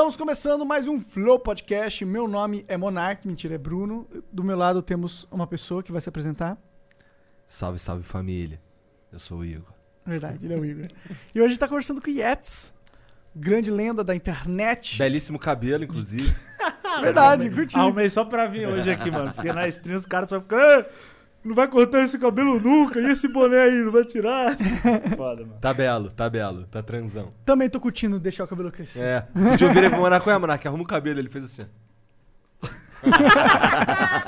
Estamos começando mais um Flow Podcast. Meu nome é Monark, mentira, é Bruno. Do meu lado temos uma pessoa que vai se apresentar. Salve, salve família. Eu sou o Igor. Verdade, ele é o Igor. E hoje tá conversando com o Yetz, grande lenda da internet. Belíssimo cabelo, inclusive. Verdade, curti. Arrumei só pra vir hoje aqui, mano. Porque na stream os caras só ficam. "Ah, Não vai cortar esse cabelo nunca. E esse boné aí, não vai tirar? Foda, mano. tá belo, tá belo, tá transão. Também tô curtindo deixar o cabelo crescer. É. Dia eu virei pro Monarco, é, Monarco, arruma o cabelo. Ele fez assim.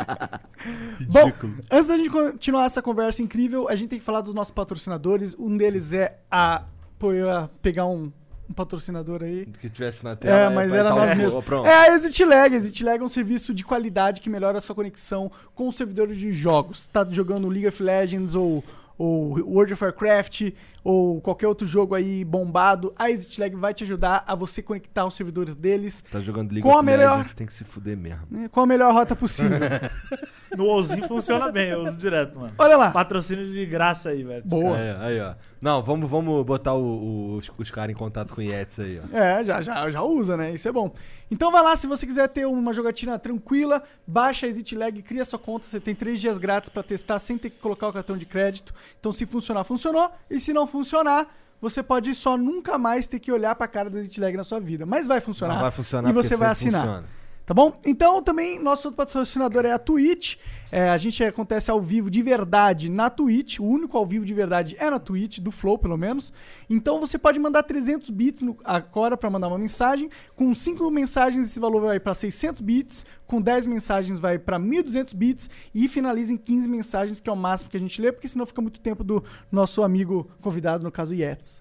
Bom, Ridículo. antes da gente continuar essa conversa incrível, a gente tem que falar dos nossos patrocinadores. Um deles é a. Pô, eu ia pegar um, um patrocinador aí. que tivesse na tela. É, mas pra era tá nós o- mesmo. Pronto. É a ExitLag. A ExitLag é um serviço de qualidade que melhora a sua conexão com os servidores de jogos. Tá jogando League of Legends ou, ou World of Warcraft ou qualquer outro jogo aí bombado, a ExitLag vai te ajudar a você conectar os servidores deles Tá jogando League Com a of melhor- Legends, tem que se fuder mesmo. né, com a melhor rota possível. No WoWzinho funciona bem, eu uso direto, mano. Olha lá. Patrocínio de graça aí, velho. Boa. É, aí, ó. Não, vamos, vamos botar o- o- os, os caras em contato com o Yetis aí, ó. É, já, já, já usa, né? Isso é bom. Então vai lá, se você quiser ter uma jogatina tranquila, baixa a ExitLag, cria sua conta, você tem três dias grátis pra testar sem ter que colocar o cartão de crédito. Então se funcionar, funcionou. E se não funcionar, você pode só nunca mais ter que olhar pra cara da ExitLag na sua vida. Mas vai funcionar. Não vai funcionar E você vai assinar. funciona. Tá bom? Então também nosso outro patrocinador é a Twitch. É, a gente acontece ao vivo de verdade na Twitch. O único ao vivo de verdade é na Twitch, do Flow pelo menos. Então você pode mandar 300 bits no, agora para mandar uma mensagem. Com 5 mensagens esse valor vai para 600 bits. Com 10 mensagens vai para 1200 bits. E finaliza em 15 mensagens, que é o máximo que a gente lê, porque senão fica muito tempo do nosso amigo convidado, no caso Yetis.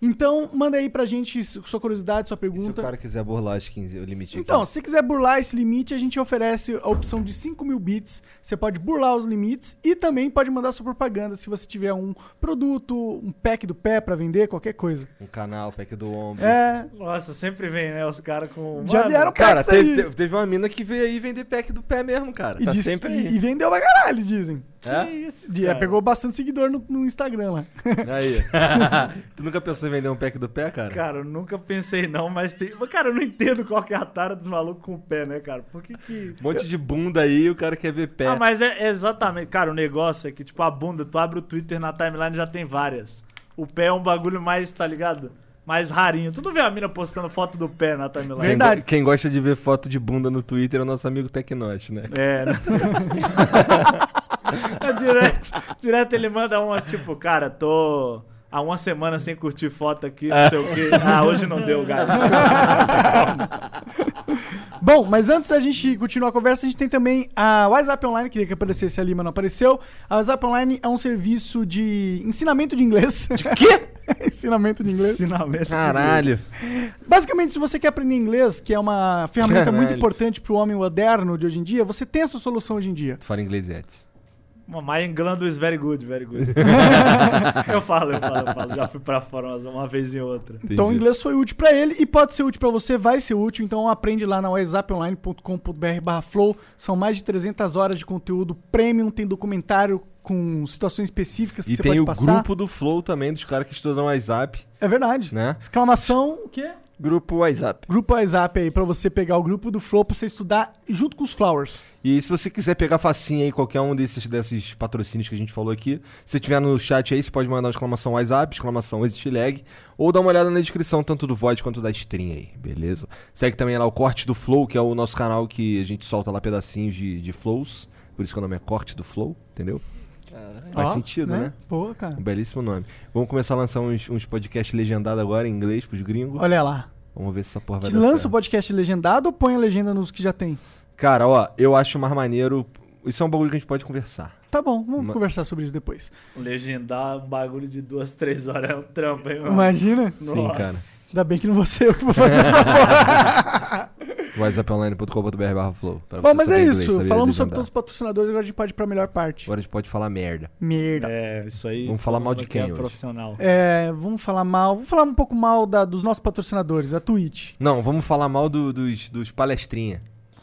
Então, manda aí pra gente sua curiosidade, sua E se o pergunta. cara quiser burlar os 15, o limite Então, se quiser burlar esse limite, a gente oferece a opção de 5 mil bits. Você pode burlar os limites e também pode mandar sua propaganda se você tiver um produto, um pack do pé pra vender, qualquer coisa. Um canal, pack do ombro. É. Nossa, sempre vem, né? Os caras com. Já Mano, vieram Cara, teve, teve- uma mina que veio aí vender pack do pé mesmo, cara. e, Tá sempre e- aí. e vendeu pra caralho, dizem. Que É? isso, cara? pegou bastante seguidor no, no Instagram lá. Aí. tu nunca pensou em vender um pack do pé, cara? Cara, eu nunca pensei não, mas tem. Mas, Cara, eu não entendo qual que é a tara dos malucos com o pé, né, cara? Por que que. Um monte de bunda aí, o cara quer ver pé. Ah, mas é exatamente. Cara, o negócio é que, tipo, a bunda, tu abre o Twitter na timeline já tem várias. O pé é um bagulho mais, tá ligado? Mais rarinho. Tu não vê a mina postando foto do pé na timeline? Verdade. quem gosta de ver foto de bunda no Twitter é o nosso amigo Tecnote, né? É, né? É direto, direto ele manda umas tipo, cara, tô há uma semana sem curtir foto aqui, não sei o quê. Ah, hoje não deu, gato. Bom, mas antes da gente continuar a conversa, a gente tem também a WhatsApp Online, queria que aparecesse ali, mas não apareceu. A WhatsApp Online é um serviço de ensinamento de inglês. De quê? ensinamento de inglês. Ensinamento. Caralho. Basicamente, se você quer aprender inglês, que é uma ferramenta Caralho. muito importante pro homem moderno de hoje em dia, você tem a sua solução hoje em dia. Tu fala inglês, Yetis. My England is very good, very good. eu falo, eu falo, eu falo. Já fui pra fora uma, vez e outra. Então o Entendi. inglês foi útil pra ele e pode ser útil pra você, vai ser útil. Então aprende lá na whatsapponline.com.br flow. São mais de 300 horas de conteúdo premium, tem documentário com situações específicas que E você tem pode o passar. grupo do Flow também, dos caras que estudam WhatsApp, É verdade. né? Exclamação, o quê? Grupo WhatsApp. Grupo WhatsApp aí, pra você pegar o grupo do Flow pra você estudar junto com os Flowers. E se você quiser pegar facinho aí qualquer um desses, desses patrocínios que a gente falou aqui, se tiver no chat aí, você pode mandar uma exclamação WhatsApp, exclamação ExitLag, ou dar uma olhada na descrição, tanto do VOD quanto da stream aí, beleza? Segue também lá o Corte do Flow, que é o nosso canal que a gente solta lá pedacinhos de, de flows, por isso que o nome é Corte do Flow, entendeu? Faz Ó, sentido, né? Pô, cara. Um belíssimo nome. Vamos começar a lançar uns, uns podcasts legendados agora em inglês pros gringos. Olha lá. Vamos ver se essa porra vai Te dar lança certo. o podcast legendado ou põe a legenda nos que já tem? Cara, ó, eu acho mais maneiro. Isso é um bagulho que a gente pode conversar. Tá bom, vamos Ma- conversar sobre isso depois. Legendar um bagulho de duas, três horas é um trampo, hein, mano? Imagina. Sim, Nossa. cara. Ainda bem que não vou ser eu que vou fazer essa porra. whatsapponline.com.br barra flow. Bom, mas é inglês, isso. saber Falamos sobre todos os patrocinadores, agora a gente pode ir pra melhor parte. Agora a gente pode falar merda. Merda. É, isso aí. Vamos falar mal de quem é hoje? profissional. É, vamos falar mal. Vamos falar um pouco mal da- dos nossos patrocinadores, a Twitch. Não, vamos falar mal do- dos, dos palestrinha.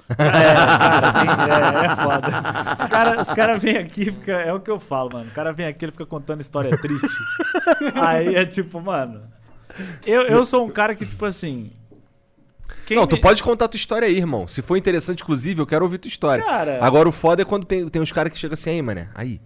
É, cara, é, é foda. Os caras cara vêm aqui, fica, é o que eu falo, mano. O cara vem aqui, ele fica contando história triste. Aí é tipo, mano. Eu, eu sou um cara que, tipo assim. Quem não, tu me- pode contar tua história aí, irmão. Se for interessante, inclusive, eu quero ouvir tua história. Cara- Agora o foda é quando tem, tem uns caras que chegam assim, aí, mané, aí.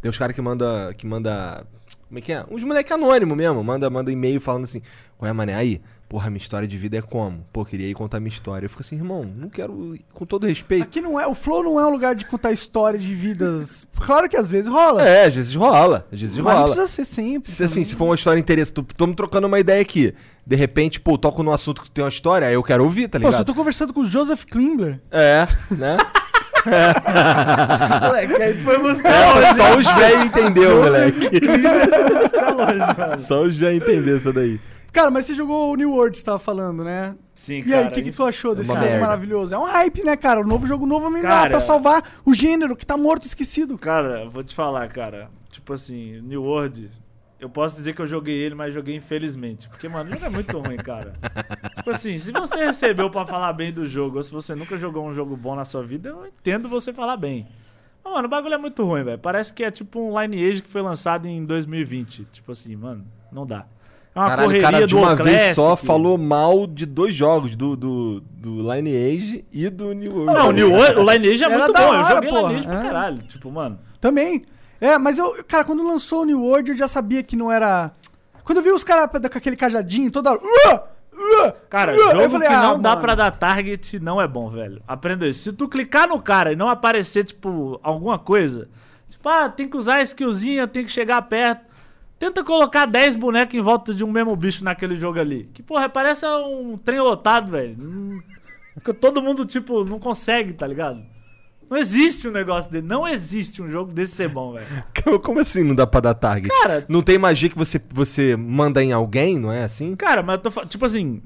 Tem uns caras que manda. que manda. Como é que é? Uns moleque anônimo mesmo. Manda, manda e-mail falando assim, qual é, mané? Aí, porra, minha história de vida é como? Pô, queria ir contar minha história. Eu fico assim, irmão, não quero. Com todo respeito. Aqui não é. O Flow não é um lugar de contar história de vidas. Claro que às vezes rola. É, às vezes rola. Às vezes mas não rola. precisa ser sempre. Se, assim, também. se for uma história interessante, tô- tamo trocando uma ideia aqui. De repente, pô, toco num assunto que tem uma história, aí eu quero ouvir, tá Pô, se eu ligado? tô conversando com o Joseph Klimber. É, né? Moleque, aí tu foi buscar Essa longe. só os velhos entendeu, moleque. Só os velhos entendeu essa daí. Cara, mas você jogou o New World, você tava falando, né? Sim, E cara. aí, o que, que tu achou desse uma jogo merda. maravilhoso? É um hype, né, cara? O novo jogo novo é Cara- pra salvar o gênero que tá morto, esquecido. Cara, vou te falar, cara. Tipo assim, New World, eu posso dizer que eu joguei ele, mas joguei infelizmente. Porque, mano, o jogo é muito ruim, cara. Tipo assim, se você recebeu pra falar bem do jogo, ou se você nunca jogou um jogo bom na sua vida, eu entendo você falar bem. Mas, mano, o bagulho é muito ruim, velho. Parece que é tipo um Lineage que foi lançado em 2020. Tipo assim, mano, não dá. É uma Caralho, o correria cara de do uma Classic. vez só falou mal de dois jogos, do, do, do Lineage e do New World. Não, o New World, o Lineage é Era muito bom. eu hora, joguei porra. Lineage pra É. caralho. Tipo, mano. Também. É, mas eu, cara, quando lançou o New World, eu já sabia que não era. Quando eu vi os caras com aquele cajadinho toda hora. "Uh! Uh! Cara, uh", eu jogo falei, que ah, não dá mano. pra dar target não é bom, velho. Aprenda isso. Se tu clicar no cara e não aparecer, tipo, alguma coisa, tipo, ah, tem que usar a skillzinha, tem que chegar perto. Tenta colocar 10 bonecos em volta de um mesmo bicho naquele jogo ali. Que, porra, parece um trem lotado, velho. Fica todo mundo, tipo, não consegue, tá ligado? Não existe um negócio dele. Não existe um jogo desse ser bom, velho. Como assim não dá pra dar target? Cara, Não tem magia que você, você manda em alguém, não é assim? Cara, mas eu tô falando, tipo assim,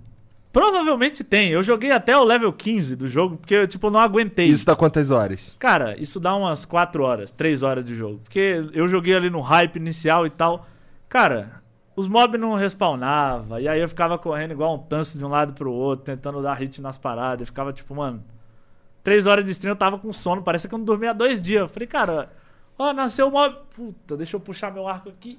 provavelmente tem. Eu joguei até o level 15 do jogo, porque eu, tipo, não aguentei. Isso dá quantas horas? Cara, isso dá umas 4 horas, 3 horas de jogo. Porque eu joguei ali no hype inicial e tal. Cara, os mobs não respawnavam. E aí eu ficava correndo igual um tanso de um lado pro outro, tentando dar hit nas paradas. Eu ficava tipo, mano. 3 horas de stream eu tava com sono, parecia que eu não dormia há dois dias. Eu falei, cara, ó, nasceu o mob. Puta, deixa eu puxar meu arco aqui.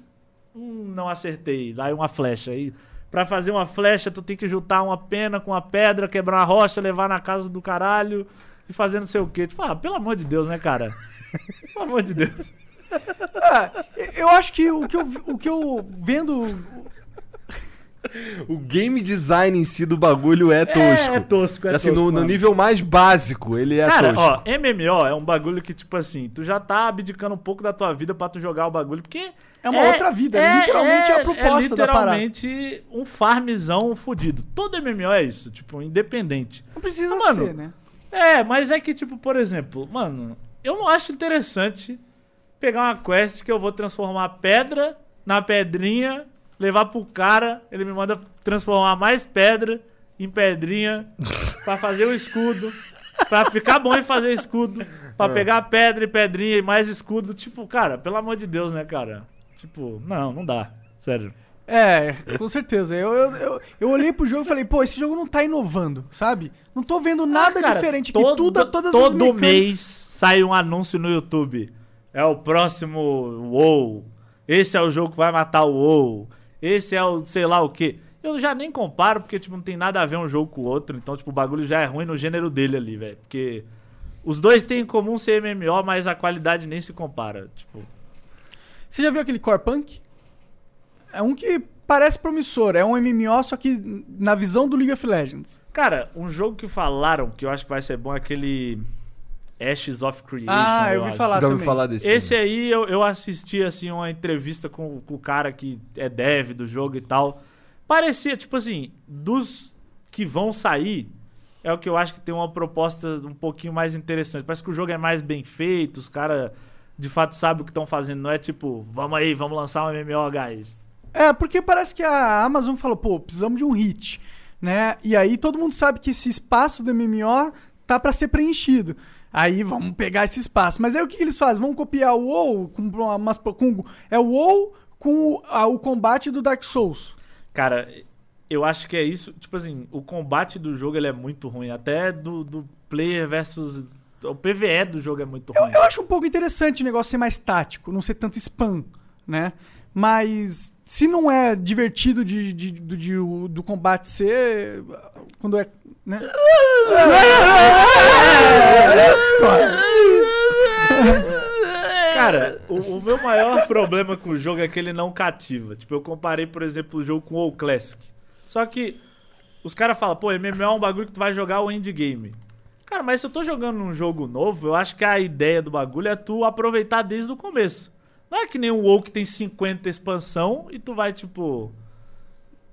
Hum, não acertei. Lá é uma flecha. Aí, pra fazer uma flecha, tu tem que juntar uma pena com uma pedra, quebrar uma rocha, levar na casa do caralho e fazer não sei o quê. Tipo, ah, pelo amor de Deus, né, cara? Pelo amor de Deus. Ah, eu acho que o que eu, o que eu vendo. O game design em si do bagulho é tosco. É tosco, é assim, tosco, no, no nível mais básico, ele é Cara, tosco. ó, MMO é um bagulho que, tipo assim, tu já tá abdicando um pouco da tua vida pra tu jogar o bagulho, porque. É uma outra vida, literalmente é a proposta da parada. É literalmente um farmzão fudido. Todo MMO é isso, tipo, independente. Não precisa Mano, ser, né? É, mas é que, tipo, por exemplo, mano, eu não acho interessante pegar uma quest que eu vou transformar pedra na pedrinha, levar pro cara, ele me manda transformar mais pedra em pedrinha pra fazer o escudo, pra ficar bom em fazer escudo, pra pegar pedra e pedrinha e mais escudo. Tipo, cara, pelo amor de Deus, né, cara? Tipo, não, não dá. Sério. É, com certeza. Eu, eu, eu, eu olhei pro jogo e falei, pô, esse jogo não tá inovando, sabe? Não tô vendo nada Ah, cara, diferente todo, aqui. Tudo, todas as todo mecânicas- mês sai um anúncio no YouTube. É o próximo WoW. Esse é o jogo que vai matar o WoW. Esse é o sei lá o quê. Eu já nem comparo, porque tipo, não tem nada a ver um jogo com o outro. Então, tipo, o bagulho já é ruim no gênero dele ali, velho. Porque os dois têm em comum ser MMO, mas a qualidade nem se compara. Tipo, Você já viu aquele Core Punk? É um que parece promissor. É um MMO, só que na visão do League of Legends. cara, um jogo que falaram que eu acho que vai ser bom é aquele Ashes of Creation. Ah, eu ouvi acho. falar Já ouvi também. falar desse. Esse aí eu, eu assisti assim uma entrevista com, com o cara que é dev do jogo e tal. Parecia, tipo assim, dos que vão sair, é o que eu acho que tem uma proposta um pouquinho mais interessante. Parece que o jogo é mais bem feito, os caras de fato sabem o que estão fazendo. Não é tipo, vamos aí, vamos lançar um MMO, guys. É, porque parece que a Amazon falou, pô, precisamos de um hit, né? E aí todo mundo sabe que esse espaço do MMO tá pra ser preenchido. Aí vamos pegar esse espaço. Mas aí o que, que eles fazem? Vão copiar o WoW com umas, com, é o WoW com o, a- o combate do Dark Souls. Cara, eu acho que é isso. Tipo assim, o combate do jogo ele é muito ruim. Até do, do player versus. O PVE do jogo é muito Eu, ruim. eu acho um pouco interessante o negócio ser mais tático, não ser tanto spam, né? Mas se não é divertido de, de- do- de o- do combate ser. Quando é. Né? Cara, o, o meu maior problema com o jogo é que ele não cativa. Tipo, eu comparei, por exemplo, o jogo com o Classic. Só que os caras falam, pô, MMO é um bagulho que tu vai jogar o endgame. Cara, mas se eu tô jogando num jogo novo, eu acho que a ideia do bagulho é tu aproveitar desde o começo. Não é que nem o WoW que tem 50 expansão e tu vai, tipo...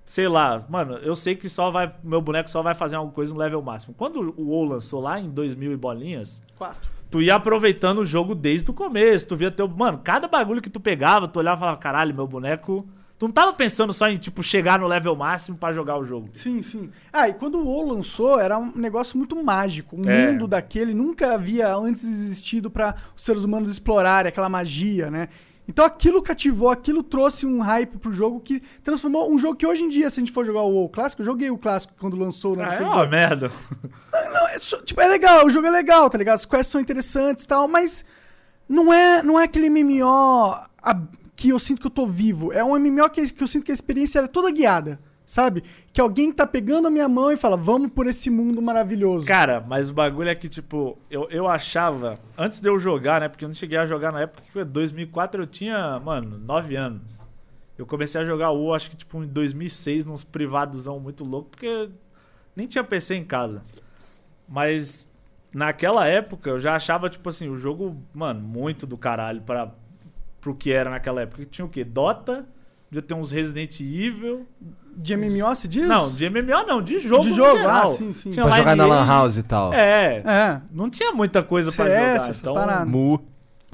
Sei lá, mano, eu sei que só vai. Meu boneco só vai fazer alguma coisa no level máximo. Quando o WoW lançou lá em 2000 e bolinhas, Quatro. tu ia aproveitando o jogo desde o começo. Tu via teu. Mano, cada bagulho que tu pegava, tu olhava e falava, caralho, meu boneco. Tu não tava pensando só em, tipo, chegar no level máximo pra jogar o jogo. Sim, sim. Ah, e quando o WoW lançou, era um negócio muito mágico. Um É. mundo daquele nunca havia antes existido para os seres humanos explorarem aquela magia, né? Então aquilo cativou, aquilo trouxe um hype pro jogo que transformou um jogo que hoje em dia, se a gente for jogar o WoW clássico, eu joguei o clássico quando lançou no Ah, é uma merda. Não, é, só- tipo, é legal, o jogo é legal, tá ligado? As quests são interessantes e tal, mas não é, não é aquele MMO a- que eu sinto que eu tô vivo. É um MMO que, que eu sinto que a experiência é toda guiada, sabe? Que alguém tá pegando a minha mão e fala, vamos por esse mundo maravilhoso. Cara, mas o bagulho é que, tipo, eu, eu achava. Antes de eu jogar, né? Porque eu não cheguei a jogar na época que foi 2004, eu tinha, mano, 9 anos. Eu comecei a jogar o acho que, tipo, em 2006, nos privadosão muito louco, porque nem tinha PC em casa. Mas naquela época eu já achava, tipo assim, o jogo, mano, muito do caralho pra, pro que era naquela época. Tinha o quê? Dota, já tem uns Resident Evil. De MMO se diz? Não, de MMO não, de jogo. De no jogo, geral. ah, sim, sim. Tinha Pra jogar na. Lan House e tal. É, É, não tinha muita coisa pra CS, jogar. essas Então, paradas. Mu.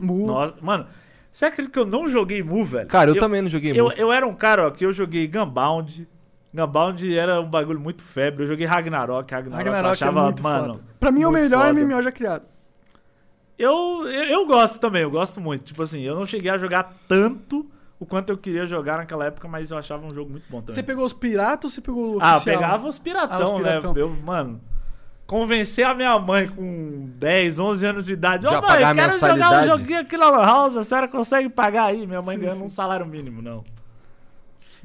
Mu. Nossa, mano, você acredita que eu não joguei Mu, velho? Cara, eu, também não joguei Eu, Mu. eu era um cara, ó, que eu joguei Gunbound. Gunbound era um bagulho muito febre. Eu joguei Ragnarok. Ragnarok, eu Ragnarok achava, é muito mano. foda. Pra mim é o melhor foda. MMO já criado. Eu, eu, eu gosto também, eu gosto muito. Tipo assim, eu não cheguei a jogar tanto o quanto eu queria jogar naquela época, mas eu achava um jogo muito bom também. Você pegou os piratas ou você pegou o Ah, eu oficial? pegava os piratão, Ah, os piratão. né? Eu, mano, convencer a minha mãe com 10, 11 anos de idade. Ô, Já mãe, a quero jogar um joguinho aqui na Lan House, a senhora consegue pagar aí? Minha mãe Sim, ganhando sim. um salário mínimo, não.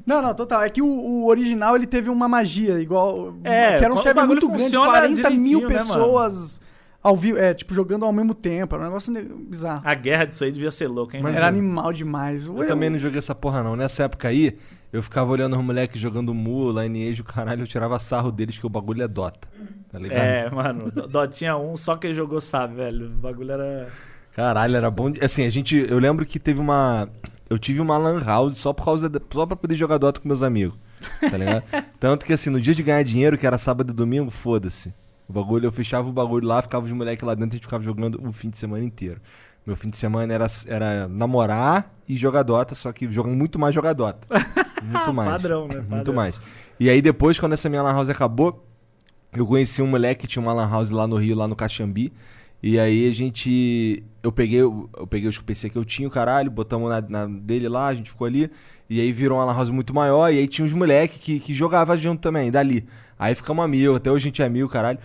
Não, não, total. É que o, o original ele teve uma magia, igual. É, que era um server muito grande, funciona 40 mil né, pessoas ao vivo, é, tipo, jogando ao mesmo tempo. Era um negócio ne- bizarro. A guerra disso aí devia ser louca, hein, Mas mano? Era animal demais. Eu também não joguei essa porra, não. Nessa época aí, eu ficava olhando os moleques jogando Mu, Lineage, o caralho, eu tirava sarro deles que o bagulho é Dota. Tá ligado? É, mano, Do- Dotinha 1, só quem jogou sabe, velho. O bagulho era. Caralho, era bom. de- Assim, a gente. Eu lembro que teve uma. Eu tive uma Lan House só por causa. da- Só pra poder jogar Dota com meus amigos. Tá ligado? Tanto que assim, no dia de ganhar dinheiro, que era sábado e domingo, foda-se. O bagulho, eu fechava o bagulho lá, ficava os moleques lá dentro e a gente ficava jogando o fim de semana inteiro. Meu fim de semana era, era namorar e jogar Dota, só que jogam muito mais jogar Dota. Muito mais. Padrão, né? Muito Padrão. mais. E aí depois, quando essa minha lan house acabou, eu conheci um moleque que tinha uma lan house lá no Rio, lá no Caxambi. E aí a gente. Eu peguei, eu peguei os PC que eu tinha, o caralho, botamos na, na dele lá, a gente ficou ali. E aí virou uma lan house muito maior. E aí tinha uns moleques que, que jogavam junto também, dali. Aí ficamos amigos, até hoje a gente é amigo, caralho.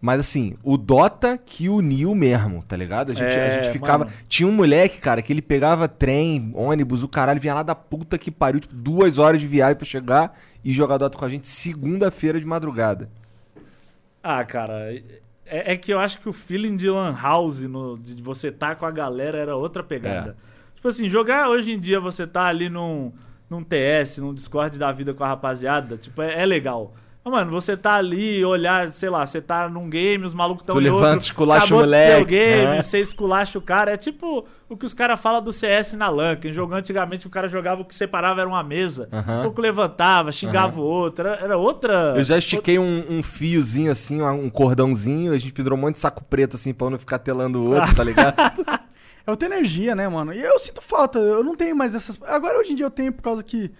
Mas assim, o Dota que uniu mesmo, tá ligado? A gente, a É, gente ficava. mano. Tinha um moleque, cara, que ele pegava trem, ônibus, o caralho, vinha lá da puta que pariu, tipo, duas horas de viagem pra chegar e jogar Dota com a gente segunda-feira de madrugada. Ah, cara, é, é que eu acho que o feeling de Lan House, no, de você estar com a galera, era outra pegada. Tipo assim, jogar hoje em dia você tá ali num, num TS, num Discord da vida com a rapaziada, tipo, é, é legal. Mano, você tá ali, olhar, sei lá, você tá num game, os malucos tão Tu em levanta, outro, esculacha o acabou moleque, game, né? você esculacha o cara. É tipo o que os caras falam do CS na LAN, que jogou antigamente o cara jogava, o que separava era uma mesa. O pouco levantava, xingava o outro, era, era outra... Eu já estiquei um, um fiozinho assim, um cordãozinho, a gente pendurou um monte de saco preto assim pra um não ficar telando o outro, tá ligado? É outra energia, né, mano? E eu sinto falta, eu não tenho mais essas. Agora hoje em dia eu tenho por causa que.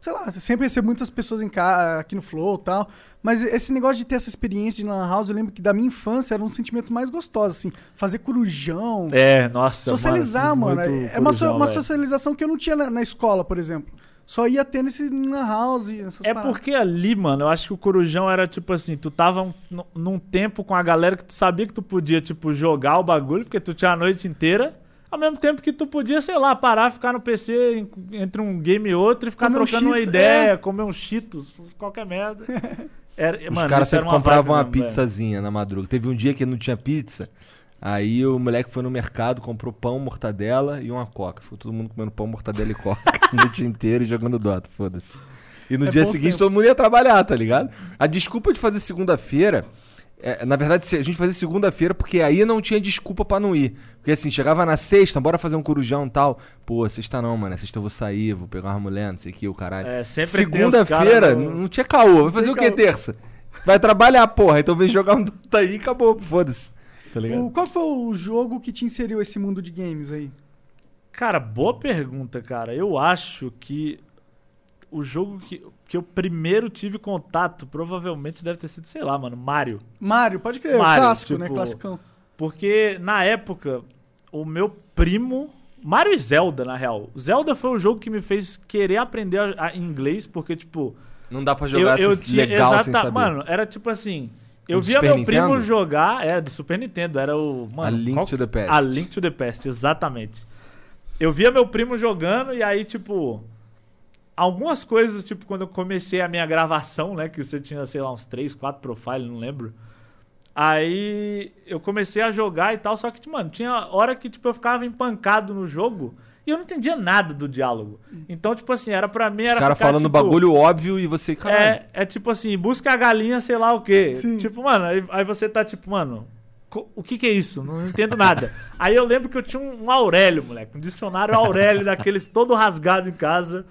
Sei lá, sempre recebo muitas pessoas em casa, aqui no Flow e tal. Mas esse negócio de ter essa experiência de Lan House, eu lembro que da minha infância era um sentimento mais gostoso, assim. Fazer corujão. É, nossa, socializar, fiz mano. muito É uma, so- uma socialização que eu não tinha na, na escola, por exemplo. Só ia ter nesse Lan House, essas É paradas. porque ali, mano, eu acho que o Corujão era tipo assim, tu tava um- num tempo com a galera que tu sabia que tu podia, tipo, jogar o bagulho, porque tu tinha a noite inteira. Ao mesmo tempo que tu podia, sei lá, parar, ficar no PC em- entre um game e outro e ficar Comer um trocando uma Cheetos, ideia, é. comer uns cheetos, qualquer merda. Era, Os mano, caras sempre compravam uma vibe mesmo, velho. pizzazinha na madruga. Teve um dia que não tinha pizza. Aí o moleque foi no mercado, comprou pão, mortadela e uma coca. Ficou todo mundo comendo pão, mortadela e coca a noite inteira e jogando Dota, foda-se. E no É dia seguinte tempos. todo mundo ia trabalhar, tá ligado? A desculpa de fazer segunda-feira. É, na verdade, a gente fazia segunda-feira porque aí não tinha desculpa pra não ir. Porque assim, chegava na sexta, bora fazer um corujão e tal. Pô, sexta não, mano. Sexta eu vou sair, vou pegar uma mulher, não sei o que, o caralho. É, sempre Segunda-feira, no- não tinha caô. Vai fazer o que terça? Vai trabalhar, porra. Então vem jogar um Dota aí e acabou. Foda-se. Tá ligado? O, qual foi o jogo que te inseriu esse mundo de games aí? Cara, boa pergunta, cara. Eu acho que o jogo que, que eu primeiro tive contato provavelmente deve ter sido, sei lá, mano, Mario. Mario, pode crer, Mario, clássico, né? tipo, Classicão. Porque na época, o meu primo. Mario e Zelda, na real. Zelda foi o jogo que me fez querer aprender a- a inglês, porque, tipo. Não dá pra jogar eu, eu assim tinha. legal sem exata- saber. Mano, era tipo assim. Eu Do via Super meu primo Nintendo? jogar. É, do Super Nintendo. Era o. Mano, A Link qual to the Past. A Link to the Past, exatamente. Eu via meu primo jogando e aí, tipo. Algumas coisas, tipo, quando eu comecei a minha gravação, né? Que você tinha, sei lá, uns 3, 4 profiles, não lembro. Aí eu comecei a jogar e tal, só que, mano, tinha hora que, tipo, eu ficava empancado no jogo e eu não entendia nada do diálogo. Então, tipo assim, era pra mim, era O cara ficar, falando tipo, bagulho óbvio e você, caralho. é, é tipo assim, busca a galinha, sei lá o quê. Sim. Tipo, mano, aí, aí você tá tipo, mano, o que que é isso? Não entendo nada. aí eu lembro que eu tinha um, um Aurélio, moleque, um dicionário Aurélio daqueles todo rasgado em casa.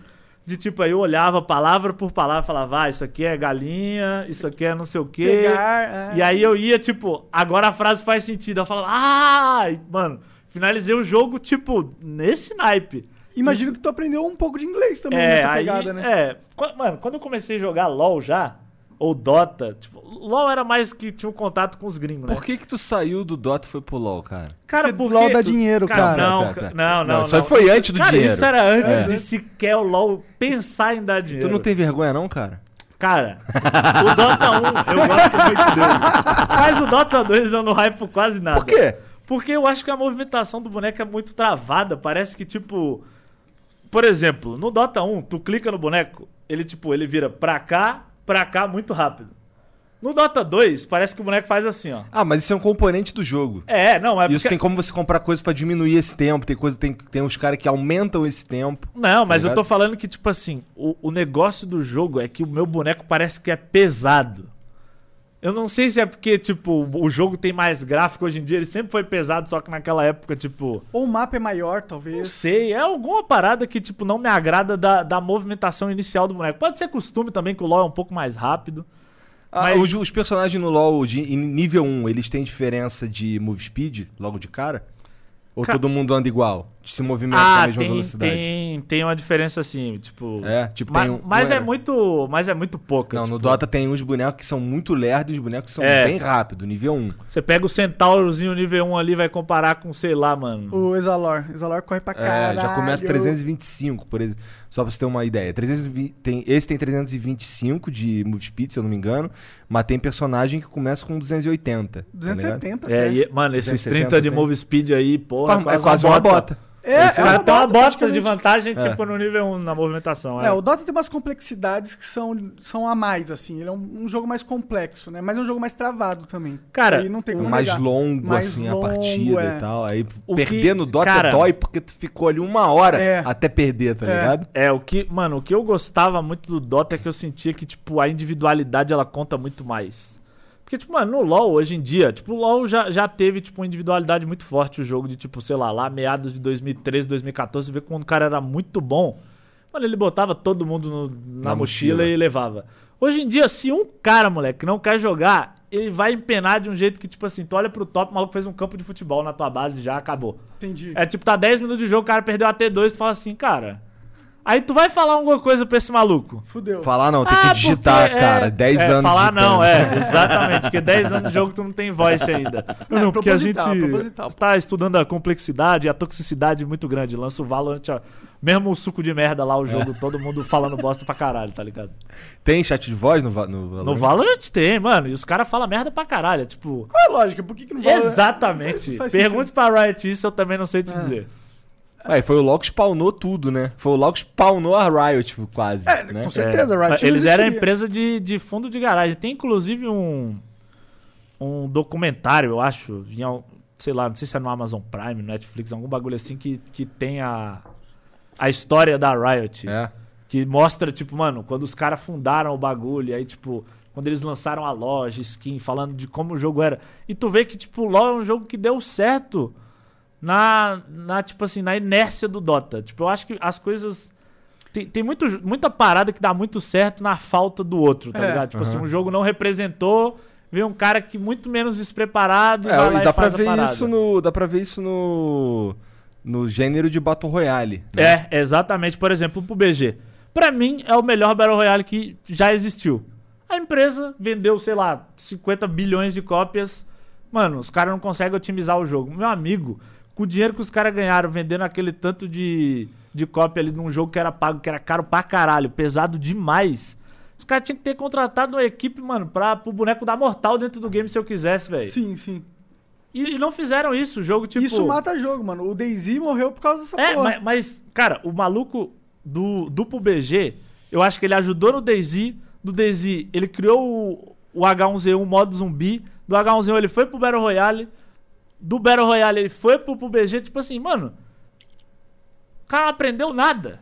De tipo, aí eu olhava palavra por palavra e falava, ah, isso aqui é galinha, isso aqui é não sei o quê. Pegar. é. E aí eu ia, tipo, agora a frase faz sentido. Eu falava, ah, e, mano, finalizei o jogo, tipo, nesse naipe. Imagino que tu aprendeu um pouco de inglês também É, nessa aí, pegada, né? é. Mano, quando eu comecei a jogar LoL já, ou Dota, tipo, LoL era mais que tinha um contato com os gringos, né? Por que que tu saiu do Dota e foi pro LoL, cara? Cara, Porque. LoL dá dinheiro, cara. Não, Pera, ca- pera, não, não, Não, isso foi antes do cara, dinheiro. isso era antes É. de sequer o LoL pensar em dar dinheiro. Tu não tem vergonha não, cara? Cara, o Dota 1, eu gosto muito dele. Mas o Dota 2 eu não hypo quase nada. Por quê? Porque eu acho que a movimentação do boneco é muito travada. Parece que, tipo. Por exemplo, no Dota 1, tu clica no boneco, ele, tipo, ele vira pra cá, pra cá muito rápido. No Dota 2, parece que o boneco faz assim, ó. Ah, mas isso é um componente do jogo. É, não, é Isso porque... tem como você comprar coisa pra diminuir esse tempo. Tem coisa, tem, tem uns caras que aumentam esse tempo. Não, mas Tá eu tô falando que, tipo assim, o, o negócio do jogo é que o meu boneco parece que é pesado. Eu não sei se é porque, tipo, o jogo tem mais gráfico hoje em dia, ele sempre foi pesado, só que naquela época, tipo. Ou o mapa é maior, Não talvez. sei, é alguma parada que, tipo, não me agrada da, da movimentação inicial do boneco. Pode ser costume também, que o LoL é um pouco mais rápido. Ah, Mas- os, os personagens no LoL de, em nível 1, eles têm diferença de move speed logo de cara? Ou Ca- todo mundo anda igual? Se movimenta na Ah, mesma tem, velocidade? tem, tem uma diferença assim, tipo. É, tipo, ma- tem um- mas, não é muito, mas é muito pouca. Não, no tipo, Dota tem uns bonecos que são muito lerdos e os bonecos que são É. bem rápidos, nível 1. Você pega o Centaurozinho nível 1 ali, vai comparar com, sei lá, mano. O Exalor. Exalor corre pra É, caralho. já começa 325, por exemplo. Só pra você ter uma ideia. 320, tem, esse tem 325 de move speed, se eu não me engano. Mas tem personagem que começa com 280. tá ligado? 270 É, até. e- mano, esses 270 30 de tem. move speed aí, porra, é quase uma bota. É, caras têm uma bota de vantagem, É. tipo, no nível 1 na movimentação. É, o Dota tem umas complexidades que são, são a mais, assim. Ele é um, um jogo mais complexo, né? Mas é um jogo mais travado também. Cara, Aí não tem como mais negar. longo, Mais assim, longo, a partida é. e tal. Aí O perder que- no Dota cara- dói porque tu ficou ali uma hora É. até perder, tá É. ligado? É, o que, mano, o que eu gostava muito do Dota é que eu sentia que, tipo, a individualidade ela conta muito mais. Porque, tipo, mano, no LoL, hoje em dia, tipo, o LoL já, já teve, tipo, uma individualidade muito forte o jogo de, tipo, sei lá, lá meados de 2013, 2014, você vê quando o cara era muito bom, mano, ele botava todo mundo no- na, Na mochila, mochila. e levava. Hoje em dia, se um cara, moleque, não quer jogar, ele vai empenar de um jeito que, tipo assim, tu olha pro top, o maluco fez um campo de futebol na tua base e já acabou. Entendi. É tipo, tá 10 minutos de jogo, o cara perdeu a T2, tu fala assim, cara. Aí tu vai falar alguma coisa pra esse maluco. Fudeu. Falar não, tem Ah, que digitar, porque, é, cara. 10 é, anos Falar digitando. não, é, exatamente. Porque 10 anos de jogo tu não tem voice ainda. Não, não, porque a gente está estudando a complexidade e a toxicidade muito grande. Lança o Valorant, ó, mesmo o suco de merda lá, o jogo, todo mundo falando bosta pra caralho, tá ligado? Tem chat de voz no, no Valorant? No Valorant tem, mano, e os caras falam merda pra caralho, é tipo... Qual é a lógica? Por que, que não vai. Exatamente. Faz- faz Pergunte pra Riot isso, eu também não sei te dizer. Ué, foi o LoL que spawnou tudo, né? Foi o LoL que spawnou a Riot, quase. É, né? com certeza, É, Riot Eles eram a empresa de, de fundo de garagem. Tem inclusive um um documentário, eu acho, em sei lá, não sei se é no Amazon Prime, no Netflix, algum bagulho assim que, que tem a, a história da Riot. É. Que mostra, tipo, mano, quando os caras fundaram o bagulho, aí, tipo, quando eles lançaram a loja, skin, falando de como o jogo era. E tu vê que, tipo, o LoL é um jogo que deu certo na, na tipo assim, na inércia do Dota. Tipo, eu acho que as coisas. Tem, tem muito, muita parada que dá muito certo na falta do outro, tá É. ligado? Tipo assim, Aham. um jogo não representou, veio um cara que muito menos despreparado e É, e dá e pra ver isso no. Dá pra ver isso no. No gênero de Battle Royale. né? É, exatamente. Por exemplo, pro BG. Pra mim, é o melhor Battle Royale que já existiu. A empresa vendeu, sei lá, 50 bilhões de cópias. Mano, os caras não conseguem otimizar o jogo. Meu amigo, com o dinheiro que os caras ganharam vendendo aquele tanto de, de cópia ali num jogo que era pago, que era caro pra caralho, pesado demais. Os caras tinham que ter contratado uma equipe, mano, pra, pro boneco dar mortal dentro do game se eu quisesse, velho. Sim, sim. E, e não fizeram isso. O jogo, tipo. Isso mata jogo, mano. O Daisy morreu por causa dessa É, porra. mas, mas, cara, o maluco do duplo BG, eu acho que ele ajudou no DayZ. Do DayZ, ele criou o, o H1Z1 modo zumbi. Do H1Z1 ele foi pro Battle Royale. Do Battle Royale ele foi pro, pro BG. Tipo assim, mano. O cara não aprendeu nada.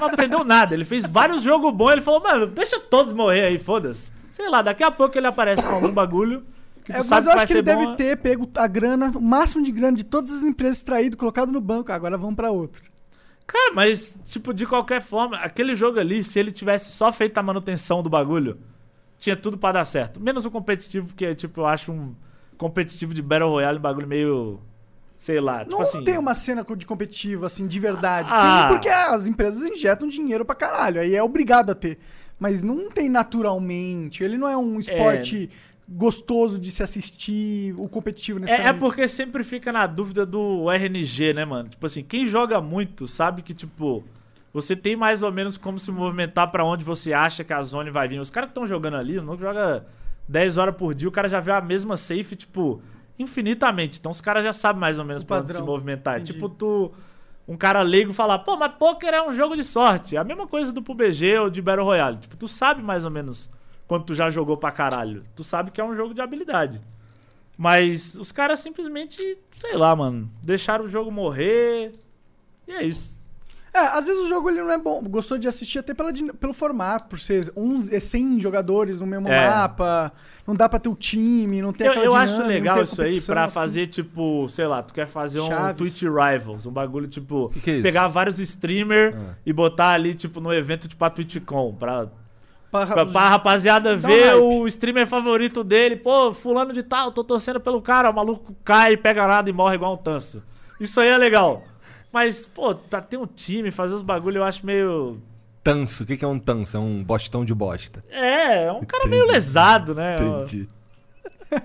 Não aprendeu nada. Ele fez vários jogos bons. Ele falou, mano, deixa todos morrer aí, foda-se. Sei lá, daqui a pouco ele aparece com algum bagulho. É, mas eu acho que ele deve bom. ter pego a grana, o máximo de grana de todas as empresas extraído, colocado no banco. Agora vamos pra outro. Cara, mas, tipo, de qualquer forma, aquele jogo ali, se ele tivesse só feito a manutenção do bagulho, tinha tudo pra dar certo. Menos o competitivo, porque, tipo, eu acho um competitivo de Battle Royale bagulho meio. Sei lá, tipo não assim. tem uma cena de competitivo, assim, de verdade. Ah. Tem porque as empresas injetam dinheiro pra caralho. Aí é obrigado a ter. Mas não tem naturalmente. Ele não é um esporte gostoso de se assistir, o competitivo É, é necessariamente. porque sempre fica na dúvida do RNG, né, mano? Tipo assim, quem joga muito sabe que, tipo, você tem mais ou menos como se movimentar pra onde você acha que a zone vai vir. Os caras que estão jogando ali, não joga 10 horas por dia, o cara já vê a mesma safe, tipo, infinitamente. Então os caras já sabem mais ou menos O pra onde se movimentar. Entendi. Tipo, tu. Um cara leigo falar, pô, mas poker é um jogo de sorte. É a mesma coisa do PUBG ou de Battle Royale. Tipo, tu sabe mais ou menos quando tu já jogou pra caralho. Tu sabe que é um jogo de habilidade. Mas os caras simplesmente, sei lá, mano, deixaram o jogo morrer. E é isso. É, às vezes o jogo ele não é bom. Gostou de assistir até pela, pelo formato, por ser 11, é 100 jogadores no mesmo É. mapa. Não dá pra ter o time, não tem Eu, aquela eu acho dinâmica, não legal isso aí pra assim. fazer, tipo, sei lá, tu quer fazer um Chaves. Twitch Rivals, um bagulho, tipo, Que que é pegar vários streamers Ah. e botar ali, tipo, no evento, tipo, a TwitchCon, pra, Pra- pra, pra rapaziada Dá um ver hype. o streamer favorito dele. Pô, fulano de tal, tô torcendo pelo cara, o maluco cai, pega nada e morre igual um tanso. Isso aí é legal. Mas, pô, pra ter um time, fazer os bagulho, eu acho meio... Tanso. O que é um tanso? É um bostão de bosta. É, é um cara Entendi. meio lesado, né? Entendi.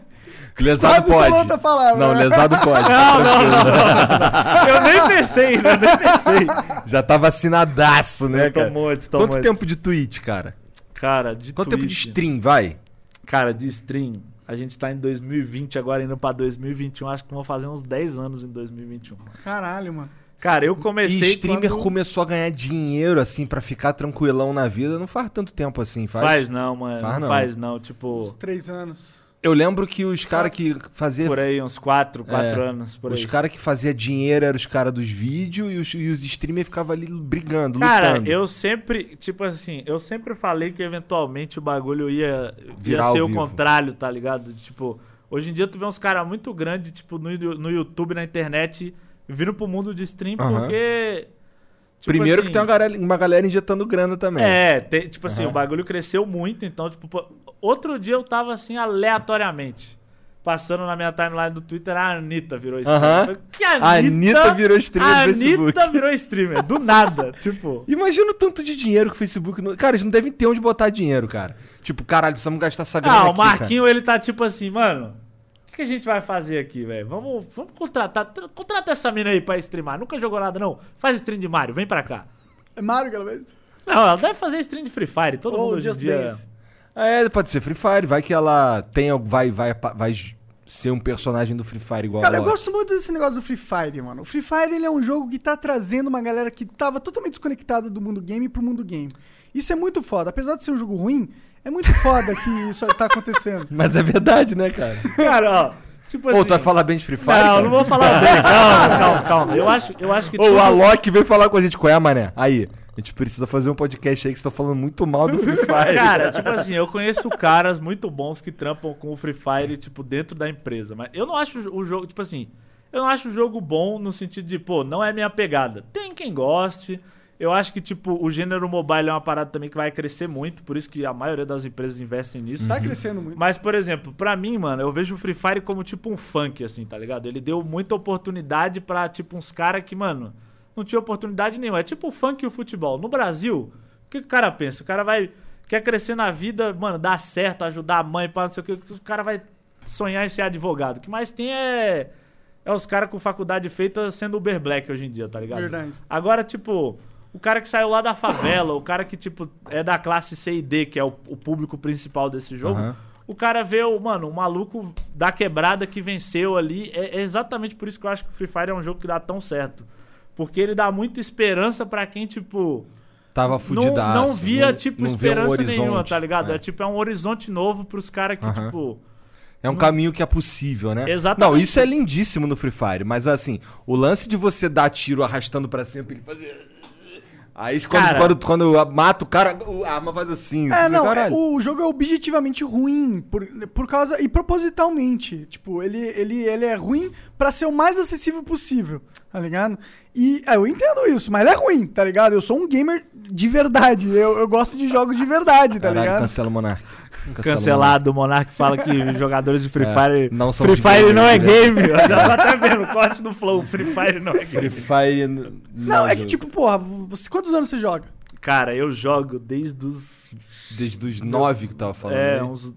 lesado Quase pode. falou outra palavra. Não, né? lesado pode. Não, não, não, não. Eu nem pensei, né? Eu nem pensei. Já tá vacinadaço, né, Eu cara? muito, Quanto muito. tempo de Twitch, cara? Cara, de Quanto tempo de stream, vai? Cara, de stream. A gente tá em 2020, agora indo pra 2021. Acho que vão fazer uns 10 anos em 2021. Caralho, mano. Cara, eu E comecei. streamer quando... começou a ganhar dinheiro, assim, pra ficar tranquilão na vida. Não faz tanto tempo assim, faz? Faz não, mano. Faz não, faz não. Tipo, Três anos. Eu lembro que os caras que faziam... por aí, uns 4, 4 É, anos. Por Os caras que faziam dinheiro eram os caras dos vídeos e os, e os streamers ficavam ali brigando, Cara, lutando. eu sempre, tipo assim, eu sempre falei que eventualmente o bagulho ia, ia Virar ser o vivo. contrário, tá ligado? Tipo, hoje em dia tu vê uns caras muito grandes, tipo, no, no YouTube, na internet, vindo pro mundo de stream, porque. tipo Primeiro assim, que tem uma galera, uma galera injetando grana também. É, tem- tipo assim, o bagulho cresceu muito, então, tipo, pô, outro dia eu tava assim, aleatoriamente. Passando na minha timeline do Twitter, a Anitta virou streamer. Eu falei, Que A Anitta? Anitta virou streamer a Facebook. Anitta virou streamer, do nada. tipo. Imagina o tanto de dinheiro que o Facebook. Não... Cara, eles não devem ter onde botar dinheiro, cara. Tipo, caralho, precisamos gastar essa grana. Ah, o aqui, Marquinho, ele tá tipo assim, mano. Que a gente vai fazer aqui, velho? Vamos, vamos contratar. Contrata essa mina aí pra streamar. Nunca jogou nada, não. Faz stream de Mario, vem pra cá. É Mario, aquela vez. Não, ela deve fazer stream de Free Fire. Todo Ou mundo hoje em dia. Dance. É, pode ser Free Fire. Vai que ela tem, vai, vai, vai ser um personagem do Free Fire igual Cara, a eu gosto muito desse negócio do Free Fire, mano. O Free Fire ele é um jogo que tá trazendo uma galera que tava totalmente desconectada do mundo game pro mundo game. Isso é muito foda. Apesar de ser um jogo ruim, é muito foda que isso tá acontecendo. Mas é verdade, né, cara? Cara, ó. Tipo Ô, assim. tu vai falar bem de Free Fire? Não, cara? não vou falar bem. Calma, calma, calma. Eu acho, eu acho que. Ô, tudo- o Alok veio falar com a gente. Qual é, mané? Aí, a gente precisa fazer um podcast aí que você tá falando muito mal do Free Fire. Cara, tipo assim, eu conheço caras muito bons que trampam com o Free Fire, tipo, dentro da empresa. Mas eu não acho o jogo, tipo assim, eu não acho o jogo bom no sentido de, pô, não é minha pegada. Tem quem goste. Eu acho que, tipo, o gênero mobile é uma parada também que vai crescer muito, por isso que a maioria das empresas investem nisso. Tá crescendo muito. Mas, por exemplo, pra mim, mano, eu vejo o Free Fire como tipo um funk, assim, tá ligado? Ele deu muita oportunidade pra, tipo, uns caras que, mano, não tinha oportunidade nenhuma. É tipo o funk e o futebol. No Brasil, o que, que o cara pensa? O cara vai. Quer crescer na vida, mano, dar certo, ajudar a mãe, pra não sei o que. O cara vai sonhar em ser advogado. O que mais tem é. É os caras com faculdade feita sendo Uber Black hoje em dia, tá ligado? Verdade. Agora, tipo, o cara que saiu lá da favela, o cara que, tipo, é da classe C e D, que é o, o público principal desse jogo, Aham. o cara vê o, mano, o maluco da quebrada que venceu ali. É, é exatamente por isso que eu acho que o Free Fire é um jogo que dá tão certo. Porque ele dá muita esperança pra quem, tipo. Tava Não, fudidaço. não via, tipo, não vê um esperança horizonte. nenhuma, tá ligado? É. É. tipo, é um horizonte novo pros caras que, Aham. tipo. É um caminho que é possível, né? Exatamente. Não, isso é lindíssimo no Free Fire, mas assim, o lance de você dar tiro arrastando pra cima pra ele fazer. Aí quando, Cara. quando, quando mata o cara, a arma faz assim. É, não, é- o jogo é objetivamente ruim por, por causa e propositalmente, tipo, ele, ele, ele é ruim pra ser o mais acessível possível, tá ligado? E é, eu entendo isso, mas ele é ruim, tá ligado? Eu sou um gamer de verdade, eu, eu gosto de jogos de verdade, tá Caralho, ligado? cancela o Monark. Cancela o Cancelado, o Monark fala que jogadores de Free É, Fire. não são Free Fire não é né? game. Eu já tô até vendo, corte do Flow. Free Fire não é game. Free Fire. n- Não, é que tipo, porra, você, quantos anos você joga? Cara, eu jogo desde os. Desde os nove que tava falando. É, aí. uns.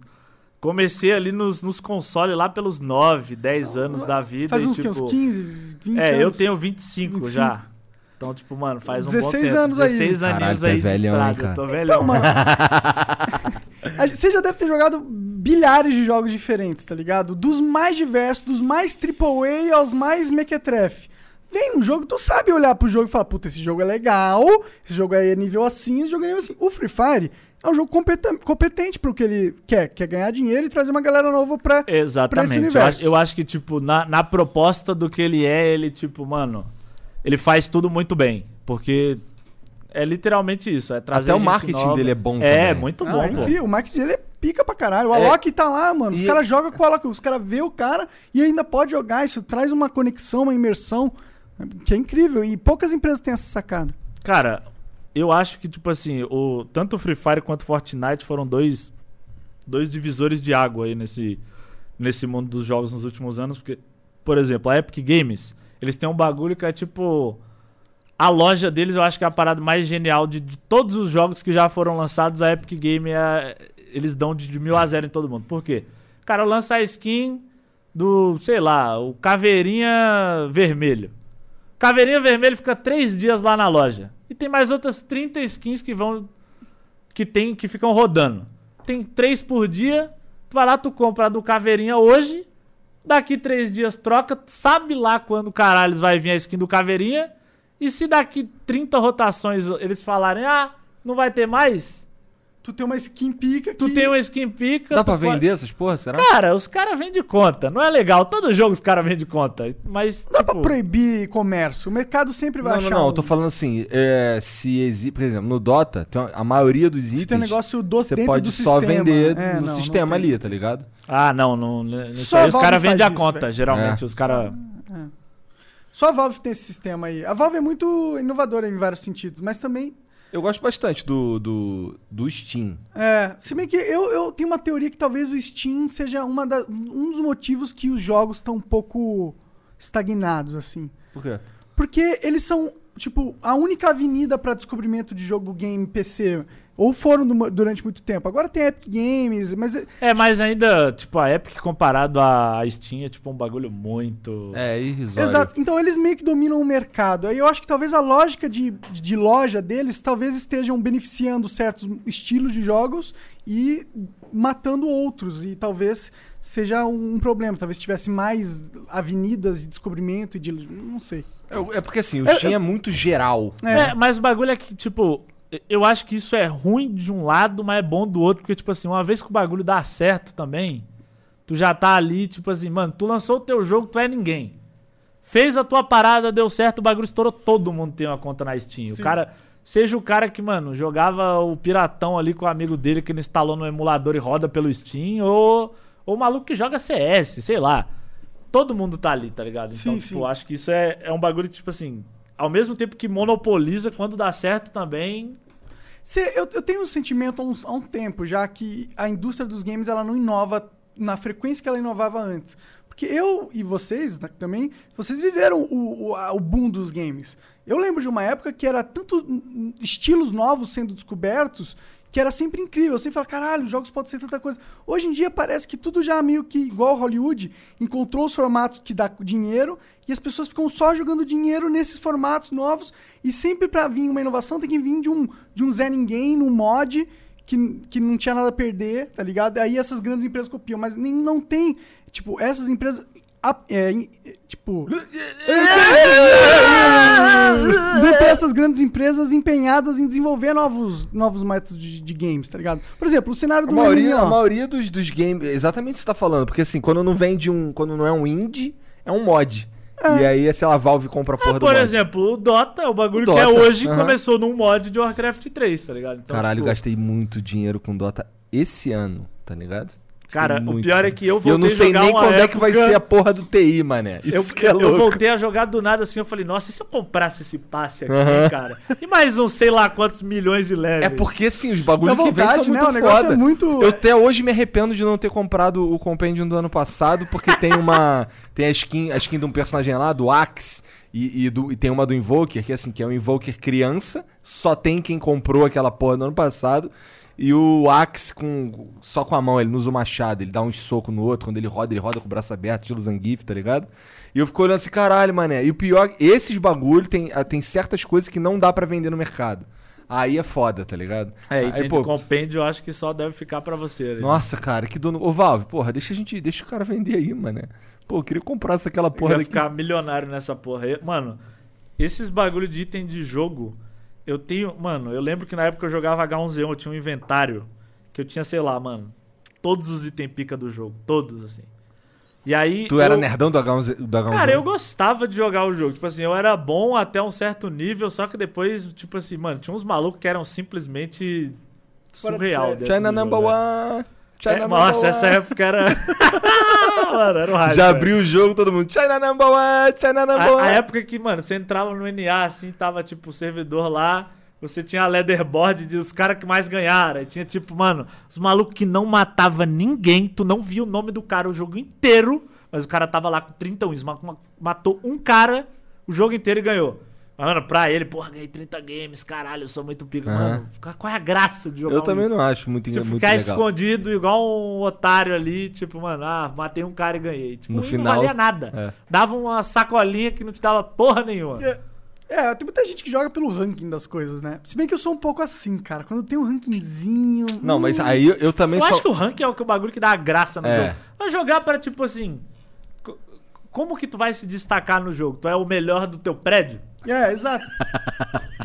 Comecei ali nos, nos consoles lá pelos 9, 10 anos da vida. Faz e, uns, que, tipo, uns 15, 20 É, anos? eu tenho 25, 25. já. Então, tipo, mano, faz um bom 16 tempo. anos aí. 16 Caralho, aninhos tu é aí de velhão, estrada. Eu tô cara. velhão. Então, mano. Você já deve ter jogado bilhares de jogos diferentes, tá ligado? Dos mais diversos, dos mais AAA aos mais mequetrefe. Vem um jogo, tu sabe olhar pro jogo e falar, puta, esse jogo é legal, esse jogo aí é nível assim, esse jogo é nível assim. O Free Fire é um jogo competen- competente pro que ele quer, quer ganhar dinheiro e trazer uma galera nova pra... pra esse Exatamente. Eu universo. acho, eu acho que, tipo, na, na proposta do que ele é, ele, tipo, mano, ele faz tudo muito bem. Porque é literalmente isso. É trazer Até o marketing nova. dele é bom É, também. muito Ah, bom, é pô. incrível, o marketing dele é pica pra caralho. O É. Alok tá lá, mano. Os E- caras jogam com o Alok. Os caras vê o cara e ainda pode jogar. Isso traz uma conexão, uma imersão que é incrível. E poucas empresas têm essa sacada. Cara, eu acho que, tipo assim, o, tanto o Free Fire quanto o Fortnite foram dois, dois divisores de água aí nesse, nesse mundo dos jogos nos últimos anos. Porque, por exemplo, a Epic Games, eles têm um bagulho que é tipo. A loja deles eu acho que é a parada mais genial de, de todos os jogos que já foram lançados. A Epic Game é, eles dão de, de mil a zero em todo mundo. Por quê? Cara lança a skin do, sei lá, o Caveirinha Vermelho. Caveirinha Vermelho fica três dias lá na loja. E tem mais outras 30 skins que vão. que tem que ficam rodando. Tem três por dia. Tu vai lá, tu compra a do Caveirinha hoje. Daqui três dias troca. Sabe lá quando caralho vai vir a skin do Caveirinha. E se daqui 30 rotações eles falarem, ah, não vai ter mais? Tu tem uma skin pica Tu que... tem uma skin pica. Dá tu pra pode- vender essas porra, será? Cara, os caras vendem conta. Não é legal. Todo jogo os caras vendem conta. Mas. Não dá tipo, pra proibir comércio. O mercado sempre vai Não, não, achar não. um... Eu tô falando assim, é, se existe, por exemplo, no Dota, tem uma- a maioria dos Se itens tem um negócio do, você dentro pode do só sistema. vender É, no não, não sistema tem. ali, tá ligado? Ah, não, não. Nisso Só aí os caras vendem a conta, velho. geralmente. É. Os caras. Só a Valve tem esse sistema aí. A Valve é muito inovadora em vários sentidos, mas também... Eu gosto bastante do, do, do Steam. É, se bem que eu, eu tenho uma teoria que talvez o Steam seja uma da, um dos motivos que os jogos estão um pouco estagnados, assim. Por quê? Porque eles são tipo, a única avenida pra descobrimento de jogo game PC. Ou foram durante muito tempo. Agora tem Epic Games, mas é- É, mas ainda, tipo, a Epic comparado à Steam é tipo um bagulho muito. É, irrisório. Exato. Então eles meio que dominam o mercado. Aí eu acho que talvez a lógica de, de loja deles talvez estejam beneficiando certos estilos de jogos e matando outros. E talvez seja um problema. Talvez tivesse mais avenidas de descobrimento e de. Não sei. É, é porque assim, o Eu- Steam é muito geral. É, mas o bagulho é que, tipo, eu acho que isso é ruim de um lado, mas é bom do outro, porque, tipo assim, uma vez que o bagulho dá certo também, tu já tá ali, tipo assim, mano, tu lançou o teu jogo, tu é ninguém. Fez a tua parada, deu certo, o bagulho estourou, todo mundo tem uma conta na Steam. Sim. O cara, seja o cara que, mano, jogava o piratão ali com o amigo dele que ele instalou no emulador e roda pelo Steam, ou, ou o maluco que joga CS, sei lá. Todo mundo tá ali, tá ligado? Então, Sim, tipo, sim. acho que isso é, é um bagulho tipo assim, ao mesmo tempo que monopoliza, quando dá certo também. Cê- eu, eu tenho um sentimento há um, há um tempo já que a indústria dos games ela não inova na frequência que ela inovava antes. Porque eu e vocês né, também, vocês viveram o, o, a- o boom dos games. Eu lembro de uma época que era tanto estilos novos sendo descobertos que era sempre incrível. Eu sempre falava, caralho, os jogos podem ser tanta coisa. Hoje em dia parece que tudo já meio que igual Hollywood, encontrou os formatos que dá dinheiro e as pessoas ficam só jogando dinheiro nesses formatos novos e sempre pra vir uma inovação tem que vir de um, de um Zé Ninguém, num mod que, que não tinha nada a perder, tá ligado? Aí essas grandes empresas copiam, mas nem, não tem, tipo, essas empresas... a- é, em- é, tipo. não tem essas grandes empresas empenhadas em desenvolver novos, novos métodos de, de games, tá ligado? Por exemplo, o cenário A do maioria, MMO. a maioria dos, dos games. Exatamente o que você tá falando. Porque assim, quando não vem de um. Quando não é um indie, é um mod. E aí, sei lá, a Valve compra a porra do Por mod. exemplo, o Dota, o bagulho O que é Dota, hoje, aham. começou num mod de Warcraft 3, tá ligado? Então, Caralho, tipo, gastei muito dinheiro com Dota esse ano, tá ligado? Cara, o pior é que eu E voltei eu não sei a jogar nem uma quando é que vai época- ser a porra do TI, mané. Isso Eu, que é eu- voltei a jogar do nada assim, eu falei, nossa, e se eu comprasse esse passe aqui, cara? E mais uns sei lá quantos milhões de levels. É porque, assim, os bagulhos Dá que vem são né? muito O negócio foda. é muito- Eu até hoje me arrependo de não ter comprado o Compendium do ano passado, porque tem uma... tem a skin, a skin de um personagem lá, do Axe, e, e do- e tem uma do Invoker, que assim, que é um Invoker criança, só tem quem comprou aquela porra no ano passado, e o Axe com, só com a mão, ele não usa o machado, ele dá uns socos no outro, quando ele roda, ele roda com o braço aberto, estilo Zangief, tá ligado? E eu fico olhando assim, caralho, mané. E o pior, esses bagulho tem, ah, tem certas coisas que não dá pra vender no mercado. Aí é foda, tá ligado? É, e Aí, de compêndio, eu acho que só deve ficar pra você. ali. nossa, cara, que dono. Ô, Valve, porra, deixa a gente. Deixa o cara vender aí, mané. Pô, eu queria comprar essa aquela porra daqui. ficar milionário nessa porra. aí. Mano, esses bagulho de item de jogo, eu tenho. Mano, eu lembro que na época eu jogava H1Z1, eu tinha um inventário que eu tinha, sei lá, mano, todos os itens pica do jogo. Todos, assim. E aí. Tu era eu- nerdão do H1Z? Do H1Z? Cara, eu gostava de jogar o jogo. Tipo assim, eu era bom até um certo nível, só que depois, tipo assim, mano, tinha uns malucos que eram simplesmente surreal. China number jogo, né? one. China É, nossa, essa época era. mano, era o hype. Já velho. abriu o jogo, todo mundo. China number one, China number A, one. a época que, mano, você entrava no NA, assim, tava, tipo, o servidor lá, você tinha a leaderboard dos caras que mais ganharam. Aí tinha, tipo, mano, os malucos que não matava ninguém, tu não via o nome do cara o jogo inteiro, mas o cara tava lá com 30 wins, ma- ma- matou um cara o jogo inteiro e ganhou. Mas, mano, pra ele, porra, ganhei 30 games, caralho, eu sou muito pica. Aham. Mano, qual é a graça de jogar Eu um também não acho muito, Tipo, muito ficar legal. escondido igual um otário ali, tipo, mano, ah, matei um cara e ganhei. Tipo, No final, não valia nada. é. Dava uma sacolinha que não te dava porra nenhuma. É, é, tem muita gente que joga pelo ranking das coisas, né? Se bem que eu sou um pouco assim, cara. Quando tem um rankingzinho. Não, hum, mas aí eu, eu também Eu só. acho que o ranking é o, que- o bagulho que dá a graça no É. jogo. Vai jogar para, tipo assim. co- Como que tu vai se destacar no jogo? Tu é o melhor do teu prédio? É, exato.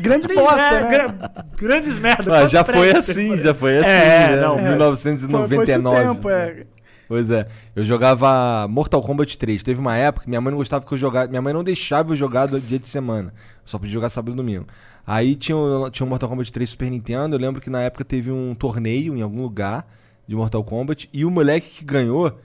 Grande bosta, é, né? gra- grandes merda. Ah, já foi assim, já foi assim, É, né? não, É. 1999. Foi, foi esse o tempo, é. Pois é. Eu jogava Mortal Kombat 3. Teve uma época que minha mãe não gostava que eu jogasse. Minha mãe não deixava eu jogar do dia de semana. Eu só podia jogar sábado e domingo. Aí tinha o, tinha o Mortal Kombat 3 Super Nintendo. Eu lembro que na época teve um torneio em algum lugar de Mortal Kombat. E o moleque que ganhou,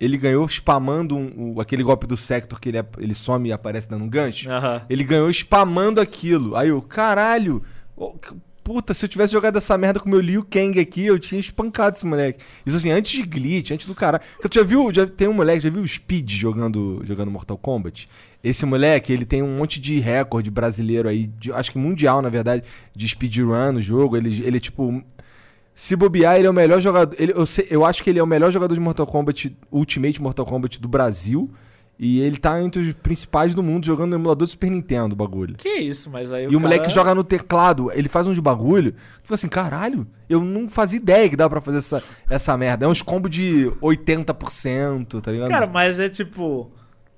ele ganhou spamando um- o- aquele golpe do Sector que ele, ele some e aparece dando um gancho. Aham. Ele ganhou spamando aquilo. Aí eu, caralho, c- puta, se eu tivesse jogado essa merda com o meu Liu Kang aqui, eu tinha espancado esse moleque. Isso assim, antes de glitch, antes do caralho. Tu já viu, já tem um moleque, já viu o Speed jogando, jogando Mortal Kombat? Esse moleque, ele tem um monte de recorde brasileiro aí, de- acho que mundial, na verdade, de speedrun no jogo. Ele, ele é tipo. Se bobear, ele é o melhor jogador. Ele, eu, sei- eu acho que ele é o melhor jogador de Mortal Kombat, Ultimate Mortal Kombat do Brasil. E ele tá entre os principais do mundo jogando no emulador do Super Nintendo, o bagulho. Que isso, mas aí E o moleque joga no teclado, ele faz uns bagulho. Tu fica assim, caralho, eu não fazia ideia que dava pra fazer essa, essa merda. É uns combos de 80%, tá ligado? Cara, mas é tipo.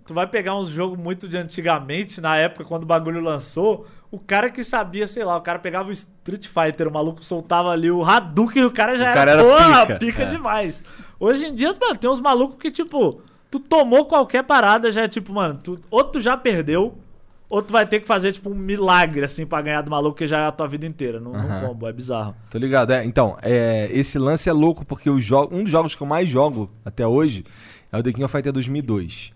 Tu vai pegar uns jogos muito de antigamente, na época quando o bagulho lançou. O cara que sabia, sei lá, o cara pegava o Street Fighter, o maluco soltava ali o Hadouken e o cara já O cara era, era porra, pica. pica, É. demais. Hoje em dia, mano, tem uns malucos que, tipo, tu tomou qualquer parada, já é tipo, mano, tu, ou tu já perdeu, ou tu vai ter que fazer, tipo, um milagre, assim, pra ganhar do maluco que já é a tua vida inteira, num Aham. combo. É bizarro. Tô ligado, é. Então, é, esse lance é louco porque o jo- um dos jogos que eu mais jogo até hoje é o The King of Fighter 2002.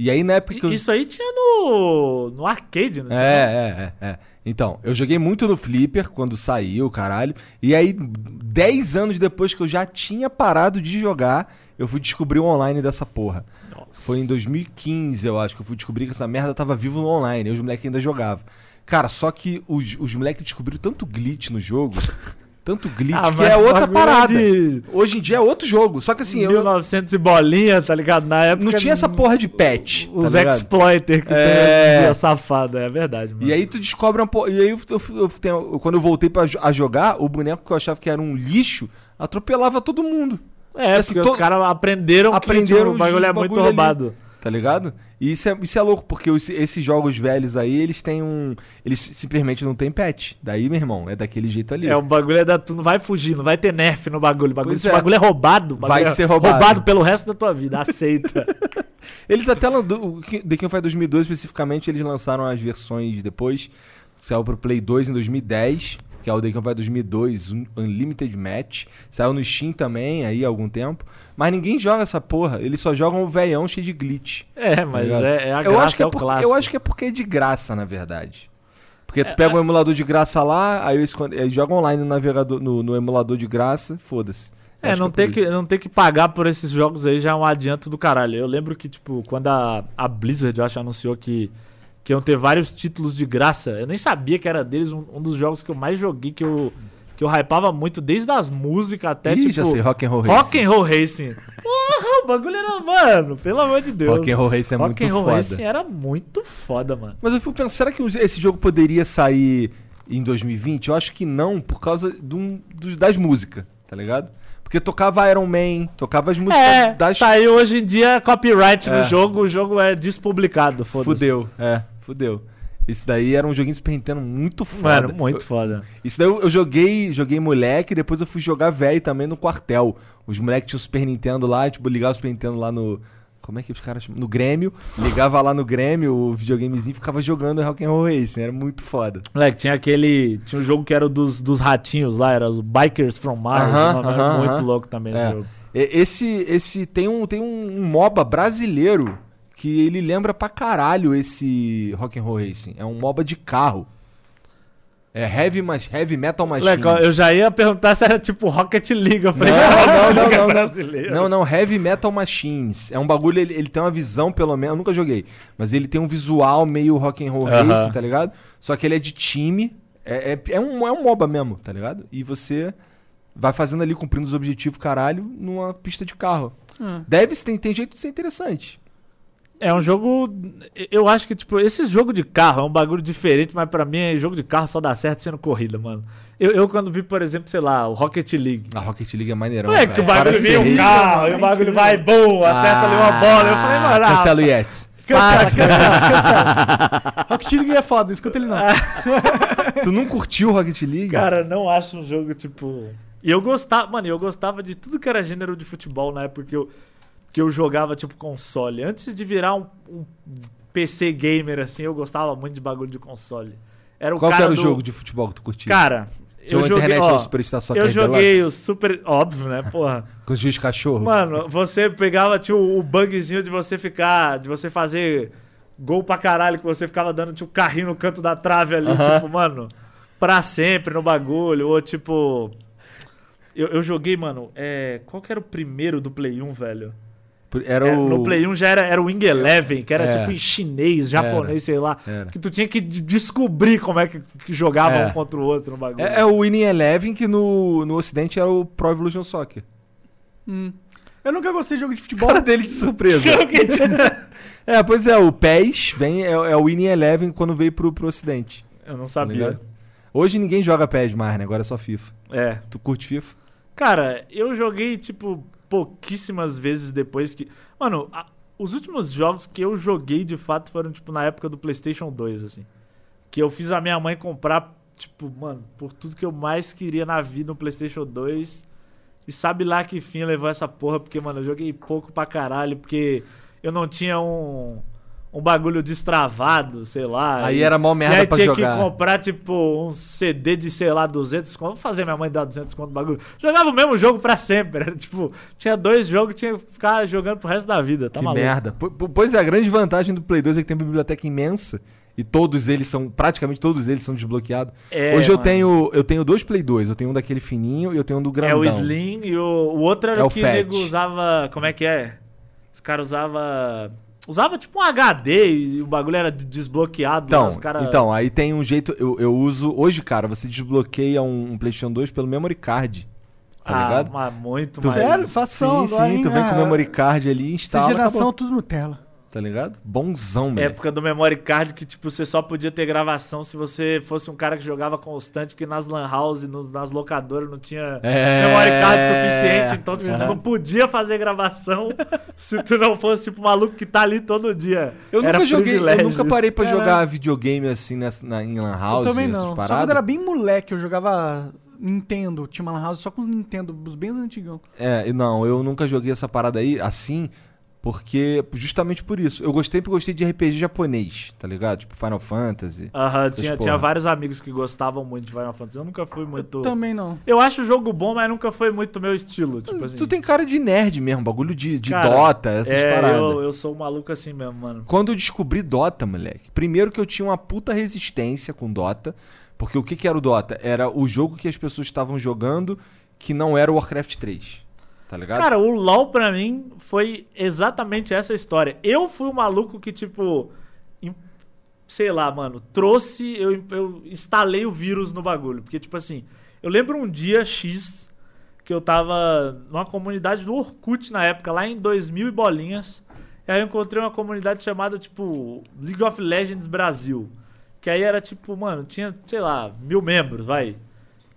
E aí na época eu... Isso aí tinha no, no arcade, não É, é, é, é. Então, eu joguei muito no Flipper quando saiu, caralho. E aí, 10 anos depois que eu já tinha parado de jogar, eu fui descobrir o online dessa porra. Nossa. Foi em 2015, eu acho, que eu fui descobrir que essa merda tava vivo no online. E os moleques ainda jogavam. Cara, só que os, os moleques descobriram tanto glitch no jogo. Tanto glitch Ah, que é outra é parada. de- Hoje em dia é outro jogo. Só que assim, eu 1900 e bolinha, tá ligado? Na época. não tinha essa porra de patch. tá Os ligado? exploiter que É. tem safado, é verdade, mano. E aí tu descobre uma porra. E aí eu, eu- eu quando eu voltei pra, a jogar, o boneco que eu achava que era um lixo atropelava todo mundo. é, assim, porque os caras aprenderam, aprenderam que tipo, o bagulho é muito bagulho ali. Roubado. Tá ligado? E isso é, isso é louco, porque os- esses jogos velhos aí, eles têm um. Eles simplesmente não têm patch. Daí, meu irmão, é daquele jeito ali. É, o bagulho é da. Tu não vai fugir, não vai ter nerf no bagulho. Bagulho, Pois se é. bagulho é roubado, bagulho Vai é ser roubado. pelo resto da tua vida. Aceita. Eles até o The King of Fighters 2002 especificamente, eles lançaram as versões depois. Saiu pro Play 2 em 2010, que é o The King of Fighters 2002 Un- Unlimited Match. Saiu no Steam também aí há algum tempo. Mas ninguém joga essa porra. Eles só jogam o veião cheio de glitch. é, mas ligado? é, é a eu, graça, acho que é, é por- clássico. eu acho que é porque é de graça, na verdade. Porque tu É, pega é. um emulador de graça lá, aí eles, eles jogam online no navegador, no, no emulador de graça, foda-se. É, Acho não que ter que, não ter que pagar por esses jogos aí já é um adianto do caralho. Eu lembro que, tipo, quando a, a Blizzard, eu acho, anunciou que, que iam ter vários títulos de graça, eu nem sabia que era deles um, um dos jogos que eu mais joguei, que eu, que eu hypava muito, desde as músicas até, Ih, tipo... já sei, Rock and Roll Rock Racing. and Roll Racing. Porra, o bagulho era, mano, pelo amor de Deus. Rock and Roll Racing é Rock muito and Roll foda. Racing era muito foda, mano. Mas eu fico pensando, será que esse jogo poderia sair em 2020? Eu acho que não, por causa de um- dos- das músicas, tá ligado? Porque tocava Iron Man, tocava as músicas É, das... saiu hoje em dia copyright É. no jogo, o jogo é despublicado, foda-se. Fudeu, é, fudeu. Esse daí era um joguinho de Super Nintendo muito foda. Mano, muito foda. Isso daí eu, eu joguei, joguei moleque, depois eu fui jogar velho também no quartel. Os moleques tinham Super Nintendo lá, tipo, ligava o Super Nintendo lá no. Como é que os caras chamam? No Grêmio. Ligava lá no Grêmio, o videogamezinho, ficava jogando Rock and Roll Racing. Era muito foda. Moleque, tinha aquele. Tinha um jogo que era dos, dos ratinhos lá, era os Bikers from Mars. O nome era aham, muito aham. louco também esse É. jogo. E- Esse, esse tem um, tem um, um MOBA brasileiro que ele lembra pra caralho esse Rock and Roll Racing. É um MOBA de carro. É Heavy, mas heavy Metal Machine. Moleque, ó, eu já ia perguntar se era tipo Rocket League. Eu falei, Não, Rocket não, não, League é não. brasileiro. Não, não, Heavy Metal Machines. É um bagulho, ele, ele tem uma visão, pelo menos. Eu nunca joguei. Mas ele tem um visual meio rock and roll Aham. racing, tá ligado? Só que ele é de time. É, é, é um, é um MOBA mesmo, tá ligado? E você vai fazendo ali, cumprindo os objetivos, caralho, numa pista de carro. Hum. Deve tem, tem jeito de ser interessante. É um jogo. Eu acho que, tipo, esse jogo de carro é um bagulho diferente, mas pra mim, é jogo de carro só dá certo sendo corrida, mano. Eu, eu quando vi, por exemplo, sei lá, o Rocket League. A Rocket League é maneirão. É que o. Para bagulho vem um carro e o bagulho vai, bum, acerta ali uma bola. Eu falei, mano, ah, Cancela o Yetis. Cancela, cancela, cancela. Rocket League é foda, escuta ele não. tu não curtiu Rocket League? Cara, não acho um jogo, tipo. E eu gostava, mano, eu gostava de tudo que era gênero de futebol na época que eu, que eu jogava, tipo, console. Antes de virar um, um PC gamer, assim, eu gostava muito de bagulho de console. Era o Qual cara era o do- jogo de futebol que tu curtia? Cara, eu joguei, internet ó, no Superstar Soccer eu joguei o? Super... Óbvio, né, porra. Com os cachorro? Mano, você pegava, tinha o, bugzinho de você ficar, de você fazer gol pra caralho, que você ficava dando, tipo, carrinho no canto da trave ali, Aham. tipo, mano, pra sempre no bagulho, ou tipo... Eu, eu joguei, mano, é... Qual que era o primeiro do Play 1, velho? Era É, o. No Play 1 já era, era o Wing Eleven, que era É. tipo em chinês, japonês, sei lá. Era. Que tu tinha que de- descobrir como é que, que jogava É. um contra o outro no bagulho. É, é o Winning Eleven, que no, no ocidente é o Pro Evolution Soccer. Hum. Eu nunca gostei de jogo de futebol. Cara dele de surpresa. é, pois é, o PES vem, é, é o Winning Eleven quando veio pro, pro ocidente. Eu não tá sabia. ligado? Hoje ninguém joga PES mais, né? Agora é só FIFA. É. Tu curte FIFA? Cara, eu joguei, tipo, pouquíssimas vezes depois que. Mano, a- os últimos jogos que eu joguei de fato foram, tipo, na época do PlayStation 2, assim. Que eu fiz a minha mãe comprar, tipo, mano, por tudo que eu mais queria na vida no PlayStation 2. E sabe lá que fim levou essa porra, porque, mano, eu joguei pouco pra caralho, porque eu não tinha um. Um bagulho destravado, sei lá. Aí e- era mó e merda aí pra tinha jogar. que comprar, tipo, um CD de, sei lá, 200 conto. Vou fazer minha mãe dar 200 conto no bagulho. Jogava o mesmo jogo pra sempre. Era, tipo, tinha dois jogos, tinha que ficar jogando pro resto da vida. Tá que maluco? merda. Po- po- Pois é, a grande vantagem do Play 2 é que tem uma biblioteca imensa. E todos eles são, praticamente todos eles são desbloqueados. É, Hoje eu mano. tenho, eu tenho dois Play 2. Eu tenho um daquele fininho e eu tenho um do É grandão. o Slim e o, o outro era É o que o nego usava. Como é que é? Os caras usavam. Usava tipo um HD e o bagulho era de- desbloqueado. Então, os cara... então, aí tem um jeito. Eu, eu uso. Hoje, cara, você desbloqueia um, um PlayStation 2 pelo memory card. Tá ah, ligado? mas muito Tu mais. Sério? Fação sim, agora, sim, hein? tu vem com o memory card ali e Essa instala. geração, acabou, tudo Nutella. Tá ligado? Bonzão, velho. Época do memory card que, tipo, você só podia ter gravação se você fosse um cara que jogava constante, porque nas lan house, nos- nas locadoras não tinha É. memory card suficiente, então, tipo, tu não podia fazer gravação se tu não fosse, tipo, maluco que tá ali todo dia. Eu Era nunca joguei, eu nunca parei pra É. jogar videogame assim nessa, na, em Lan House, eu também não. Só quando era bem moleque, eu jogava Nintendo. Tinha uma lan house só com os Nintendo, os bem antigão. É, e não, eu nunca joguei essa parada aí assim, porque justamente por isso. Eu gostei porque gostei de RPG japonês, tá ligado? Tipo Final Fantasy. Aham, tinha, porra. tinha vários amigos que gostavam muito de Final Fantasy. Eu nunca fui muito. Também não. Eu acho o jogo bom, mas nunca foi muito meu estilo. Tipo assim. tu tem cara de nerd mesmo, bagulho de, de Cara, Dota, essas é, paradas. eu, eu sou um maluco assim mesmo, mano. Quando eu descobri Dota, moleque, primeiro que eu tinha uma puta resistência com Dota, porque o que, que era o Dota? Era o jogo que as pessoas estavam jogando que não era o Warcraft 3. Tá ligado? Cara, o LoL pra mim foi exatamente essa história. Eu fui o maluco que, tipo, sei lá, mano, trouxe, eu, eu instalei o vírus no bagulho. Porque, tipo assim, eu lembro um dia X que eu tava numa comunidade do Orkut na época, lá em 2000 e bolinhas. E aí eu encontrei uma comunidade chamada, tipo, League of Legends Brasil. Que aí era tipo, mano, tinha, sei lá, mil membros, vai.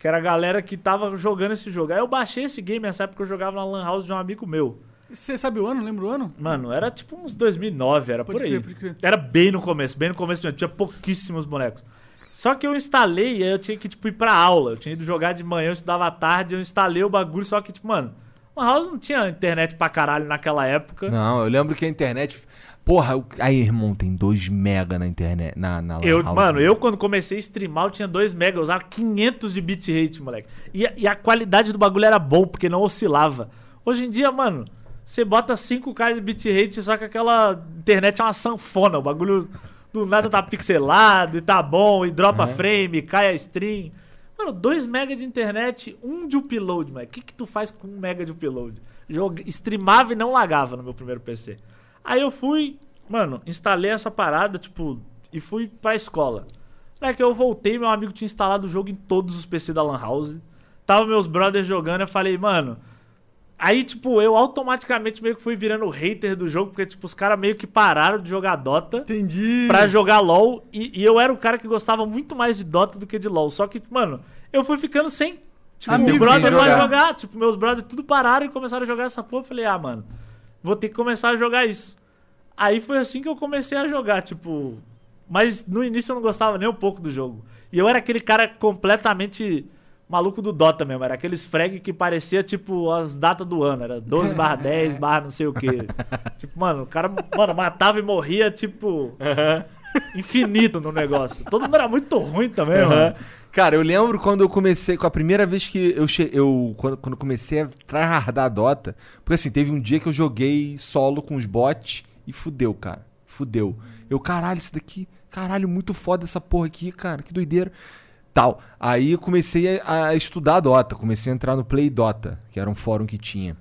Que era a galera que tava jogando esse jogo. Aí eu baixei esse game nessa época eu jogava na Lan House de um amigo meu. Você sabe o ano? Lembra o ano? Mano, era tipo uns 2009, era Pode por aí. crer, pode crer. Era bem no começo, bem no começo mesmo. Tinha pouquíssimos bonecos. Só que eu instalei e aí eu tinha que, tipo, ir pra aula. Eu tinha ido jogar de manhã, eu estudava à tarde, eu instalei o bagulho, só que, tipo, mano, Lan House não tinha internet pra caralho naquela época. Não, eu lembro que a internet. Porra, aí, irmão, tem 2 mega na internet. Na, na Eu, House, mano, né? eu quando comecei a streamar, eu tinha 2 mega, eu usava 500 de bitrate, moleque. E, a- e a qualidade do bagulho era bom, porque não oscilava. Hoje em dia, mano, você bota 5k de bitrate, só que aquela internet é uma sanfona. O bagulho do nada tá pixelado e tá bom, e dropa frame, cai a stream. Mano, 2 mega de internet, 1 de upload, moleque. O que que tu faz com 1 mega de upload? Joga, streamava e não lagava no meu primeiro PC. Aí eu fui, mano, instalei essa parada, tipo, e fui pra escola. É que eu voltei, meu amigo tinha instalado o jogo em todos os PC da Lan House. Tava meus brothers jogando, eu falei, mano. Aí, tipo, eu automaticamente meio que fui virando hater do jogo, porque, tipo, os caras meio que pararam de jogar Dota Entendi. pra jogar LOL. E, e eu era o cara que gostava muito mais de Dota do que de LOL. Só que, mano, eu fui ficando sem. Tipo, Amigo brother vai jogar. jogar. Tipo, meus brothers tudo pararam e começaram a jogar essa porra. Eu falei, ah, mano, vou ter que começar a jogar isso. Aí foi assim que eu comecei a jogar, tipo. Mas no início eu não gostava nem um pouco do jogo. E eu era aquele cara completamente maluco do Dota mesmo. Era aqueles frag que parecia, tipo, as datas do ano. Era 12 barra 10 barra não sei o quê. tipo, mano, o cara mano, matava e morria, tipo. Infinito no negócio. Todo mundo era muito ruim também, mano. Cara, eu lembro quando eu comecei, com a primeira vez que eu che... eu quando, quando comecei a tryhardar a Dota, porque assim, teve um dia que eu joguei solo com os bots e fudeu, cara. Fudeu. Eu, caralho, isso daqui, caralho, muito foda essa porra aqui, cara, que doideira. Tal. Aí eu comecei a, a estudar Dota, comecei a entrar no Play Dota, que era um fórum que tinha.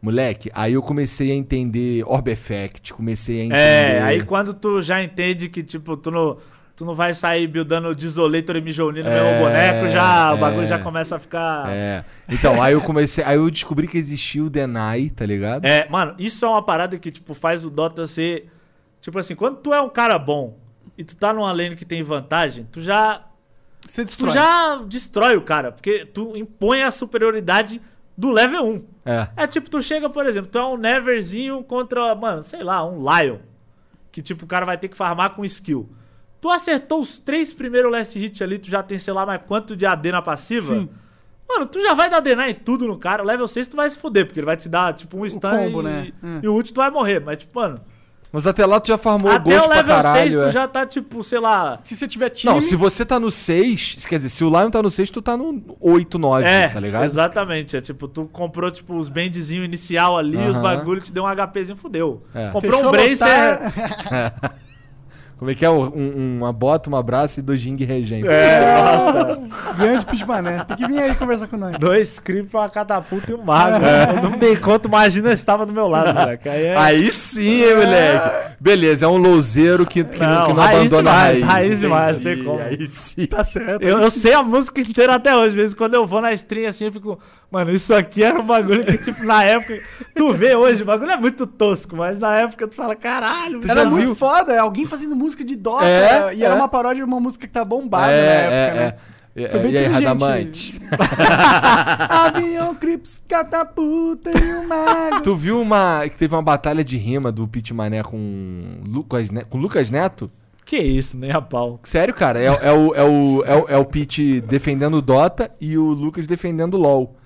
Moleque, aí eu comecei a entender Orb Effect, comecei a entender. É, aí quando tu já entende que, tipo, tu não, tu não vai sair buildando Desolator e Mijoni no É, mesmo boneco, já, o é. bagulho já começa a ficar. É. Então, aí eu comecei. Aí eu descobri que existia o Denai, tá ligado? É, mano, isso é uma parada que, tipo, faz o Dota ser. Tipo assim, quando tu é um cara bom e tu tá numa lane que tem vantagem, tu já. Você Tu destrói. já destrói o cara, porque tu impõe a superioridade do level 1. É. É tipo, tu chega, por exemplo, tu é um Neverzinho contra, mano, sei lá, um Lion. Que tipo, o cara vai ter que farmar com skill. Tu acertou os três primeiros last hit ali, tu já tem, sei lá, mais quanto de AD na passiva? Sim. Mano, tu já vai dar DNA em tudo no cara. Level 6 tu vai se fuder, porque ele vai te dar, tipo, um stun combo, e, né? É. e o ult tu vai morrer. Mas, tipo, mano, Mas até lá tu já farmou até gold o pra level caralho. 6 tu é. já tá, tipo, sei lá... Se você tiver time. Não, se você tá no 6, quer dizer, se o Lion tá no 6, tu tá no 8, 9, É, tá ligado? exatamente. É tipo, tu comprou, tipo, os bandzinhos inicial ali, os Aham. bagulho te deu um HPzinho, fudeu. É. Comprou Fechou um Bracer... Como é que é? Um- um- uma bota, um abraço e dois Jing regente. É, nossa. Grande Pitmané. Tem que vir aí conversar com nós. Dois creep, uma catapulta e um mago. Eu não me dei conta, imagina eu estava do meu lado, moleque. Aí é. Aí sim, hein, moleque. Beleza, é um louzeiro que, que não, que não raiz abandona demais, a raiz. raiz demais, Entendi, tem como. Aí sim. Tá certo. Eu, eu sei a música inteira até hoje. Às vezes, quando eu vou na stream assim, eu fico. Mano, isso aqui era um bagulho que, tipo, na época. Tu vê hoje, o bagulho é muito tosco, mas na época tu fala, caralho, Tu Era muito viu? foda, é alguém fazendo música de Dota. É, e era é. uma paródia de uma música que tá bombada é, na época, é, né? é. Foi bem e aí, inteligente. Radamante? Avião, Crips, catapulta e o mago. Tu viu uma. que teve uma batalha de rima do Pit Mané com Lucas, Ne- com Lucas Neto? Que isso, nem a pau. Sério, cara, é, é o, é, o, é, o, é o Pete defendendo o Dota e o Lucas defendendo o LoL.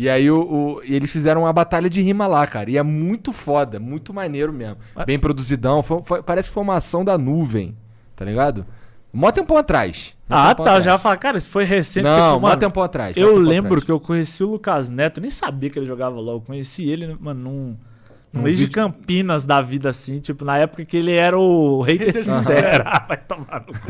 E aí o, o- e eles fizeram uma batalha de rima lá, cara. E é muito foda, muito maneiro mesmo. Bem produzidão. foi- foi- parece que foi uma ação da nuvem, tá ligado? Mó tempão atrás. Mó Ah, tá. Atrás. já ia falar, cara, isso foi recente. Não, porque, mó tempão atrás. Eu lembro atrás. que eu conheci o Lucas Neto, nem sabia que ele jogava LOL. Eu conheci ele, mano, num, num Num mês de vídeo- Campinas da vida, assim, tipo, na época que ele era o hater Hater sincero. Ah, vai tomar no cu.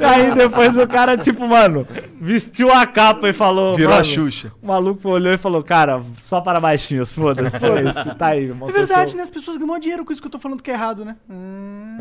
E aí depois o cara, tipo, mano, vestiu a capa e falou. Virou a Xuxa. O maluco olhou e falou, cara, só para baixinhos, foda-se. é isso, tá aí. É verdade, né? As pessoas ganham dinheiro com isso que eu tô falando que é errado, né? Hum.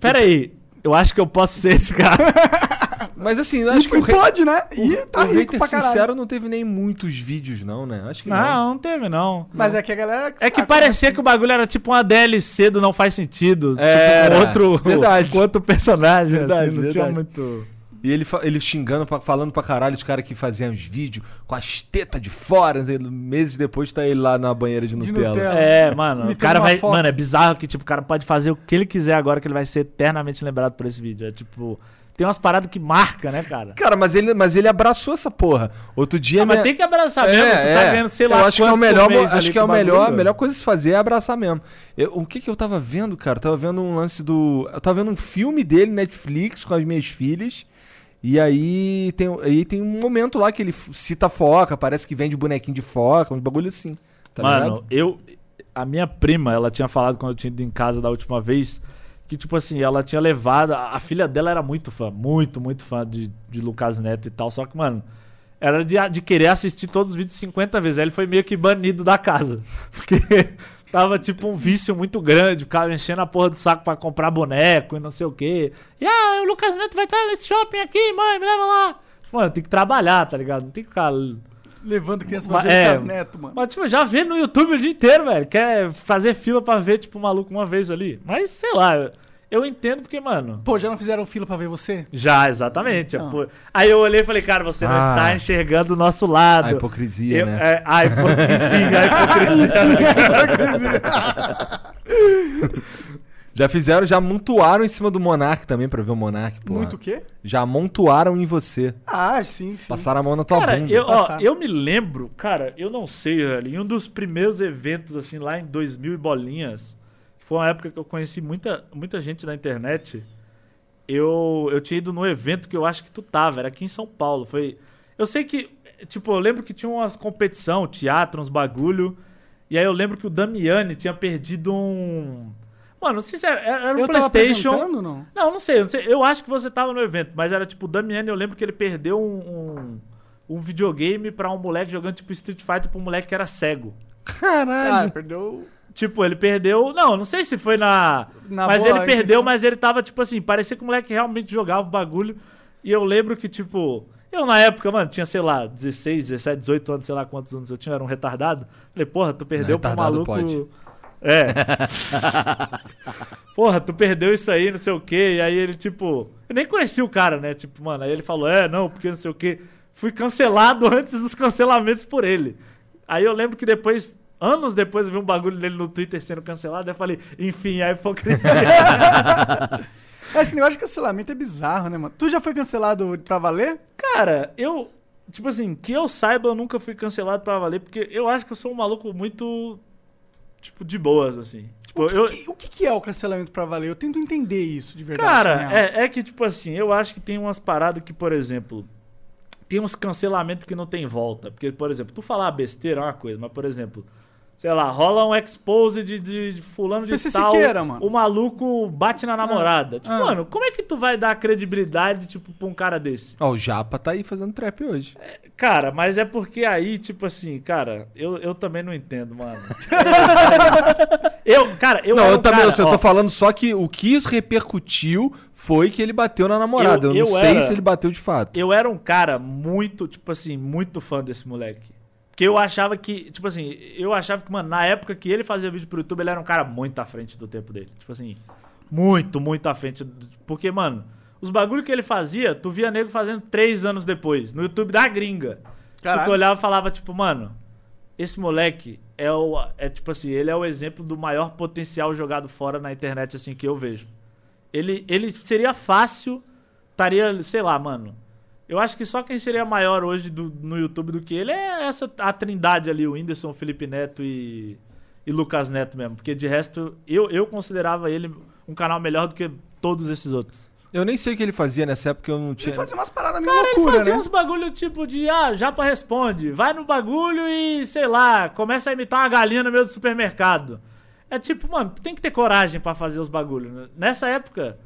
Pera aí, eu acho que eu posso ser esse cara. Mas assim, eu acho que E o, pode, né? E tá o rico hater pra caralho. sincero não teve nem muitos vídeos, não, né? Acho que não. Não, não teve, não. Mas é que a galera. É que parecia que o bagulho era tipo uma DLC do Não Faz Sentido. Era, tipo, com outro, verdade. com outro personagem, Verdade, assim, não tinha verdade. muito... E ele, ele xingando, falando pra caralho os caras que faziam os vídeos com as tetas de fora. Meses depois tá ele lá na banheira de De Nutella. Nutella. É, mano, o cara vai... foto. Mano, é bizarro que, tipo, o cara pode fazer o que ele quiser agora que ele vai ser eternamente lembrado por esse vídeo. É, tipo... Tem umas paradas que marca, né, cara? Cara, mas ele, mas ele abraçou essa porra. Outro dia. Ah, mas minha- tem que abraçar mesmo, tu tá ganhando, sei lá, Eu acho que é o melhor, acho que é o melhor, a melhor coisa a se fazer é abraçar mesmo. Eu- o que que eu tava vendo, cara? Eu tava vendo um lance do, eu tava vendo um filme dele Netflix com as minhas filhas. E aí tem, aí tem um momento lá que ele cita foca, parece que vende bonequinho de foca, uns bagulho assim. Tá Mano, ligado? eu. A minha prima, ela tinha falado quando eu tinha ido em casa da última vez. Que, tipo assim, ela tinha levado. A filha dela era muito fã, muito, muito fã de, de Lucas Neto e tal. Só que, mano, era de, de querer assistir todos os vídeos 50 vezes. Aí ele foi meio que banido da casa. Porque tava, tipo, um vício muito grande. O cara enchendo a porra do saco pra comprar boneco e não sei o quê. E, ah, o Lucas Neto vai estar nesse shopping aqui, mãe, me leva lá. Mano, tem que trabalhar, tá ligado? Não tem que ficar Levando criança pra ver é. Lucas Neto, mano. mas, tipo, já vê no YouTube o dia inteiro, velho. Quer fazer fila pra ver, tipo, o maluco uma vez ali. Mas, sei lá, eu, entendo porque, mano. Pô, já não fizeram fila pra ver você? Já, exatamente. Não. por- Aí eu olhei e falei, cara, você não Ah. está enxergando o nosso lado. A hipocrisia, Eu- né? é, a hipo- Enfim, a hipocrisia. Já fizeram, já amontoaram em cima do Monark também pra ver o Monark, pô. Muito o quê? Já amontoaram em você. Ah, sim, sim. Passaram a mão na tua Cara, bunda. eu, ó, eu me lembro, cara, eu não sei, velho, em um dos primeiros eventos, assim, lá em 2000 e bolinhas, foi uma época que eu conheci muita, muita gente na internet, eu, eu tinha ido num evento que eu acho que tu tava, era aqui em São Paulo, foi... Eu sei que, tipo, eu lembro que tinha umas competição, teatro, uns bagulho, e aí eu lembro que o Damiani tinha perdido um... Mano, não sei se era, era um eu tava Playstation... apresentando, não? Não, não sei, eu não sei. Eu acho que você tava no evento, mas era tipo, o Damiani, eu lembro que ele perdeu um. um- um videogame pra um moleque jogando tipo Street Fighter pra um moleque que era cego. Caralho. Ah, perdeu. Tipo, ele perdeu. Não, não sei se foi na. Na mas boa ele perdeu, intenção. mas ele tava, tipo assim, parecia que o moleque realmente jogava o bagulho. E eu lembro que, tipo. Eu, na época, mano, tinha, sei lá, 16, 17, 18 anos, sei lá quantos anos eu tinha, era um retardado. Falei, porra, tu perdeu pro Retardado maluco. pode. É. porra, tu perdeu isso aí, não sei o quê. E aí ele, tipo. Eu nem conhecia o cara, né? Tipo, mano, aí ele falou, é, não, porque não sei o quê. Fui cancelado antes dos cancelamentos por ele. Aí eu lembro que depois, anos depois, eu vi um bagulho dele no Twitter sendo cancelado. Eu falei, enfim, a hipocrisia. É, Esse negócio de cancelamento é bizarro, né, mano? Tu já foi cancelado pra valer? Cara, eu. Tipo assim, que eu saiba, eu nunca fui cancelado pra valer, porque eu acho que eu sou um maluco muito. Tipo, de boas, assim. Tipo, O que, eu. que- o que é o cancelamento pra valer? Eu tento entender isso de verdade. Cara, é, é que, tipo assim, eu acho que tem umas paradas que, por exemplo. Tem uns cancelamentos que não tem volta. Porque, por exemplo, tu falar besteira é uma coisa, mas, por exemplo. Sei lá, rola um expose de, de, de fulano de PC tal. Siqueira, mano. O maluco bate na namorada. tipo, ah. mano, como é que tu vai dar credibilidade, tipo, pra um cara desse? Ó, o Japa tá aí fazendo trap hoje. Cara, mas é porque aí, tipo assim, cara, eu, eu também não entendo, mano. eu, cara, eu não, eu um também, cara, eu ó, tô falando só que o que isso repercutiu foi que ele bateu na namorada. Eu, Eu- não eu sei era- se ele bateu de fato. Eu era um cara muito, tipo assim, muito fã desse moleque. Porque eu achava que, tipo assim, eu achava que, mano, na época que ele fazia vídeo pro YouTube, ele era um cara muito à frente do tempo dele. Tipo assim, muito, muito à frente. do- Porque, mano, os bagulho que ele fazia, tu via nego fazendo três anos depois, no YouTube da gringa. Caralho. Tu olhava e falava, tipo, mano, esse moleque é o. É tipo assim, ele é o exemplo do maior potencial jogado fora na internet, assim, que eu vejo. Ele, ele seria fácil, estaria, sei lá, mano. Eu acho que só quem seria maior hoje do- no YouTube do que ele é essa a trindade ali, o Whindersson, o Felipe Neto e, e Lucas Neto mesmo. Porque de resto, eu, eu considerava ele um canal melhor do que todos esses outros. Eu nem sei o que ele fazia nessa época, eu não Ele tinha. fazia umas paradas meio Cara, ele loucura, fazia né? uns bagulho tipo de, ah, Japa responde, vai no bagulho e, sei lá, começa a imitar uma galinha no meio do supermercado. É tipo, mano, tu tem que ter coragem pra fazer os bagulhos. né? Nessa época.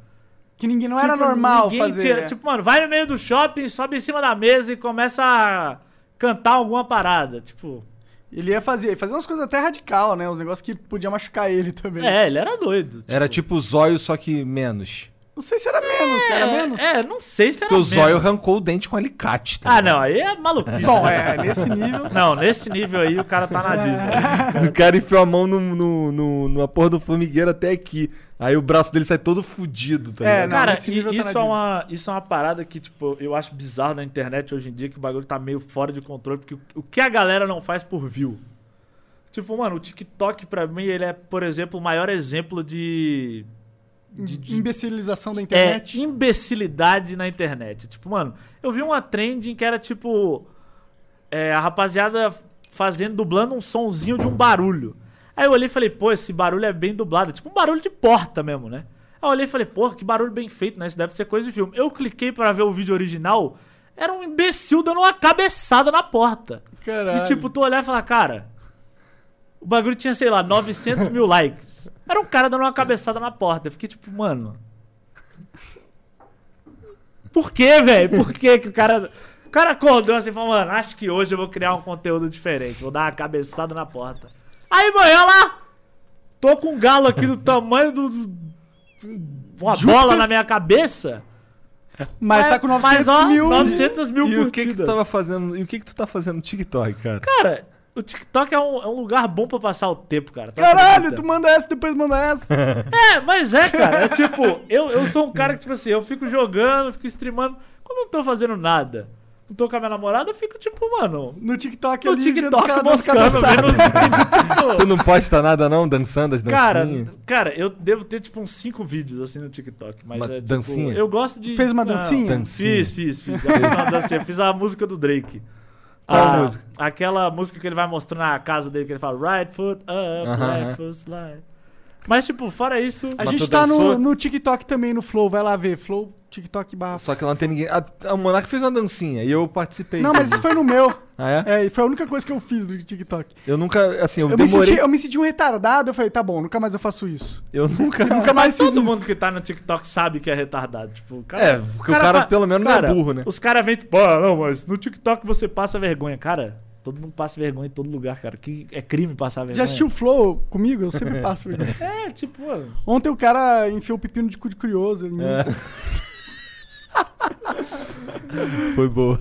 Que ninguém não era tipo, normal ninguém fazer. tinha- né? Tipo, mano, vai no meio do shopping, sobe em cima da mesa e começa a cantar alguma parada. Tipo. Ele ia fazer, fazia umas coisas até radical, né? Uns negócios que podia machucar ele também. É, ele era doido. Era tipo zóio, só que menos. Não sei se era menos, se era é, menos. É, não sei se era Porque o zóio menos. arrancou o dente com alicate. tá Ah, não, aí é maluquice. Bom, é, nesse nível. Não, nesse nível aí o cara tá na Disney. O cara enfiou a mão no, no, no, numa porra do formigueiro até aqui. Aí o braço dele sai todo fudido, tá É, ligado? não, Cara, nível i- tá isso, é uma, isso é uma parada que, tipo, eu acho bizarro na internet hoje em dia, que o bagulho tá meio fora de controle, porque o, o que a galera não faz por view? Tipo, mano, o TikTok, pra mim, ele é, por exemplo, o maior exemplo de. De- Imbecilização da é, internet. imbecilidade na internet. Tipo, mano, eu vi uma trend em que era tipo. é, a rapaziada fazendo, dublando um sonzinho de um barulho. Aí eu olhei e falei, pô, esse barulho é bem dublado. Tipo um barulho de porta mesmo, né? Aí eu olhei e falei, pô, que barulho bem feito, né? Isso deve ser coisa de filme. Eu cliquei pra ver o vídeo original. Era um imbecil dando uma cabeçada na porta. Caralho. De tipo, tu olhar e falar, cara. O bagulho tinha, sei lá, 900 mil likes. Era um cara dando uma cabeçada na porta. Eu fiquei tipo, mano. Por que, velho? Por que que o cara. O cara acordou assim e falou, mano, acho que hoje eu vou criar um conteúdo diferente. Vou dar uma cabeçada na porta. Aí, manhã lá. Tô com um galo aqui do tamanho do. do- uma bola na minha cabeça. Mas tá com 900 mas, ó, mil. 900 mil E o que que tu curtidas. tava fazendo? E o que que tu tá fazendo no TikTok, cara? Cara, o TikTok é um, é um lugar bom pra passar o tempo, cara. Tu Caralho, tu manda essa, depois manda essa. É, mas é, cara. É tipo, eu, eu sou um cara que, tipo assim, eu fico jogando, fico streamando. Quando eu não tô fazendo nada, não tô com a minha namorada, eu fico, tipo, mano, No TikTok no ali, TikTok moscando, vídeos, Tu tipo. não posta nada não, dançando as Cara, dancinhas? cara, eu devo ter, tipo, uns cinco vídeos, assim, no TikTok. Mas Uma é, tipo, dancinha? Eu gosto de... Fez uma Não, dancinha? Dancinha. Fiz, fiz, fiz. Já fiz uma dancinha. Fiz a música do Drake. Qual A- música? Aquela música que ele vai mostrando na casa dele, que ele fala Right foot up, Aham, right aham. foot slide. Mas, tipo, fora isso. A Mas gente tu tá no, dançou? no TikTok também, no Flow. Vai lá ver. Flow, TikTok barra. Só que lá não tem ninguém. A, a Monark fez uma dancinha e eu participei. Não, mas isso foi no meu. Ah, é? É, e foi a única coisa que eu fiz do TikTok. Eu nunca, assim, eu, Eu me, demorei. senti, eu me senti um retardado. Eu falei, tá bom, nunca mais eu faço isso. Eu nunca. Nunca mais fiz Todo isso. mundo que tá no TikTok sabe que é retardado. Tipo, cara, É, porque o cara, fa- pelo menos não é burro, né? Os caras vêm tipo, ah, não, mas no TikTok você passa vergonha. Cara, todo mundo passa vergonha em todo lugar, cara. Que é crime passar vergonha. Já assistiu o Flow comigo? Eu sempre passo. vergonha. É, tipo, mano, Ontem o cara enfiou o pepino de cu de curioso. em mim. É. Foi boa.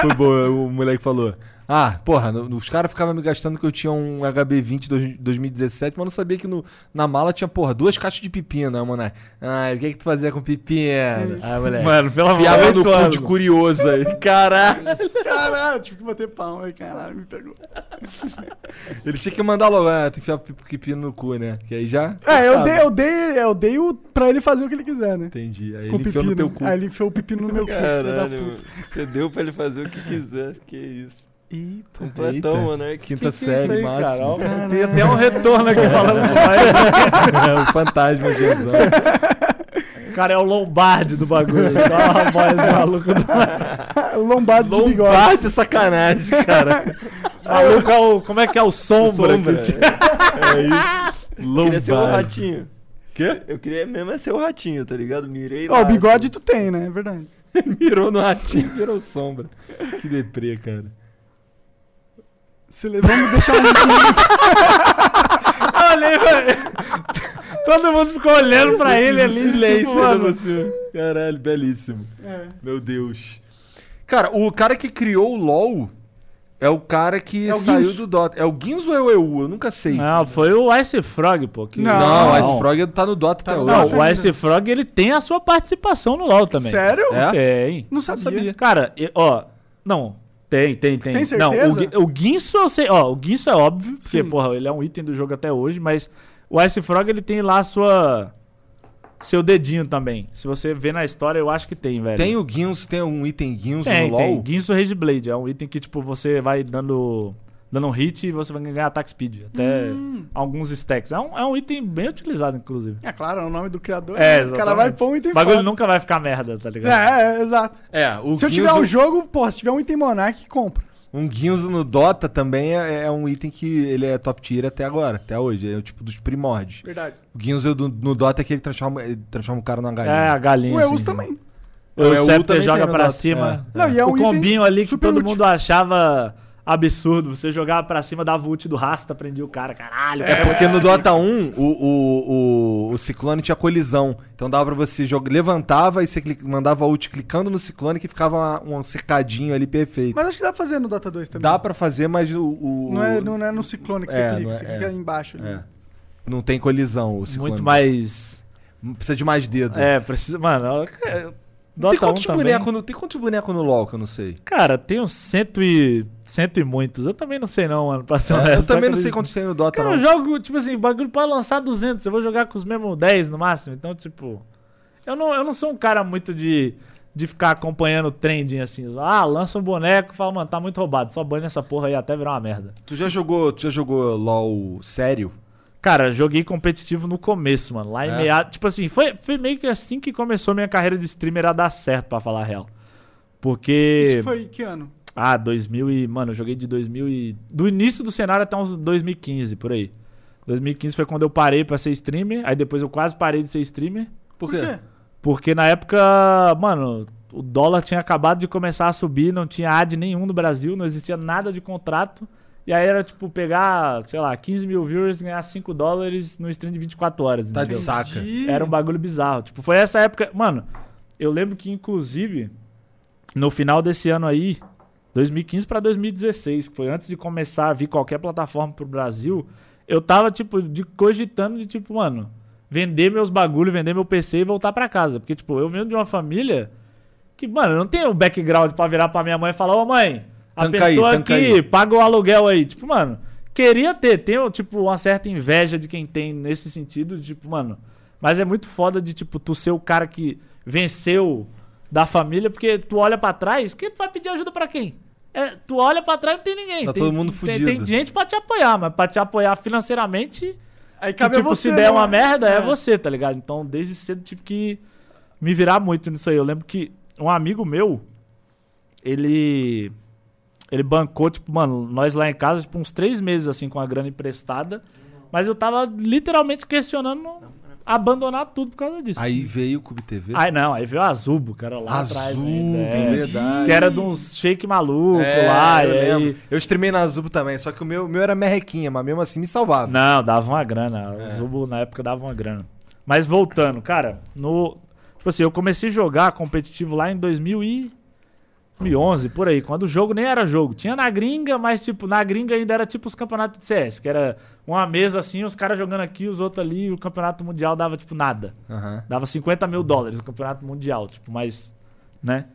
Foi boa. O moleque falou. Ah, porra, no- os caras ficavam me gastando que eu tinha um HB20 dois- 2017, mas não sabia que no, na mala tinha, porra, duas caixas de pepino, né, mano? Ah, o que que tu fazia com pepino? Ah, moleque. mano, pelo amor Enfiava no cu de curioso aí. Caralho. Caralho, eu tive que bater palma. Ai, Caralho, me pegou. Ele tinha que mandar logo, ah, tu enfiava pe- pepino no cu, né? Que aí já. É, eu dei, eu dei, eu dei o, pra ele fazer o que ele quiser, né? Entendi. Aí Com ele enfiou no teu pepino. cu. Aí ele enfiou o pepino no meu cu. Caralho, puta. mano. você deu pra ele fazer o que quiser. Que isso. Eita. Completão, Eita. mano. né? Que Quinta Que que é série, aí, máximo. cara? Tem até um retorno aqui falando nós. É o fantasma de Exame. O cara é o Lombardi do bagulho. Só a voz maluca do Lombardo de bigode. Lombardi sacanagem, cara. maluco. É o, como é que é o Sombra? sombra. que- É isso. Eu queria ser o Lombardi. ratinho. Quê? Eu queria mesmo é ser o ratinho, tá ligado? Mirei Ó, lá. o bigode tu tem, né? É verdade. Mirou no ratinho, virou sombra. Que deprê, cara. Se le- Vamos deixar um Eu olhei, velho. Todo mundo ficou olhando pra ele ali. Silêncio, tipo, né, mano. você? Caralho, belíssimo. É. Meu Deus. Cara, o cara que criou o LoL é o cara que É o saiu do Dota. É o Guinso ou é o EU? Eu nunca sei. Não, foi o Ice Frog, pô. que- Não. Não, o Ice Frog tá no Dota Tá até hoje. Não, o Ice Frog ele tem a sua participação no LoL também. Sério? É? Tem. Não sabia. sabia. Cara, ó, não. Tem, tem, tem. Tem Não, o, certeza? O Guinso eu sei, ó, o Guinso é óbvio, porque, Sim. porra, ele é um item do jogo até hoje, mas o Ice Frog ele tem lá a sua. Seu dedinho também. Se você vê na história, eu acho que tem, velho. Tem o Guinso, tem um item Guinso tem, no tem. LoL? Guinso Rage Blade. É um item que, tipo, você vai dando. Dando um hit e você vai ganhar ataque speed. Até Hum. alguns stacks. É um, é um item bem utilizado, inclusive. É claro, é o nome do criador. É, né? O cara vai pôr um item O bagulho foda. nunca vai ficar merda, tá ligado? É, é, exato. É, o se eu tiver um jogo, porra, se tiver um item Monarch, compra. um Guinso no Dota também é, é um item que ele é top tier até agora, até hoje. É o tipo dos primórdios. Verdade. O Guinso do- no Dota é que ele transforma, ele transforma o cara numa galinha. É, a galinha. O Eus assim. também. O É, Scepter joga no pra cima. é. Não, e é um o combinho ali que todo útil. mundo achava absurdo. Você jogava pra cima, dava ult do rasta, prendia o cara. Caralho. É porque no Dota 1 o, o, o, o Ciclone tinha colisão. Então dava pra você jogar. Levantava e você cli- mandava ult clicando no Ciclone que ficava um cercadinho ali perfeito. Mas acho que dá pra fazer no Dota 2 também. Dá pra fazer, mas o. o- Não é, não é no ciclone que você É, clica, não é- você é. clica embaixo. ali. É. Não tem colisão o Ciclone. Muito mais. Precisa de mais dedo. É, precisa. Mano, é, Tem Dota 1 quantos, bonecos no, tem quantos bonecos no LoL que eu não sei? Cara, tem uns cento e. cento e muitos. Eu também não sei, não, mano. Pra ser É, eu honesto. também não sei quantos tem no Dota, Cara, não. eu jogo, tipo assim, bagulho pra lançar 200. Eu vou jogar com os mesmos 10 no máximo. Então, tipo. Eu não, eu não sou um cara muito de, de ficar acompanhando o trending assim. Ah, lança um boneco e fala, mano, tá muito roubado. Só banha essa porra aí até virar uma merda. Tu já jogou, tu já jogou LoL sério? Cara, joguei competitivo no começo, mano. Lá em É? meado. Tipo assim, foi, foi meio que assim que começou minha carreira de streamer a dar certo, pra falar a real. Porque. Isso foi que ano? Ah, 2000 e... Mano, eu joguei de 2000 e... Do início do cenário até uns 2015, por aí. 2015 foi quando eu parei pra ser streamer. Aí depois eu quase parei de ser streamer. Por quê? Porque na época, mano, o dólar tinha acabado de começar a subir, não tinha ad nenhum no Brasil, não existia nada de contrato. E aí era tipo pegar, sei lá, 15 mil viewers e ganhar 5 dólares no stream de 24 horas. Tá de entendeu? saca. Entendi. Era um bagulho bizarro. Tipo, foi essa época. Mano, eu lembro que, inclusive, no final desse ano aí, 2015 pra 2016, que foi antes de começar a vir qualquer plataforma pro Brasil, eu tava, tipo, de, cogitando de, tipo, mano, vender meus bagulho, vender meu PC e voltar pra casa. Porque, tipo, eu venho de uma família que, mano, eu não tenho o background pra virar pra minha mãe e falar, ô mãe, a Tanca aí, pessoa tanca aqui aí. paga o aluguel aí. Tipo, mano, queria ter, tenho, tipo, uma certa inveja de quem tem nesse sentido, de, tipo, mano, mas é muito foda de, tipo, tu ser o cara que venceu da família, porque tu olha pra trás, que tu vai pedir ajuda pra quem? É, tu olha pra trás não tem ninguém. Tá tem, todo mundo tem, fudido. tem gente pra te apoiar, mas pra te apoiar financeiramente Aí Que, cabe a tipo, você, se der né? uma merda, é. É. você, tá ligado? Então, desde cedo tive que me virar muito nisso aí. Eu lembro que um amigo meu, ele. Ele bancou, tipo, mano, nós lá em casa, tipo, uns três meses, assim, com a grana emprestada. Mas eu tava literalmente questionando abandonar tudo por causa disso. Aí veio o Cube TV. Aí não, aí veio a Zubo, cara, lá atrás. Azul, ainda, é. verdade. Que era de uns shake maluco É, lá. eu e aí... Eu streamei na Zubo também, só que o meu, o meu era merrequinha, mas mesmo assim me salvava. Não, dava uma grana. É. O Zubo na época dava uma grana. Mas voltando, cara, no. Tipo assim, eu comecei a jogar competitivo lá em 2011, por aí, quando o jogo nem era jogo. Tinha na gringa, mas tipo, na gringa ainda era tipo os campeonatos de CS, que era uma mesa assim, os caras jogando aqui, os outros ali, e o campeonato mundial dava tipo nada. Aham. Dava 50 mil dólares o campeonato mundial, tipo, mas. Né?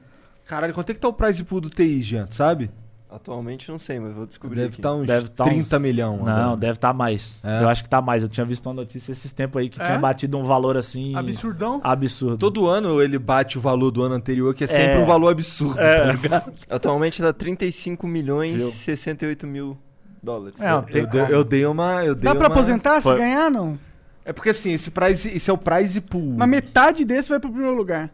Caralho, quanto é que tá o prize pool do TI, Jean, sabe? Atualmente não sei, mas vou descobrir Deve estar uns Deve tá 30 uns- milhão. Não, agora. deve estar mais. É? Eu acho que tá mais. Eu tinha visto uma notícia esses tempos aí que É? tinha batido um valor assim. Absurdão. Absurdo. Todo ano ele bate o valor do ano anterior, que é sempre É. um valor absurdo. É. tá ligado? Atualmente dá 35 milhões e 68 mil dólares. É, tem Eu, dei, eu dei uma. Eu dei Dá pra uma- aposentar se Foi. ganhar, não? É porque assim, esse, prize, esse é o prize pool. Mas metade desse vai pro primeiro lugar.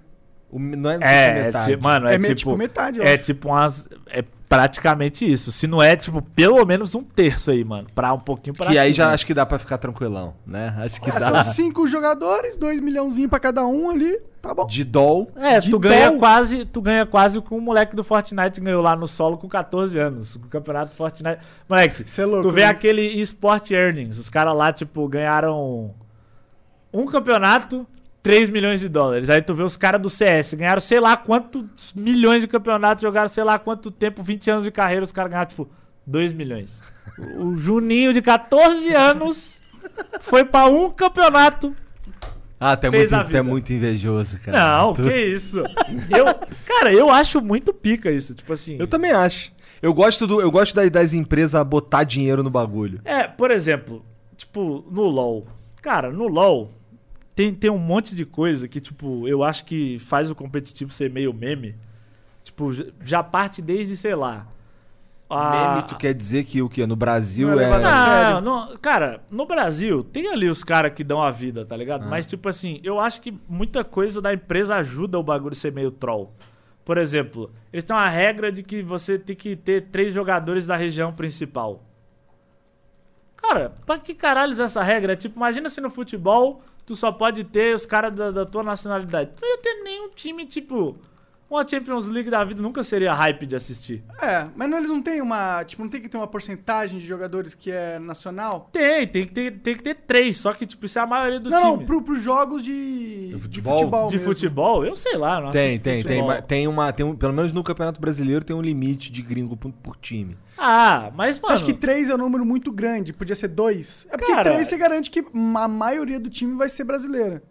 O- não é, se É, é metade. tipo, mano, É, é, tipo, tipo metade, ó. é tipo umas, é praticamente isso. Se não é, tipo, pelo menos um terço aí, mano, pra um pouquinho pra Que aí cima. já acho que dá pra ficar tranquilão, né? Acho que É, dá. são cinco jogadores, dois milhãozinhos pra cada um ali. Tá bom. De doll. É, de tu ganha dom. quase, tu ganha quase o que o moleque do Fortnite ganhou lá no solo com 14 anos, o campeonato Fortnite. Moleque, é louco. tu vê né? aquele eSport Earnings, os caras lá, tipo, ganharam um campeonato, 3 milhões de dólares. Aí tu vê os caras do CS, ganharam sei lá quantos milhões de campeonatos, jogaram sei lá quanto tempo, 20 anos de carreira, os caras ganharam, tipo, 2 milhões. O Juninho de 14 anos foi pra um campeonato. Ah, é, Fez muito, a tu é vida. muito invejoso, cara. Não, Tu- que isso. Eu, cara, eu acho muito pica isso, tipo assim. Eu também acho. Eu gosto, do, eu gosto das, das empresas botar dinheiro no bagulho. É, por exemplo, tipo, no LoL. Cara, no LoL tem, tem um monte de coisa que, tipo, eu acho que faz o competitivo ser meio meme. Tipo, já- parte desde, sei lá. a- Meme, tu quer dizer que o quê? No Brasil Não é é. Não, não, cara, no Brasil tem ali os caras que dão a vida, tá ligado? Ah. Mas, tipo assim, eu acho que muita coisa da empresa ajuda o bagulho ser meio troll. Por exemplo, eles têm uma regra de que você tem que ter três jogadores da região principal. Cara, pra que caralhos é essa regra? Tipo, imagina se no futebol tu só pode ter os caras da, da tua nacionalidade. Tu não ia ter nenhum time, tipo. Uma Champions League da vida nunca seria hype de assistir. É, mas não, eles não têm uma. Tipo, não tem que ter uma porcentagem de jogadores que é nacional? Tem, tem que ter, tem que ter três, só que, tipo, isso é a maioria do não, time. não, pro, pros jogos de. De De futebol? futebol. De mesmo. futebol? Eu sei lá, não Tem, tem, tem, futebol. ma- tem uma. Tem um, pelo menos no Campeonato Brasileiro tem um limite de gringo por, por time. Ah, mas, Você mano... acha que três é um número muito grande? Podia ser dois? É porque Cara- três você garante que a maioria do time vai ser brasileira.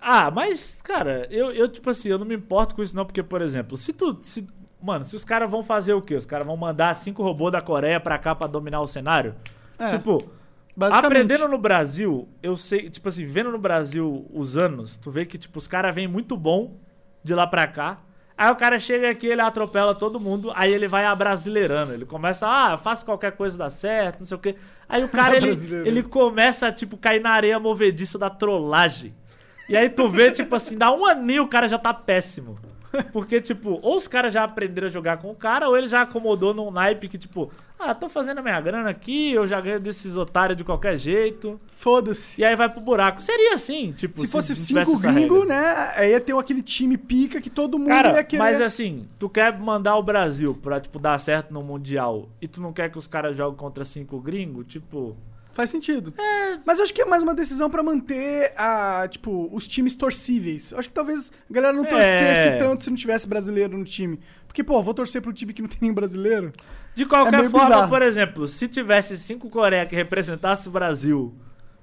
Ah, mas, cara, eu, eu, tipo assim, eu não me importo com isso não, porque, por exemplo, se tu... Se, mano, se os caras vão fazer o quê? Os caras vão mandar cinco robôs da Coreia pra cá pra dominar o cenário? É, Tipo, aprendendo no Brasil, eu sei, tipo assim, vendo no Brasil os anos, tu vê que, tipo, os caras vêm muito bom de lá pra cá. Aí o cara chega aqui, ele atropela todo mundo, aí ele vai abrasileirando. Ele começa, ah, faço qualquer coisa dar certo, não sei o quê. Aí o cara, ele, ele começa a, tipo, cair na areia movediça da trollagem. E aí tu vê, tipo assim, dá um aninho o cara já tá péssimo. Porque, tipo, ou os caras já aprenderam a jogar com o cara, ou ele já acomodou num naipe que, tipo, ah, tô fazendo a minha grana aqui, eu já ganho desses otários de qualquer jeito. Foda-se. E aí vai pro buraco. Seria assim, tipo, Se fosse não tivesse cinco regra. né? Aí ia ter aquele time pica que todo mundo ia Cara, querer. mas assim, tu quer mandar o Brasil pra, tipo, dar certo no Mundial e tu não quer que os caras joguem contra cinco gringos, tipo... Faz sentido. Mas eu acho que é mais uma decisão pra manter a, tipo, os times torcíveis. Eu acho que talvez a galera não É. torcesse tanto se não tivesse brasileiro no time. Porque, pô, vou torcer pro time que não tem nenhum brasileiro. De É qualquer meio forma, bizarro. por exemplo, se tivesse cinco Coreia que representasse o Brasil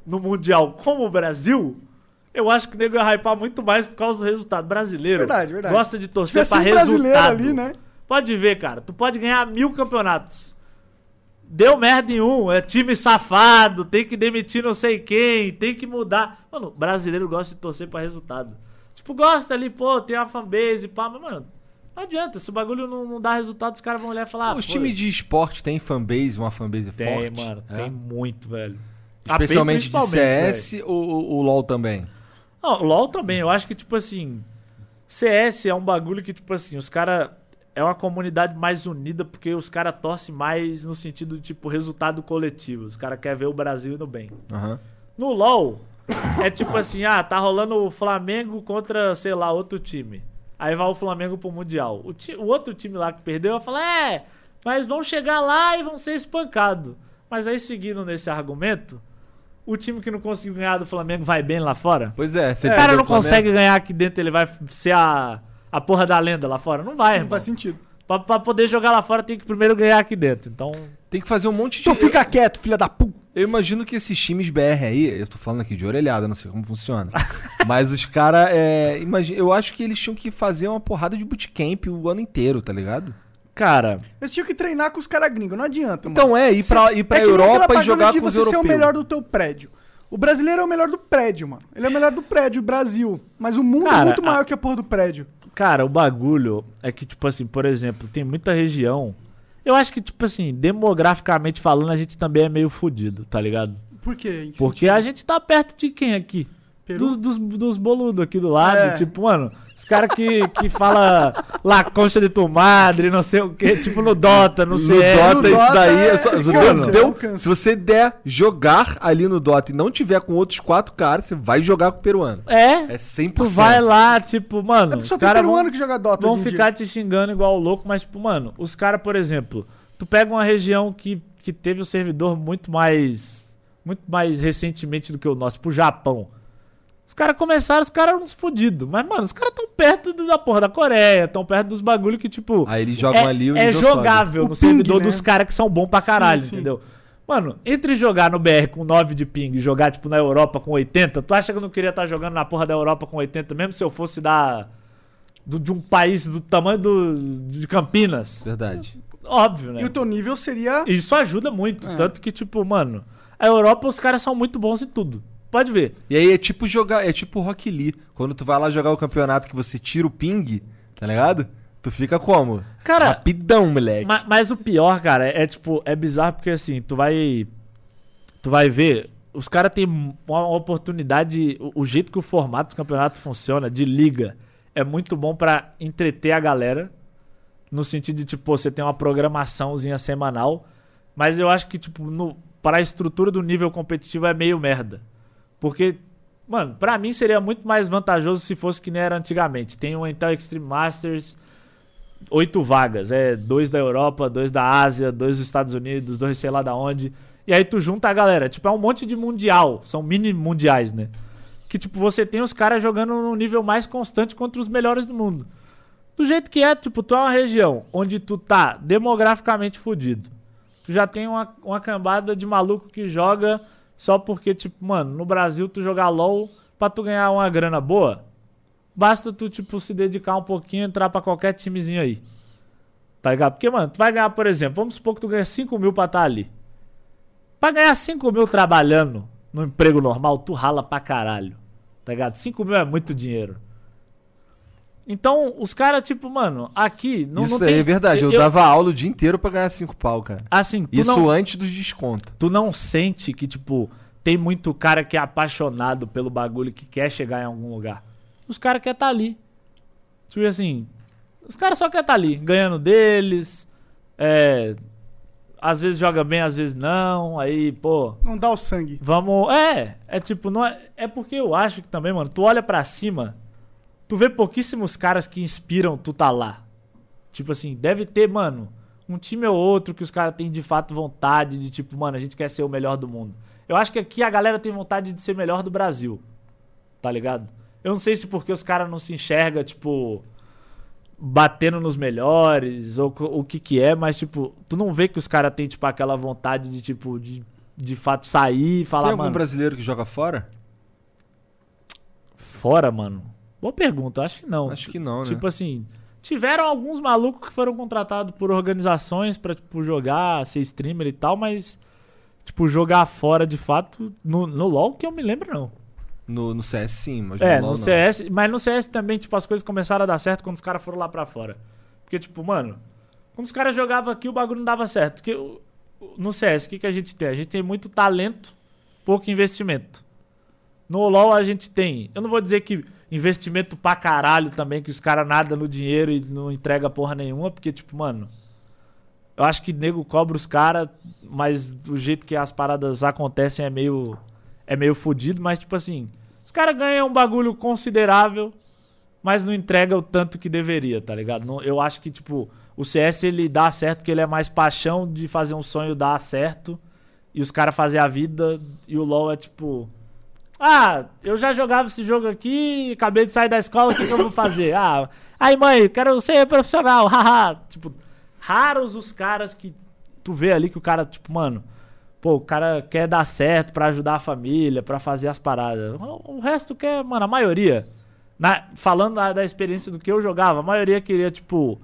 no Mundial como o Brasil, eu acho que o nego ia hypar muito mais por causa do resultado brasileiro. Verdade, verdade. Gosta de torcer Tivesse pra um resultado. brasileiro ali, né? Pode ver, cara. Tu pode ganhar mil campeonatos. Deu merda em um, é time safado, tem que demitir não sei quem, tem que mudar. Mano, brasileiro gosta de torcer pra resultado. Tipo, gosta ali, pô, tem uma fanbase, pá, mas, mano, não adianta. Se o bagulho não, não dá resultado, os caras vão olhar e falar. ah, Os times de esporte têm fanbase, uma fanbase Tem, forte? mano, É? tem muito, velho. A Especialmente de CS ou ou o LoL também? Não, o LoL também. Eu acho que, tipo assim. CS é um bagulho que, tipo assim, os caras. É uma comunidade mais unida porque os caras torcem mais no sentido de, tipo, resultado coletivo. Os caras querem ver o Brasil indo bem. Aham. No LoL, é tipo assim: ah, tá rolando o Flamengo contra, sei lá, outro time. Aí vai o Flamengo pro Mundial. O, ti- o outro time lá que perdeu, vai falar: é, mas vão chegar lá e vão ser espancados. Mas aí, seguindo nesse argumento, o time que não conseguiu ganhar do Flamengo vai bem lá fora? Pois é, você O cara não consegue ganhar aqui dentro, ele vai ser a, a porra da lenda lá fora? Não vai, Não irmão. faz sentido. Pra, pra poder jogar lá fora tem que primeiro ganhar aqui dentro. Então, Tem que fazer um monte de. Então fica quieto, filha da puta. Eu imagino que esses times BR aí, eu tô falando aqui de orelhada, não sei como funciona. mas os caras, é, imagina, eu acho que eles tinham que fazer uma porrada de bootcamp o ano inteiro, tá ligado? cara, Eles tinham que treinar com os caras gringos, não adianta, mano. Então é, ir pra, ir pra é Europa e jogar com os você ser o europeus. melhor do teu prédio. O brasileiro é o melhor do prédio, mano. Ele é o melhor do prédio, o Brasil. Mas o mundo é Cara, muito a- maior que a porra do prédio. Cara, o bagulho é que, tipo assim, por exemplo, tem muita região. Eu acho que, tipo assim, demograficamente falando, a gente também é meio fudido, tá ligado? Por quê? Porque sentido? a gente tá perto de quem aqui? Peru? Dos, dos, dos boludos aqui do lado. É. Tipo, mano, os caras que, que fala La Concha de tu madre, não sei o quê, tipo no Dota, no No CS. Dota, No isso Dota daí é é só, câncer, deu- é um se você der jogar ali no Dota e não tiver com outros quatro caras, você vai jogar com o peruano. É, É 100%. tu vai lá, tipo, É mano, porque os caras vão, peruano que joga Dota vão ficar dia. te xingando igual louco, mas, tipo, mano, os caras, por exemplo, tu pega uma região que, que teve o servidor muito mais. Muito mais recentemente do que o nosso, tipo, o Japão. Os caras começaram, os caras eram uns fudidos. Mas, mano, os caras tão perto da porra da Coreia, tão perto dos bagulho que, tipo. Aí eles jogam é, ali o é sobe. jogável O no ping, servidor né? dos caras que são bons pra caralho, Sim, sim. entendeu? Mano, entre jogar no BR com 9 de ping e jogar, tipo, na Europa com 80, tu acha que eu não queria estar jogando na porra da Europa com 80, mesmo se eu fosse da. do- de um país do tamanho do, de Campinas? Verdade. Óbvio, né? E o teu nível seria. Isso ajuda muito. É. Tanto que, tipo, mano, a Europa os caras são muito bons em tudo. Pode ver. E aí é tipo jogar, é tipo Rock Lee. Quando tu vai lá jogar o campeonato que você tira o ping, tá ligado? Tu fica como? Cara, Rapidão, moleque. Ma- Mas, o pior, cara, é, é, tipo, é bizarro porque assim, tu vai. Tu vai ver, os caras têm uma oportunidade. O, o jeito que o formato do campeonato funciona, de liga, é muito bom pra entreter a galera. No sentido de, tipo, você tem uma programaçãozinha semanal. Mas eu acho que, tipo, no, para a estrutura do nível competitivo é meio merda. Porque, mano, pra mim seria muito mais vantajoso se fosse que nem era antigamente. Tem o Intel Extreme Masters oito vagas. É dois da Europa, dois da Ásia, dois dos Estados Unidos, dois sei lá da onde. E aí tu junta a galera. Tipo, é um monte de mundial. São mini mundiais, né? Que, tipo, você tem os caras jogando num nível mais constante contra os melhores do mundo. Do jeito que é, tipo, tu é uma região onde tu tá demograficamente fudido. Tu já tem uma, uma cambada de maluco que joga só porque, tipo, mano, no Brasil tu jogar LOL pra tu ganhar uma grana boa, basta tu, tipo, se dedicar um pouquinho entrar pra qualquer timezinho aí. Tá ligado? Porque, mano, tu vai ganhar, por exemplo, vamos supor que tu ganha 5 mil pra estar ali. Pra ganhar 5 mil trabalhando no emprego normal, tu rala pra caralho. Tá ligado? 5 mil é muito dinheiro. Então, os caras, tipo, mano, aqui não, Isso não tem. é verdade. Eu, dava aula o dia inteiro pra ganhar cinco pau, cara. Assim, tu Isso não, antes dos descontos. tu não sente que, tipo, tem muito cara que é apaixonado pelo bagulho que quer chegar em algum lugar. Os caras querem estar ali. Tipo assim, os caras só querem estar ali, ganhando deles. É. Às vezes joga bem, às vezes não. Aí, pô, Não dá o sangue. vamos. É, é tipo, não é. É porque eu acho que também, mano, tu olha pra cima, tu vê pouquíssimos caras que inspiram tu tá lá. Tipo assim, deve ter, mano, um time ou outro que os caras têm de fato vontade de, tipo, mano, a gente quer ser o melhor do mundo. Eu acho que aqui a galera tem vontade de ser melhor do Brasil. Tá ligado? Eu não sei se porque os caras não se enxergam, tipo, batendo nos melhores, ou o que que é, mas, tipo, tu não vê que os caras têm, tipo, aquela vontade de, tipo, de, de fato sair e falar, Tem algum mano, brasileiro que joga fora? fora, mano? Boa pergunta, acho que não. Acho que não, né? Tipo assim, tiveram alguns malucos que foram contratados por organizações pra, tipo, jogar, ser streamer e tal, mas, tipo, jogar fora de fato, no, no LoL que eu me lembro, não. No, no CS sim, mas É, LoL no não. CS, mas no CS também, tipo, as coisas começaram a dar certo quando os caras foram lá pra fora. Porque, tipo, mano, quando os caras jogavam aqui, o bagulho não dava certo. Porque no CS, o que, que a gente tem? A gente tem muito talento pouco investimento. No LoL a gente tem, eu não vou dizer que investimento pra caralho também, que os caras nada no dinheiro e não entrega porra nenhuma, porque, tipo, mano, eu acho que nego cobra os caras, mas do jeito que as paradas acontecem é meio, é meio fudido, mas, tipo assim, os caras ganham um bagulho considerável, mas não entrega o tanto que deveria, tá ligado? Não- eu acho que, tipo, o CS ele dá certo porque ele é mais paixão de fazer um sonho dar certo e os caras fazer a vida e o LoL é tipo. Ah, eu já jogava esse jogo aqui, acabei de sair da escola, o que, que eu vou fazer? Ah, aí mãe, quero ser profissional, haha. tipo, raros os caras que tu vê ali que o cara, tipo, mano, pô, o cara quer dar certo pra ajudar a família, pra fazer as paradas. O o resto quer, mano, a maioria. Na- falando da, da experiência do que eu jogava, a maioria queria, tipo,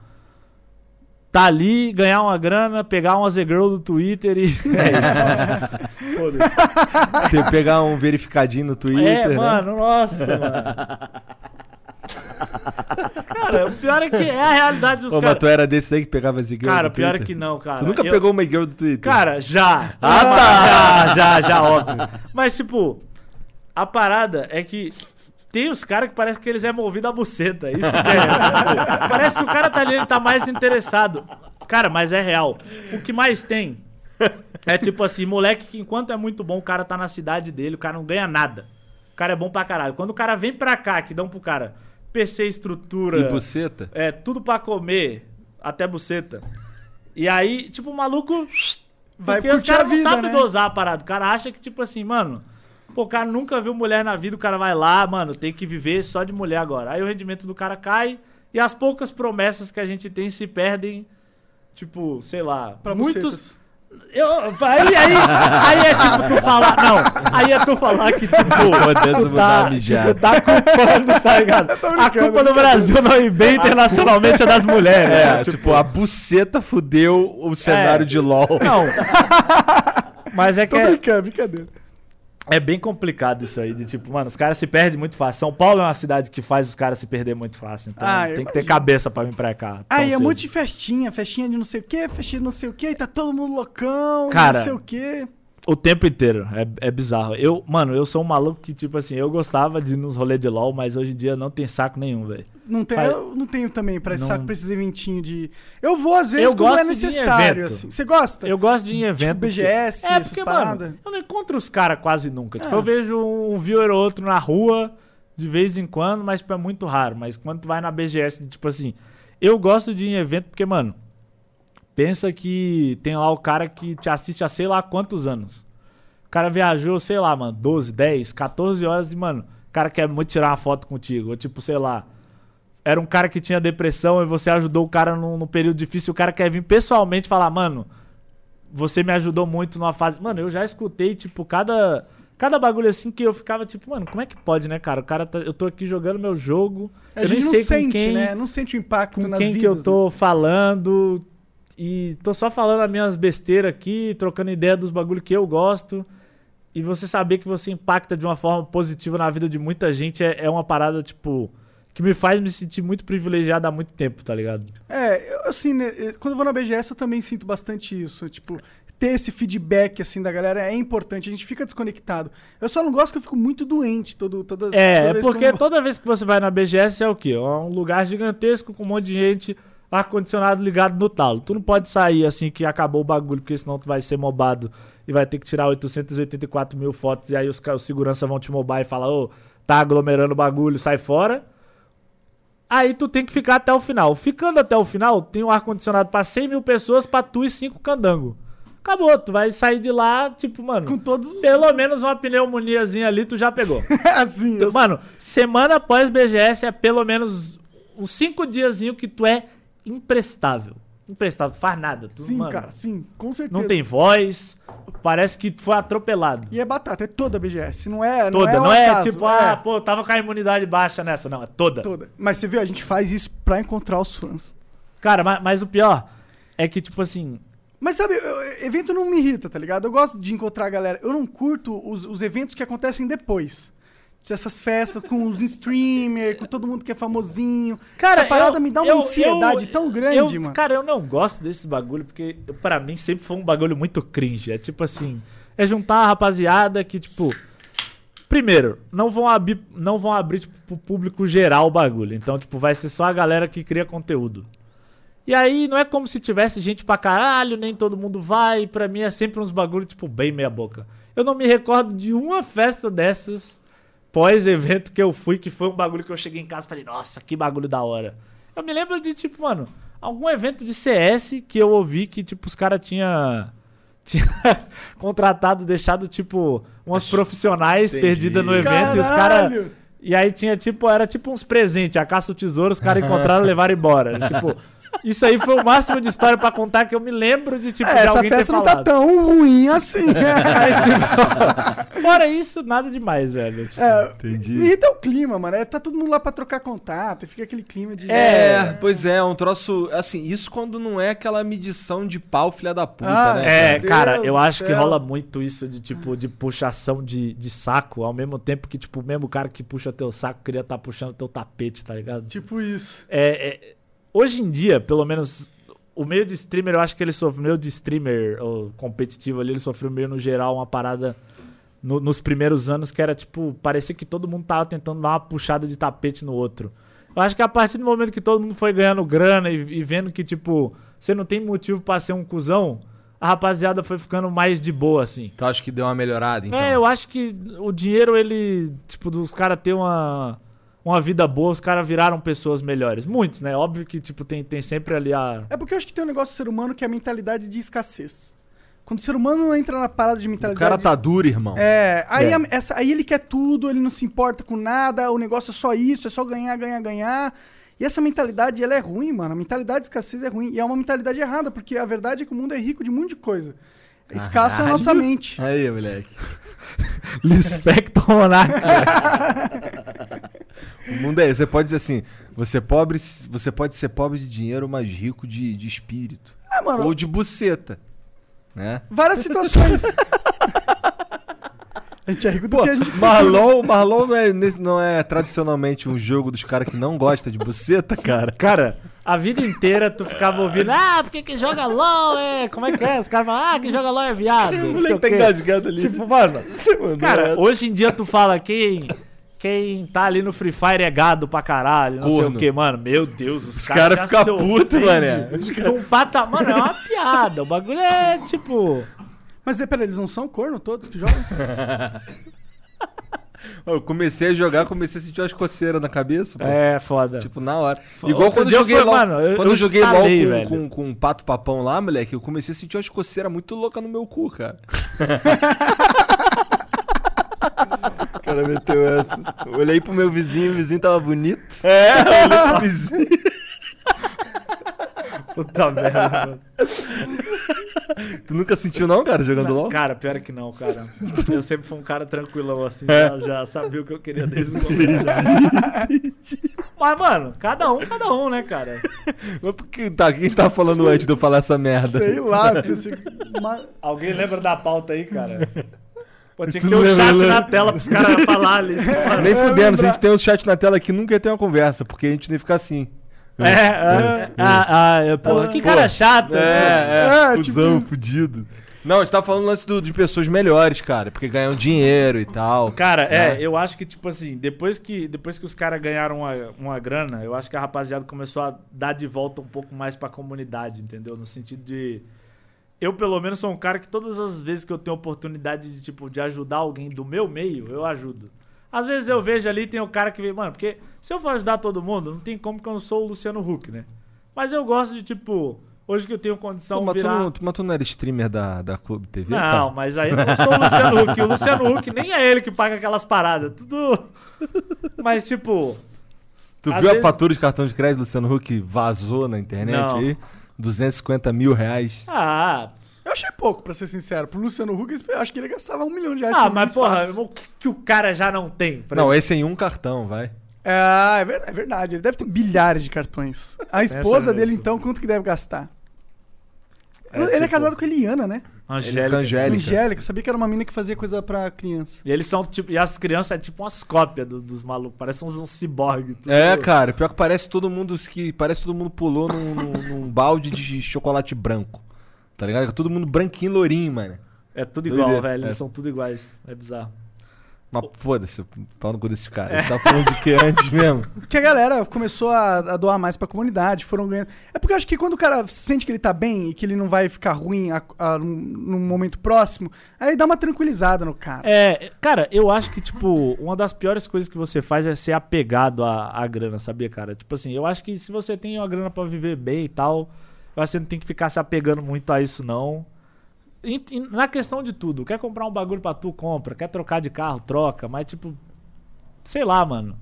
tá ali, ganhar uma grana, pegar uma Z-Girl do Twitter e. É isso. Que pegar um verificadinho no Twitter, É, né? mano, nossa, mano. Cara, o pior é que é a realidade dos Ô, mas caras. tu era desse aí que pegava Ziggy Cara, o pior é que não, cara. Tu nunca Eu- pegou uma girl do Twitter? Cara, já. Ah, tá. Já, já, já, óbvio. Mas, tipo, a parada é que tem os caras que parece que eles é movido a buceta. Isso que é. parece que o cara tá ali, ele tá mais interessado. Cara, mas é real. O que mais tem é tipo assim, moleque que enquanto é muito bom, o cara tá na cidade dele, o cara não ganha nada. O cara é bom pra caralho. Quando o cara vem pra cá, que dão pro cara PC, estrutura. E buceta? É, tudo pra comer, até buceta. E aí, tipo, o maluco. Vai porque os caras não vida, sabem né? dosar a parada. O cara acha que, tipo assim, mano. Pô, o cara nunca viu mulher na vida, o cara vai lá, mano, tem que viver só de mulher agora. Aí o rendimento do cara cai e as poucas promessas que a gente tem se perdem. Tipo, sei lá. Pra muitos. bucetas. Eu, aí, aí, aí é tipo tu falar. Não, aí é tu falar que, tipo. Foda-se, tu tá, tu tá culpando, tá ligado? A culpa do Brasil não ir bem internacionalmente é das mulheres. É, né? tipo, a buceta fudeu o cenário É. de LOL. Não. Mas é que Tô é, brincando, brincadeira. É bem complicado isso aí. De tipo, mano, os caras se perdem muito fácil. São Paulo é uma cidade que faz os caras se perder muito fácil. Então Ah, tem que ter cabeça pra vir pra cá. tão Aí é muito de festinha, festinha de não sei o que, festinha de não sei o que, e tá todo mundo loucão, Cara, não sei o que. O tempo inteiro. É, é bizarro. Eu, mano, eu sou um maluco que, tipo assim, eu gostava de ir nos rolês de LOL, mas hoje em dia não tem saco nenhum, velho. Não tem, Pai- eu não tenho também pra esse Não- saco pra esses eventinhos de. Eu vou às vezes Eu quando é necessário, assim. Você gosta? Eu gosto de ir em Tipo evento. BGS, é, essas porque, paradas. mano, eu não encontro os caras quase nunca. Tipo, Ah. eu vejo um viewer ou outro na rua de vez em quando, mas tipo, é muito raro. Mas quando tu vai na BGS, tipo assim, eu gosto de ir em evento porque, mano, pensa que tem lá o cara que te assiste há sei lá quantos anos. O cara viajou, sei lá, mano, 12, 10, 14 horas e, mano, o cara quer muito tirar uma foto contigo. Ou tipo, sei lá, era um cara que tinha depressão e você ajudou o cara num, num período difícil, o cara quer vir pessoalmente falar, mano, você me ajudou muito numa fase. Mano, eu já escutei, tipo, cada. Cada bagulho assim que eu ficava, tipo, mano, como é que pode, né, cara? O cara tá, eu tô aqui jogando meu jogo. A eu nem gente não sei sente, com quem, né? Não sente o impacto com nas quem que vidas. eu tô falando. E tô só falando as minhas besteiras aqui, trocando ideia dos bagulhos que eu gosto. E você saber que você impacta de uma forma positiva na vida de muita gente é, é uma parada, tipo, que me faz me sentir muito privilegiado há muito tempo, tá ligado? É, eu, assim, né, eh, quando eu vou na BGS eu também sinto bastante isso. Tipo, ter esse feedback, assim, da galera é importante. A gente fica desconectado. Eu só não gosto que eu fico muito doente todo, toda, toda É, vez que porque eu toda vez que você vai na BGS é o quê? É um lugar gigantesco com um monte de gente, ar-condicionado ligado no talo. Tu não pode sair assim que acabou o bagulho, porque senão tu vai ser mobado e vai ter que tirar 884 mil fotos e aí os, os segurança vão te mobar e falar, ô, tá aglomerando o bagulho, sai fora. Aí tu tem que ficar até o final. Ficando até o final, tem um ar-condicionado pra 100 mil pessoas, pra tu e cinco candango. Acabou, tu vai sair de lá, tipo, mano, Com todos os... pelo menos uma pneumoniazinha ali tu já pegou. assim, eu- Mano, semana após BGS é pelo menos uns cinco diazinho que tu é imprestável. Imprestável, faz nada. Tu, sim, mano, cara, sim, com certeza. Não tem voz, parece que foi atropelado. E é batata, é toda a BGS. Não é. Toda, não não é, é, um acaso, tipo, ah, pô, tava com a imunidade baixa nessa, não, é toda. toda. Mas você viu, a gente faz isso pra encontrar os fãs. Cara, mas, mas o pior é que, tipo assim, Mas sabe, eu- evento não me irrita, tá ligado? Eu gosto de encontrar a galera. Eu não curto os, os eventos que acontecem depois. Essas festas com os streamers, com todo mundo que é famosinho. Cara, Essa parada eu- me dá uma eu- ansiedade eu- tão grande, mano. Cara, eu não gosto desses bagulho, porque pra mim sempre foi um bagulho muito cringe. É tipo assim. É juntar a rapaziada que, tipo. Primeiro, não vão abrir, não vão abrir tipo, pro público geral o bagulho. Então, tipo, vai ser só a galera que cria conteúdo. E aí, não é como se tivesse gente pra caralho, nem todo mundo vai. Pra mim é sempre uns bagulho, tipo, bem meia boca. Eu não me recordo de uma festa dessas pós-evento que eu fui, que foi um bagulho que eu cheguei em casa e falei, nossa, que bagulho da hora. Eu me lembro de, tipo, mano, algum evento de CS que eu ouvi que, tipo, os caras tinham tinha contratado, deixado, tipo, umas profissionais Entendi. perdidas no evento e os caras. Caralho! E aí tinha, tipo, era tipo uns presentes, a caça ao tesouro, os caras encontraram e levaram embora. tipo, isso aí foi o máximo de história pra contar que eu me lembro de, tipo, É, de essa alguém ter festa não tá tão ruim assim. Mas, tipo, fora isso, nada demais, velho. Tipo, É, Entendi. me irrita o clima, mano. É, tá todo mundo lá pra trocar contato, e fica aquele clima de. É, pois é, um troço. Assim, isso quando não é aquela medição de pau, filha da puta, Ah, né? É, Deus cara, eu acho que rola muito isso de tipo de puxação de, de saco, ao mesmo tempo que, tipo, o mesmo cara que puxa teu saco queria estar puxando teu tapete, tá ligado? Tipo isso. É, é, hoje em dia, pelo menos, o meio de streamer, eu acho que ele sofreu, meio de streamer ou competitivo ali, ele sofreu meio no geral uma parada no- nos primeiros anos que era tipo, parecia que todo mundo tava tentando dar uma puxada de tapete no outro. Eu acho que a partir do momento que todo mundo foi ganhando grana e, e vendo que, tipo, você não tem motivo pra ser um cuzão, a rapaziada foi ficando mais de boa, assim. Tu acha que deu uma melhorada, então? É, eu acho que o dinheiro, ele, tipo, dos caras ter uma, uma vida boa, os caras viraram pessoas melhores. Muitos, né? Óbvio que, tipo, tem, tem sempre ali a. É porque eu acho que tem um negócio do ser humano que é a mentalidade de escassez. Quando o ser humano entra na parada de O mentalidade. cara tá duro, irmão. É, aí, É. a- essa, aí ele quer tudo, ele não se importa com nada, o negócio é só isso, é só ganhar, ganhar, ganhar. E essa mentalidade, ela é ruim, mano. A mentalidade de escassez é ruim. E é uma mentalidade errada, porque a verdade é que o mundo é rico de um monte de coisa. Escassa é a Caralho. nossa mente. Aí, moleque. Lispector Monarca. O mundo é esse. Você pode dizer assim: você, é pobre, você pode ser pobre de dinheiro, mas rico de, de espírito. É, mano, Ou de buceta. Né? várias situações. a gente é rico do Pô, que a gente. Marlon, Marlon não, é, não é tradicionalmente um jogo dos caras que não gosta de buceta, cara. Cara, a vida inteira tu ficava ouvindo, ah, porque quem joga LOL é. Como é que é? Os caras falam, ah, quem joga LOL é viado. O moleque tá engasgado ali. Tipo, mano, cara, essa. hoje em dia tu fala quem. Quem tá ali no Free Fire é gado pra caralho, não sei Corno. o que, mano. Meu Deus, os, cara já fica se puto, ofende mané. Num pata... Mano, é uma piada. O bagulho é tipo. Mas é, peraí, eles não são corno todos que jogam? Eu comecei a jogar, comecei a sentir umas coceiras na cabeça, pô. É foda. Tipo, na hora. Foi- Igual quando eu joguei foi- LOL. mano, eu- quando eu eu joguei LOL instalei, com, com, com um pato papão lá, moleque, eu comecei a sentir umas coceiras muito loucas no meu cu, cara. O cara meteu essa. Olhei pro meu vizinho, o vizinho tava bonito. É, olhei pro vizinho. Puta merda, mano. Tu nunca sentiu não, cara, jogando LOL? Cara, pior que não, cara. Eu sempre fui um cara tranquilão assim, É. já, já sabia o que eu queria desde o começo. Mas, mano, cada um, cada um, né, cara? Mas por que, tá, o que a gente tava falando antes de eu falar essa merda? Sei lá, porque ma- Alguém lembra da pauta aí, cara? Pô, tinha que ter um chat na tela pros caras falar ali. Tipo, mano. Nem É, fudendo, se a gente tem um chat na tela aqui, nunca ia ter uma conversa, porque a gente nem fica assim. É, é, ah, ah, porra, que cara chato. tipo, É, é, tipo cuzão, fudido. Não, a gente tava falando lance do- de pessoas melhores, cara, porque ganham dinheiro e tal. Cara, é, né? eu acho que, tipo assim, depois que, depois que os caras ganharam uma, uma grana, eu acho que a rapaziada começou a dar de volta um pouco mais pra comunidade, entendeu? No sentido de. Eu, pelo menos, sou um cara que todas as vezes que eu tenho oportunidade de, tipo, de ajudar alguém do meu meio, eu ajudo. Às vezes eu vejo ali, tem o cara que vem, mano, porque se eu for ajudar todo mundo, não tem como que eu não sou o Luciano Huck, né? Mas eu gosto de, tipo, hoje que eu tenho condição tu virar... não, tu- mas tu não era streamer da, da Clube TV? Não, mas aí eu não sou o Luciano Huck. O Luciano Huck nem é ele que paga aquelas paradas. Tudo. Mas, tipo. Tu viu a vezes- fatura de cartão de crédito do Luciano Huck vazou na internet Não. aí? 250 mil reais. Ah, eu achei pouco, pra ser sincero. Pro Luciano Huck, eu acho que ele gastava um milhão de reais. ah por mas porra, fácil. o que, que o cara já não tem? pra Não, ele? esse é em um cartão, vai. É, é é verdade. Ele deve ter bilhares de cartões. A esposa dele, então, quanto que deve gastar? É, ele é tipo, casado com a Eliana, né? Angélica. Angélica. Angélica. Eu sabia que era uma mina que fazia coisa pra criança. E eles são tipo. E as crianças é tipo umas cópias do- dos malucos. Parecem uns, uns ciborgue. tudo- É, cara, pior que parece todo mundo que parece todo mundo pulou num, num- num balde de chocolate branco. Tá ligado? Todo mundo branquinho, lourinho, mano. É tudo igual, Doideira. velho. Eles É. são tudo iguais. É bizarro. Mas foda-se, pau no cu desses caras. A gente tá falando de que antes mesmo? Porque a galera começou a, a doar mais pra comunidade, foram ganhando. É porque eu acho que quando o cara sente que ele tá bem e que ele não vai ficar ruim a- a- num, num momento próximo, aí dá uma tranquilizada no cara. É, cara, eu acho que, tipo, uma das piores coisas que você faz é ser apegado à, à grana, sabia, cara? Tipo assim, eu acho que se você tem uma grana pra viver bem e tal, eu acho que você não tem que ficar se apegando muito a isso, não. Na questão de tudo, quer comprar um bagulho pra tu, compra. Quer trocar de carro, troca. Mas, tipo, sei lá, mano.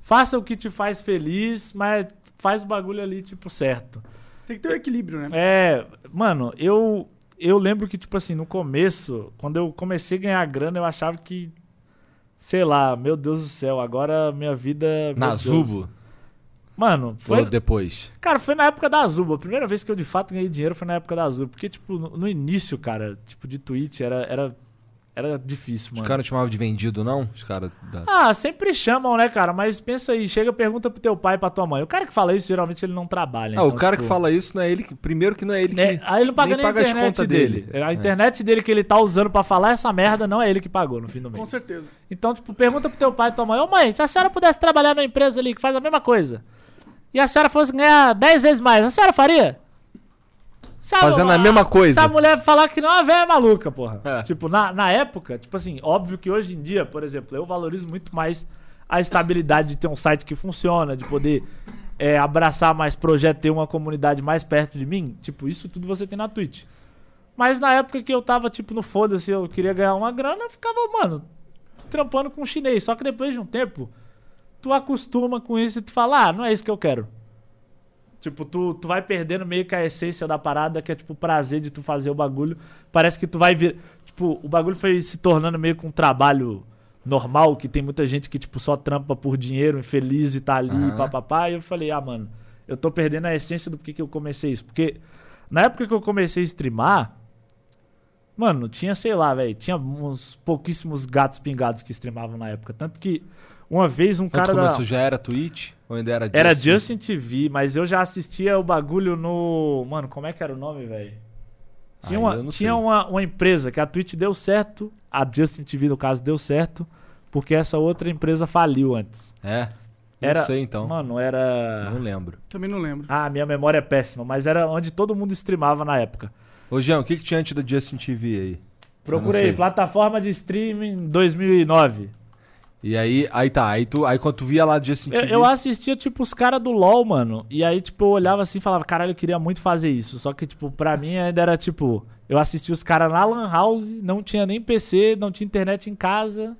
Faça o que te faz feliz, mas faz o bagulho ali, tipo, certo. Tem que ter um equilíbrio, né? É, mano, eu eu lembro que tipo assim, no começo, quando eu comecei a ganhar grana, eu achava que sei lá, meu Deus do céu, agora minha vida Na Deus. Zubo? Mano, Foi foi depois. Cara, foi na época da Azuba. A primeira vez que eu de fato ganhei dinheiro foi na época da Azuba, porque tipo, no, no início, cara, tipo de Twitch era era era difícil, Os mano. caras não te chamavam de vendido, não? Os caras da... Ah, sempre chamam, né, cara? Mas pensa aí, chega, pergunta pro teu pai e pra tua mãe. O cara que fala isso, geralmente ele não trabalha. Ah, o então, cara tipo, que fala isso não é ele que. Primeiro que não é ele que. né? Aí ele não paga nem nem, paga a as internet contas dele. dele. A É. internet dele que ele tá usando pra falar essa merda não é ele que pagou no fim do Com mês. certeza. Então, tipo, pergunta pro teu pai e tua mãe: Ô mãe, se a senhora pudesse trabalhar numa empresa ali que faz a mesma coisa e a senhora fosse ganhar 10 vezes mais, a senhora faria? Se Fazendo a mesma coisa. Se a mulher falar que não, a velha é maluca, porra. É. Tipo, na, na época, tipo assim, óbvio que hoje em dia, por exemplo, eu valorizo muito mais a estabilidade de ter um site que funciona, de poder é, abraçar mais projeto, ter uma comunidade mais perto de mim. Tipo, isso tudo você tem na Twitch. Mas na época que eu tava, tipo, no foda-se, eu queria ganhar uma grana, eu ficava, mano, trampando com chinês. Só que depois de um tempo, tu acostuma com isso e tu fala, ah, não é isso que eu quero. Tipo, tu, tu vai perdendo meio que a essência da parada, que é tipo o prazer de tu fazer o bagulho. Parece que tu vai vir. Tipo, o bagulho foi se tornando meio que um trabalho normal, que tem muita gente que, tipo, só trampa por dinheiro, infeliz e tá ali, Aham. papapá. E eu falei, ah, mano, eu tô perdendo a essência do porquê que eu comecei isso. Porque na época que eu comecei a streamar, mano, tinha, sei lá, velho, tinha uns pouquíssimos gatos pingados que streamavam na época. Tanto que uma vez um Quando cara da. começou, já era Twitch? Ou ainda era Era Justin TV, mas eu já assistia o bagulho no. Mano, como é que era o nome, velho? Tinha, Ah, uma, eu não tinha uma, uma empresa que a Twitch deu certo, a Justin TV, no caso, deu certo, porque essa outra empresa faliu antes. É? Não Era, sei então. Mano, era. Não lembro. Também não lembro. Ah, minha memória é péssima, mas era onde todo mundo streamava na época. Ô, Jean, o que, que tinha antes da Justin TV aí? Procurei, plataforma de streaming 2009. E aí, aí tá, aí, tu, aí quando tu via lá Justin Eu, TV. eu assistia, tipo, os caras do LoL, mano. E aí, tipo, eu olhava assim e falava, caralho, eu queria muito fazer isso. Só que, tipo, pra mim ainda era, tipo... Eu assistia os caras na Lan House, não tinha nem PC, não tinha internet em casa.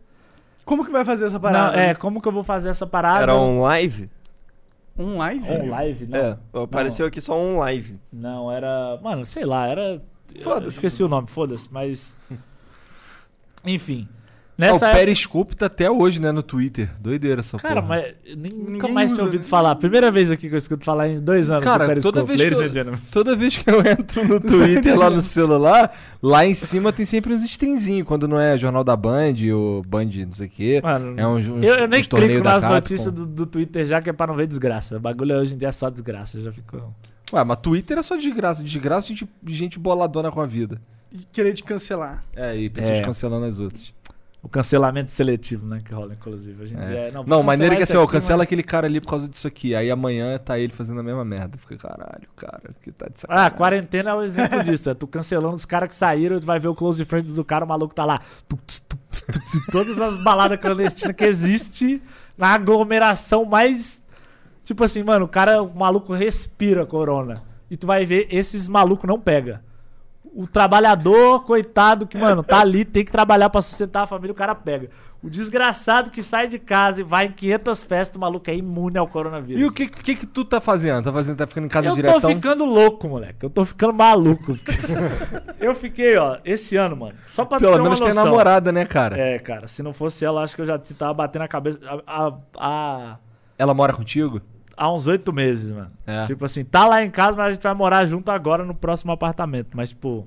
Como que vai fazer essa parada? Não, é, como que eu vou fazer essa parada? Era um live? Um live? On live? Não, É, apareceu aqui só um live. não, era... Mano, sei lá, era... Foda-se. Esqueci o nome, foda-se, mas... Enfim. Ah, o Nessa época... Periscope tá até hoje, né, no Twitter. Doideira essa Cara, porra. mas nem- nunca Ninguém mais usa, tinha ouvido né? falar. Primeira vez aqui que eu escuto falar em dois anos Cara, do Periscope. toda vez que Ladies eu- and gentlemen. Toda vez que eu entro no Twitter lá no celular, lá em cima tem sempre uns streamzinhos. Quando não é Jornal da Band ou Band não sei o quê. Mano, É uns, uns, eu, eu nem clico nas Capcom. notícias do, do Twitter já que é pra não ver desgraça. O bagulho hoje em dia é só desgraça. Eu já fico. Ué, mas Twitter é só desgraça. Desgraça de gente, gente boladona com a vida. E querer te cancelar. É, e pessoas É. cancelando as outras. O cancelamento seletivo, né? Que rola, inclusive. Hoje em É. é- Não, vou maneira que assim, ó, cancela mas- aquele cara ali por causa disso aqui. Aí amanhã tá ele fazendo a mesma merda. Fica, caralho, cara, que tá de Ah, sacanagem. quarentena é o exemplo disso. É tu cancelando os caras que saíram, tu vai ver o close friends do cara, o maluco tá lá. Tu, tu, tu, todas as baladas clandestinas que existe na aglomeração mais. Tipo assim, mano, o cara, o maluco respira corona. E tu vai ver, esses malucos não pega. O trabalhador, coitado, que, mano, tá ali, tem que trabalhar pra sustentar a família, o cara pega. O desgraçado que sai de casa e vai em 500 festas, o maluco é imune ao coronavírus. E o que, que que tu tá fazendo? Tá fazendo, tá ficando em casa Eu diretão? tô ficando louco, moleque. Eu tô ficando maluco. eu fiquei, ó, esse ano, mano. Só pra Pelo ter uma menos tem noção. namorada, né, cara? É, cara, se não fosse ela, acho que eu já tava batendo a cabeça há- há- Ela mora contigo? Há uns oito meses, mano. É. Tipo assim, tá lá em casa, mas a gente vai morar junto agora no próximo apartamento. Mas, tipo.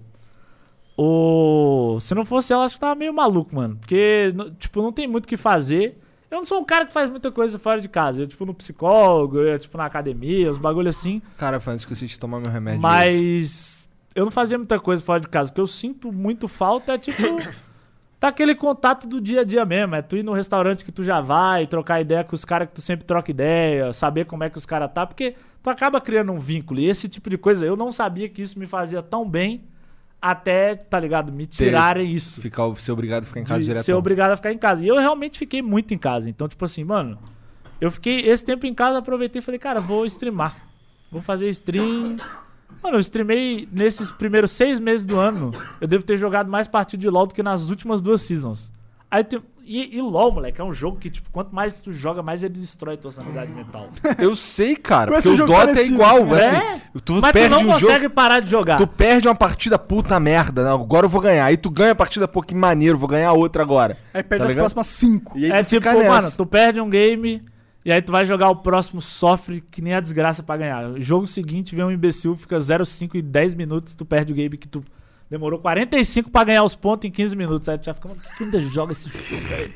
O... Se não fosse ela, acho que tava meio maluco, mano. Porque, tipo, não tem muito o que fazer. Eu não sou um cara que faz muita coisa fora de casa. Eu, tipo, no psicólogo, eu, tipo, na academia, os bagulho assim. Cara, faz esqueci de tomar meu remédio. hoje. Mas eu não fazia muita coisa fora de casa. O que eu sinto muito falta é, tipo, tá aquele contato do dia a dia mesmo. É tu ir no restaurante que tu já vai, trocar ideia com os caras que tu sempre troca ideia, saber como é que os caras tá, porque tu acaba criando um vínculo. E esse tipo de coisa, eu não sabia que isso me fazia tão bem até, tá ligado? Me tirarem isso. Ficar, ser obrigado a ficar em casa direto. ser obrigado a ficar em casa. E eu realmente fiquei muito em casa. Então, tipo assim, mano, eu fiquei esse tempo em casa, aproveitei e falei, cara, vou streamar. Vou fazer stream. Mano, eu streamei nesses primeiros seis meses do ano. Eu devo ter jogado mais partido de LoL do que nas últimas duas seasons. Aí tem- e, e LoL, moleque, é um jogo que, tipo, quanto mais tu joga, mais ele destrói tua sanidade mental. Eu sei, cara. Porque o Dota é parecido. igual. É? Assim, tu Mas tu perde não um consegue jogo. parar de jogar. Tu perde uma partida puta merda. Não, agora eu vou ganhar. Aí tu ganha a partida, pô, que maneiro, vou ganhar outra agora. Aí perde Tá as ligado? próximas cinco. E aí É tu tipo, fica nessa. mano, tu perde um game e aí tu vai jogar o próximo, sofre que nem a desgraça pra ganhar. O jogo seguinte vem um imbecil, fica 0,5 e 10 minutos, tu perde o game que tu demorou 45 pra ganhar os pontos em 15 minutos. Aí tu já fica, mano, por que, que ainda joga esse jogo, velho?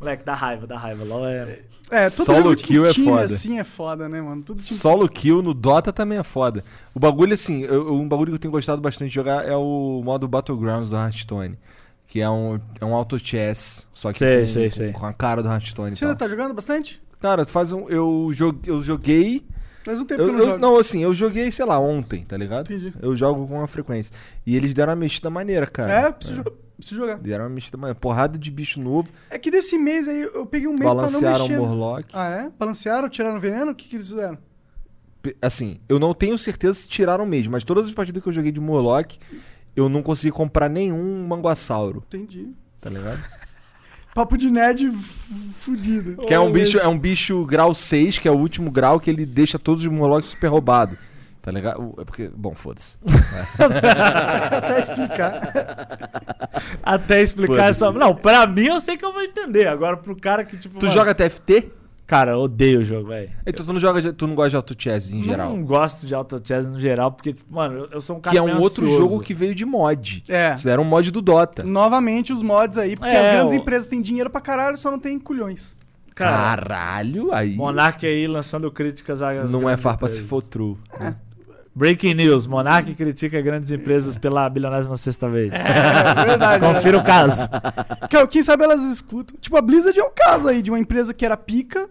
Moleque, dá raiva, dá raiva. LOL é. É, todo Solo kill é foda. assim é foda, né, mano? Tudo time Solo kill no Dota também é foda. O bagulho, assim, eu- um bagulho que eu tenho gostado bastante de jogar é o modo Battlegrounds do Hearthstone. Que é um, é um auto chess, só que Sei, com, sei, com- sei. com a cara do Hearthstone. Você ainda tá jogando bastante? Cara, faz um. Eu, jogue- eu joguei. Faz um tempo Eu, eu não não, assim, eu joguei, sei lá, ontem, tá ligado? Entendi. Eu jogo com uma frequência. E eles deram uma mexida maneira, cara. É, preciso, jo- preciso jogar. Deram uma mexida maneira. Porrada de bicho novo. É que desse mês aí eu peguei um mês pra não balancearam mexer. o Morlock. Ah, é? Balancearam, tiraram o veneno? O que, que eles fizeram? Assim, eu não tenho certeza se tiraram mesmo, mas todas as partidas que eu joguei de Morlock, eu não consegui comprar nenhum manguassauro, Entendi. tá ligado? Papo de nerd fudido. Que é um bicho, é um bicho grau 6, que é o último grau que ele deixa todos os Morlocks super roubados. Tá ligado? O- É porque, bom, foda-se. Até explicar. Até explicar essa. Não, pra mim eu sei que eu vou entender. Agora pro cara que, tipo. Tu mano, joga TFT? Cara, eu odeio o jogo, velho. Então tu não joga, tu não gosta de auto chess em geral. Não gosto de auto chess no geral, porque, tipo, mano, eu- sou um cara Que é um outro ansioso. jogo que veio de mod. É. Isso era um mod do Dota. Novamente os mods aí, porque É, as grandes o- empresas têm dinheiro pra caralho, só não tem culhões. Cara, Caralho, aí Monark aí lançando críticas às não é farpa se empresas. for true. Breaking news: Monark critica grandes empresas pela bilionésima sexta vez. É verdade. Confira o caso. Que- Quem sabe elas escutam. Tipo, a Blizzard é um caso aí de uma empresa que era pica,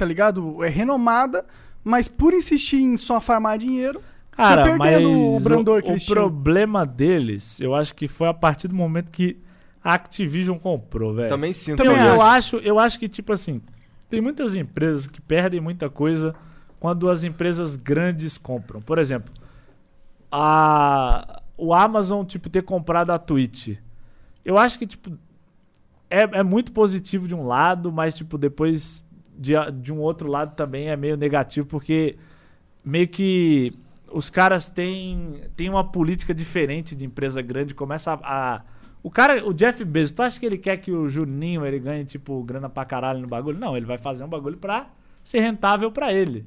tá ligado? É renomada, mas por insistir em só farmar dinheiro, Cara, Foi mas perdendo o brandor que o tinham. problema deles, eu acho que foi a partir do momento que a Activision comprou, velho. Também sinto Também eu, eu acho, eu acho que, tipo assim, tem muitas empresas que perdem muita coisa quando as empresas grandes compram. Por exemplo, a, o Amazon, tipo, ter comprado a Twitch. Eu acho que, tipo, é, é muito positivo de um lado, mas, tipo, depois de, de um outro lado também é meio negativo, porque meio que os caras têm, têm uma política diferente de empresa grande, começa a, a- o cara, o Jeff Bezos, tu acha que ele quer que o Juninho ele ganhe tipo grana pra caralho no bagulho? Não, ele vai fazer um bagulho pra ser rentável pra ele.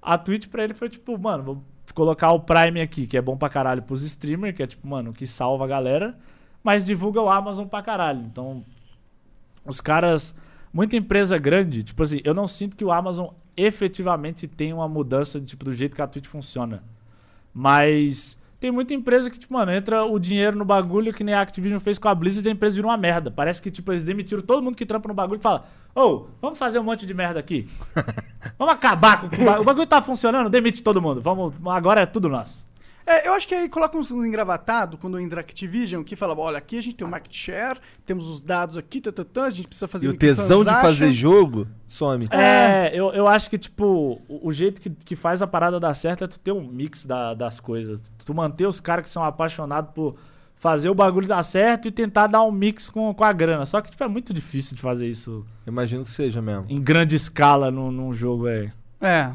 A Twitch pra ele foi tipo, mano, vou colocar o Prime aqui, que é bom pra caralho pros streamers, que é tipo, mano, que salva a galera, mas divulga o Amazon pra caralho. Então, os caras, muita empresa grande, tipo assim, eu não sinto que o Amazon efetivamente tem uma mudança tipo do jeito que a Twitch funciona. Mas tem muita empresa que, tipo, mano, entra o dinheiro no bagulho que nem a Activision fez com a Blizzard e a empresa virou uma merda. Parece que, tipo, eles demitiram todo mundo que trampa no bagulho e fala: Ô, vamos fazer um monte de merda aqui. vamos acabar com o bagulho. O bagulho tá funcionando, demite todo mundo. Vamos, agora é tudo nosso. É, eu acho que aí coloca uns, uns engravatados quando entra a Activision, que fala, olha, aqui a gente tem o market share, temos os dados aqui, tá, a gente precisa fazer E o tesão de fazer jogo some. É, eu, eu acho que, tipo, o, o jeito que, que faz a parada dar certo é tu ter um mix da- das coisas. Tu manter os caras que são apaixonados por fazer o bagulho dar certo e tentar dar um mix com, com a grana. Só que, tipo, é muito difícil de fazer isso Imagino que seja mesmo. em grande escala num, num jogo, é. É.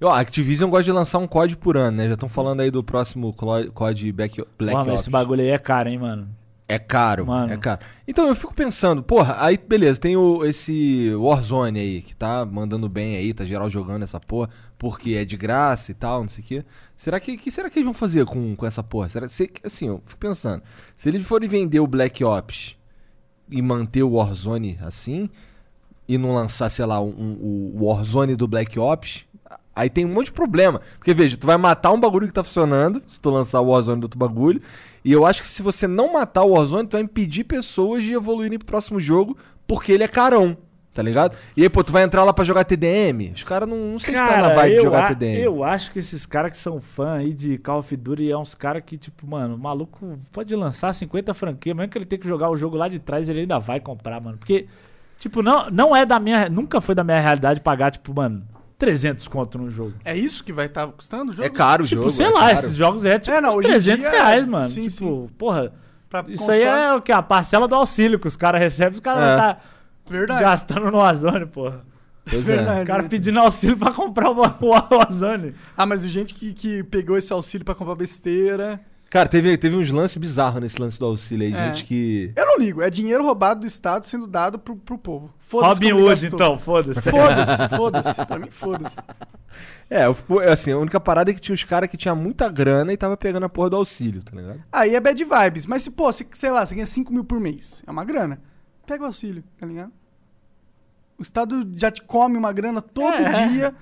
Ó, a Activision gosta de lançar um COD por ano, né? Já estão falando aí do próximo COD Black Mano, Ops. esse bagulho aí é caro, hein, mano. É caro, Mano. é caro. Então eu fico pensando, porra, aí beleza, tem o, esse Warzone aí, que tá mandando bem aí, tá geral jogando essa porra, porque é de graça e tal, não sei o quê. Será que, que será que eles vão fazer com, com essa porra? Será, se, assim, eu fico pensando, se eles forem vender o Black Ops e manter o Warzone assim, e não lançar, sei lá, um, um- o Warzone do Black Ops, Aí tem um monte de problema. Porque, veja, tu vai matar um bagulho que tá funcionando, se tu lançar o Warzone do outro bagulho. E eu acho que se você não matar o Warzone, tu vai impedir pessoas de evoluírem pro próximo jogo, porque ele é carão. Tá ligado? E aí, pô, tu vai entrar lá pra jogar TDM? Os caras não, não sei se tá na vibe de jogar a- TDM. eu acho que esses caras que são fã aí de Call of Duty é uns caras que, tipo, mano, o maluco pode lançar 50 franquias, mesmo que ele tenha que jogar o jogo lá de trás, ele ainda vai comprar, mano. Porque, tipo, não, não é da minha. Nunca foi da minha realidade pagar, tipo, mano, 300 conto num jogo. É isso que vai estar custando o jogo? É caro o Tipo, jogo. sei é lá, caro. esses jogos é tipo É, não, uns hoje em 300 dia, reais, mano. sim, tipo, porra, Pra isso console- aí é o que? A parcela do auxílio que os caras recebem, os caras É. tá Verdade. gastando no Ozone, porra. Pois é. Verdade. O cara pedindo auxílio pra comprar o, o Ozone. Ah, mas o gente que, que pegou esse auxílio pra comprar besteira. Cara, teve, teve uns lances bizarros nesse lance do auxílio aí. É. Gente que. Eu não ligo, é dinheiro roubado do Estado sendo dado pro, pro povo. Foda-se Robin Hood, então, foda-se. Foda-se, foda-se. Pra mim, foda-se. É, eu fico- assim, a única parada é que tinha os caras que tinha muita grana e tava pegando a porra do auxílio, tá ligado? Aí é bad vibes. Mas se, pô, se, sei lá, você ganha 5 mil por mês, é uma grana. Pega o auxílio, tá ligado? O Estado já te come uma grana todo É. dia.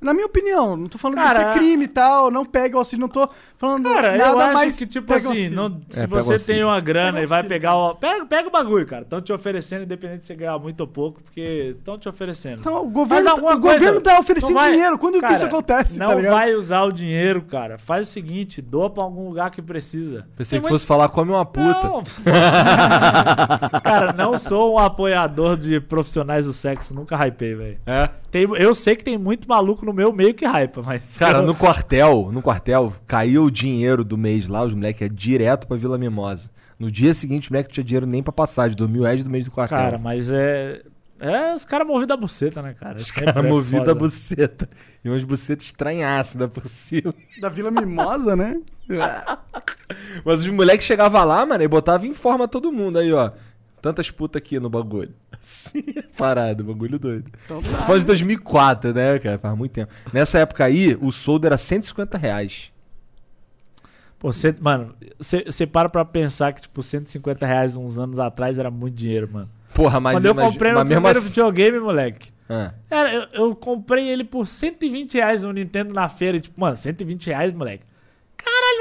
Na minha opinião, não tô falando que Cara, isso é crime e tal, não pega o auxílio, não tô falando Cara, nada eu acho mais. que, tipo assim, não- se É, pega o você tem uma grana e vai pegar o. Pega, pega o bagulho, cara. Estão te oferecendo, independente de você ganhar muito ou pouco, porque estão te oferecendo. Então, o governo, alguma o coisa. governo tá oferecendo Não vai- dinheiro. Quando que Cara, isso acontece, Não tá vai usar o dinheiro, cara. Faz o seguinte, doa pra algum lugar que precisa. Pensei Tem que fosse falar come uma puta. Não. cara, não sou um apoiador de profissionais do sexo. Nunca hypei, velho. É. Tem- Eu sei que tem muito maluco no meu meio que hypa, mas. Cara, eu- no quartel, no quartel, caiu o dinheiro do mês lá, os moleques é direto pra Vila Mimosa. No dia seguinte, o moleque não tinha dinheiro nem pra passagem, dormiu reais do mês do quartel. Cara, mas é. É os caras movidos a buceta, né, cara? os caras é movidos a buceta. E umas bucetas estranhaças por cima. Da Vila Mimosa, né? Mas os moleques chegavam lá, mano, e botavam em forma todo mundo. Aí, ó. Tantas putas aqui no bagulho. Assim, parado, bagulho doido. Então, foi de 2004, né, cara? Faz muito tempo. Nessa época aí, o soldo era 150 reais. Pô, cento- mano, você para pra pensar que, tipo, 150 reais uns anos atrás era muito dinheiro, mano. Porra, mas... Quando eu imagi- comprei meu primeiro assim- videogame, moleque. Ah. Era, eu, eu comprei ele por 120 reais no Nintendo na feira. E, tipo, mano, 120 reais, moleque.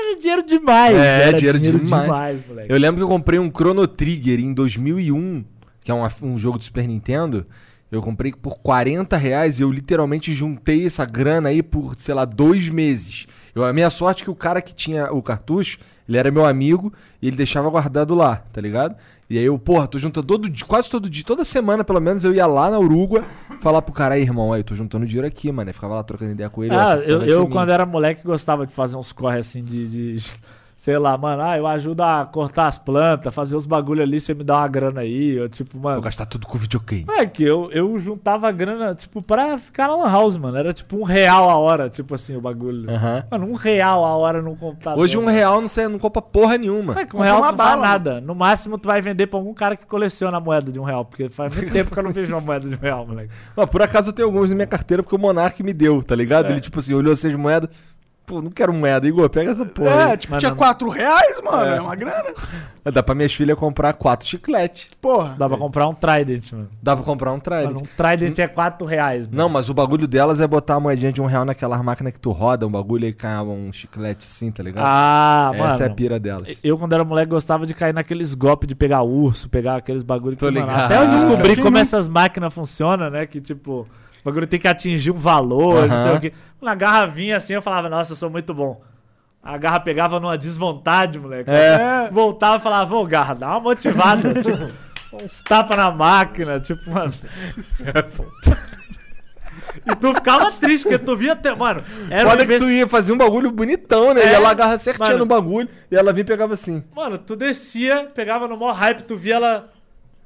Era dinheiro demais. É, era dinheiro demais. moleque. Eu lembro que eu comprei um Chrono Trigger em 2001, que é um, um jogo do Super Nintendo. Eu comprei por 40 reais e eu literalmente juntei essa grana aí por, sei lá, dois meses. Eu, a minha sorte é que o cara que tinha o cartucho, ele era meu amigo e ele deixava guardado lá, tá ligado? E aí eu, porra, tô juntando todo dia, quase todo dia, toda semana pelo menos eu ia lá na Uruguai falar pro cara aí, irmão, aí, tô juntando dinheiro aqui, mano. Eu ficava lá trocando ideia com ele. Ah, eu, eu minha. quando era moleque, gostava de fazer uns corre assim de, de- Sei lá, mano, ah, eu ajudo a cortar as plantas, fazer os bagulho ali, você me dá uma grana aí. Eu, tipo, Vou mano. gastar tudo com videogame. É que eu, eu juntava grana, tipo, pra ficar na Lan House, mano. Era tipo um real a hora, tipo assim, o bagulho. Aham. Mano, um real a hora num computador. Hoje um real não, sei, não compra porra nenhuma. É que um real não bala, nada. No máximo, tu vai vender pra algum cara que coleciona a moeda de um real. Porque faz muito tempo que eu não vejo uma moeda de um real, moleque. Mas por acaso eu tenho alguns na minha carteira porque o Monark me deu, tá ligado? É. Ele, tipo assim, olhou essas moedas. Pô, não quero moeda, Igor, pega essa porra. É, aí. tipo, Mas tinha não- 4 reais, mano. É. É, uma grana. Dá pra minhas filhas comprar quatro chicletes. Porra. Dá pra comprar um Trident, mano. Dá pra comprar um Trident. Mano, um Trident é 4 reais, mano. Não, mas o bagulho delas é botar a moedinha de um real naquela máquina que tu roda um bagulho e cai um chiclete assim, tá ligado? Ah, mano. Essa é a pira delas. Eu, quando era moleque, gostava de cair naqueles golpes de pegar urso, pegar aqueles bagulho que, Tô mano, ligado. Até eu descobri como essas máquinas funcionam, né? Que, tipo, o bagulho tem que atingir um valor, não sei o quê. Na garra vinha assim, eu falava, nossa, eu sou muito bom. A garra pegava numa desvontade, moleque. É. Voltava e falava, ô, garra, dá uma motivada. tipo, uns tapas na máquina, tipo, mano. e tu ficava triste, porque tu via até, mano. Era um Foda que tu ia fazer um bagulho bonitão, né? É, e ela agarra certinho mano. no bagulho e ela vinha e pegava assim. Mano, tu descia, pegava no maior hype, tu via ela.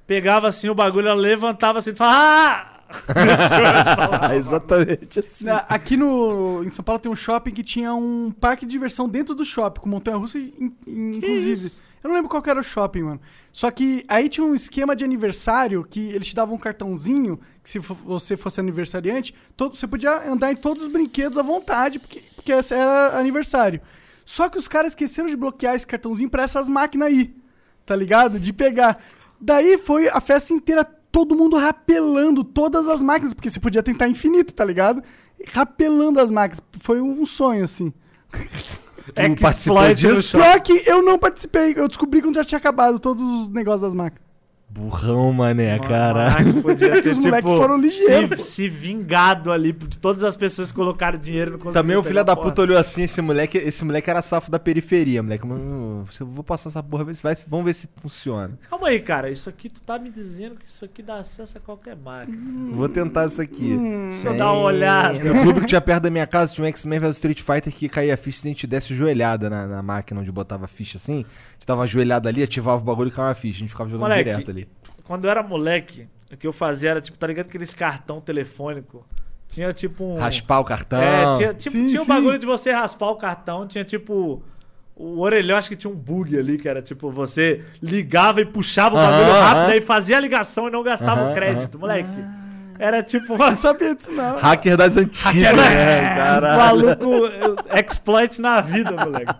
Pegava assim o bagulho, ela levantava assim e falava. Ah! Exatamente assim. Na- Aqui no, em São Paulo tem um shopping que tinha um parque de diversão dentro do shopping, com montanha-russa, in- in- inclusive. isso? Eu não lembro qual era o shopping, mano. Só que aí tinha um esquema de aniversário que eles te davam um cartãozinho, que se você fosse aniversariante, todo, você podia andar em todos os brinquedos à vontade, porque, porque esse era aniversário. Só que os caras esqueceram de bloquear esse cartãozinho pra essas máquinas aí, tá ligado? De pegar. Daí foi a festa inteira todo mundo rapelando todas as máquinas, porque você podia tentar infinito, tá ligado? Rapelando as máquinas. Foi um sonho, assim. Tu participou disso? Pior que eu não participei, eu descobri quando já tinha acabado todos os negócios das máquinas. Burrão, mané, Caraca, caralho. podia ter, Os moleques tipo, foram ligeiros. Se, se vingado ali de todas as pessoas que colocaram dinheiro no Também o filho da puta olhou assim, esse moleque, esse moleque era safo da periferia, moleque. Mano, eu vou passar essa porra, ver se vai, vamos ver se funciona. Calma aí, cara. Isso aqui tu tá me dizendo que isso aqui dá acesso a qualquer máquina. Vou tentar isso aqui. Deixa eu dar uma olhada. No clube que tinha perto da minha casa tinha um X-Men vs Street Fighter que caía a ficha se a gente desse joelhada na, na máquina onde botava a ficha assim. Tava ajoelhado ali, ativava o bagulho e caía uma ficha. A gente ficava jogando Moleque, direto ali. Quando eu era moleque, o que eu fazia era, tipo, tá ligado aqueles cartão telefônico? Tinha tipo um. Raspar o cartão. É, tinha, tipo, Sim, tinha um sim. bagulho de você raspar o cartão, tinha tipo. O orelhão, acho que tinha um bug ali, que era tipo, você ligava e puxava o bagulho rápido, aham. aí fazia a ligação e não gastava Aham, o crédito, moleque. Era tipo, uma, Não sabia disso, não. Hacker das antigas, né? Caralho. maluco eh, exploit na vida, moleque.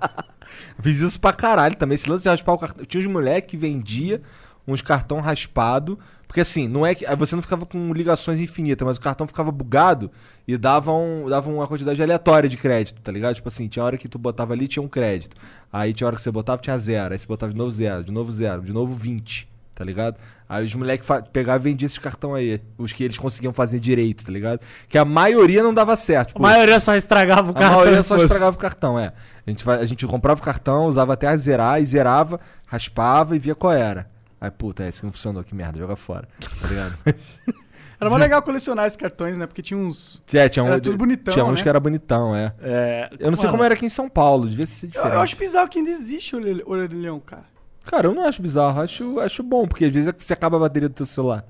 Fiz isso pra caralho também. Esse lance de raspar o cartão. Tinha uns moleques que vendia uns cartão raspado. Porque assim, não é que. aí Você não ficava com ligações infinitas, mas o cartão ficava bugado e dava, um, dava uma quantidade aleatória de crédito, tá ligado? Tipo assim, tinha hora que tu botava ali, tinha um crédito. Aí tinha hora que você botava, tinha zero. Aí você botava de novo zero, de novo zero, de novo 20, tá ligado? Aí os moleques pegavam e vendiam esses cartão aí. Os que eles conseguiam fazer direito, tá ligado? Que a maioria não dava certo. A maioria só estragava o a cartão. maioria e só estragava o cartão, é. A gente, vai- a gente comprava o cartão, usava até a zerar, e zerava, raspava e via qual era. Aí, puta, é isso que não funcionou, que merda, joga fora. Tá ligado? Era mó legal colecionar esses cartões, né? Porque tinha uns. é, tinha, um, Era tudo bonitão, tinha uns né? que era bonitão, é. É, Eu não sei mano, como era aqui em São Paulo, devia ser Eu, diferente. eu acho bizarro que ainda existe o orelh- orelhão, cara. Cara, eu não acho bizarro, acho, acho bom, porque às vezes você acaba a bateria do teu celular.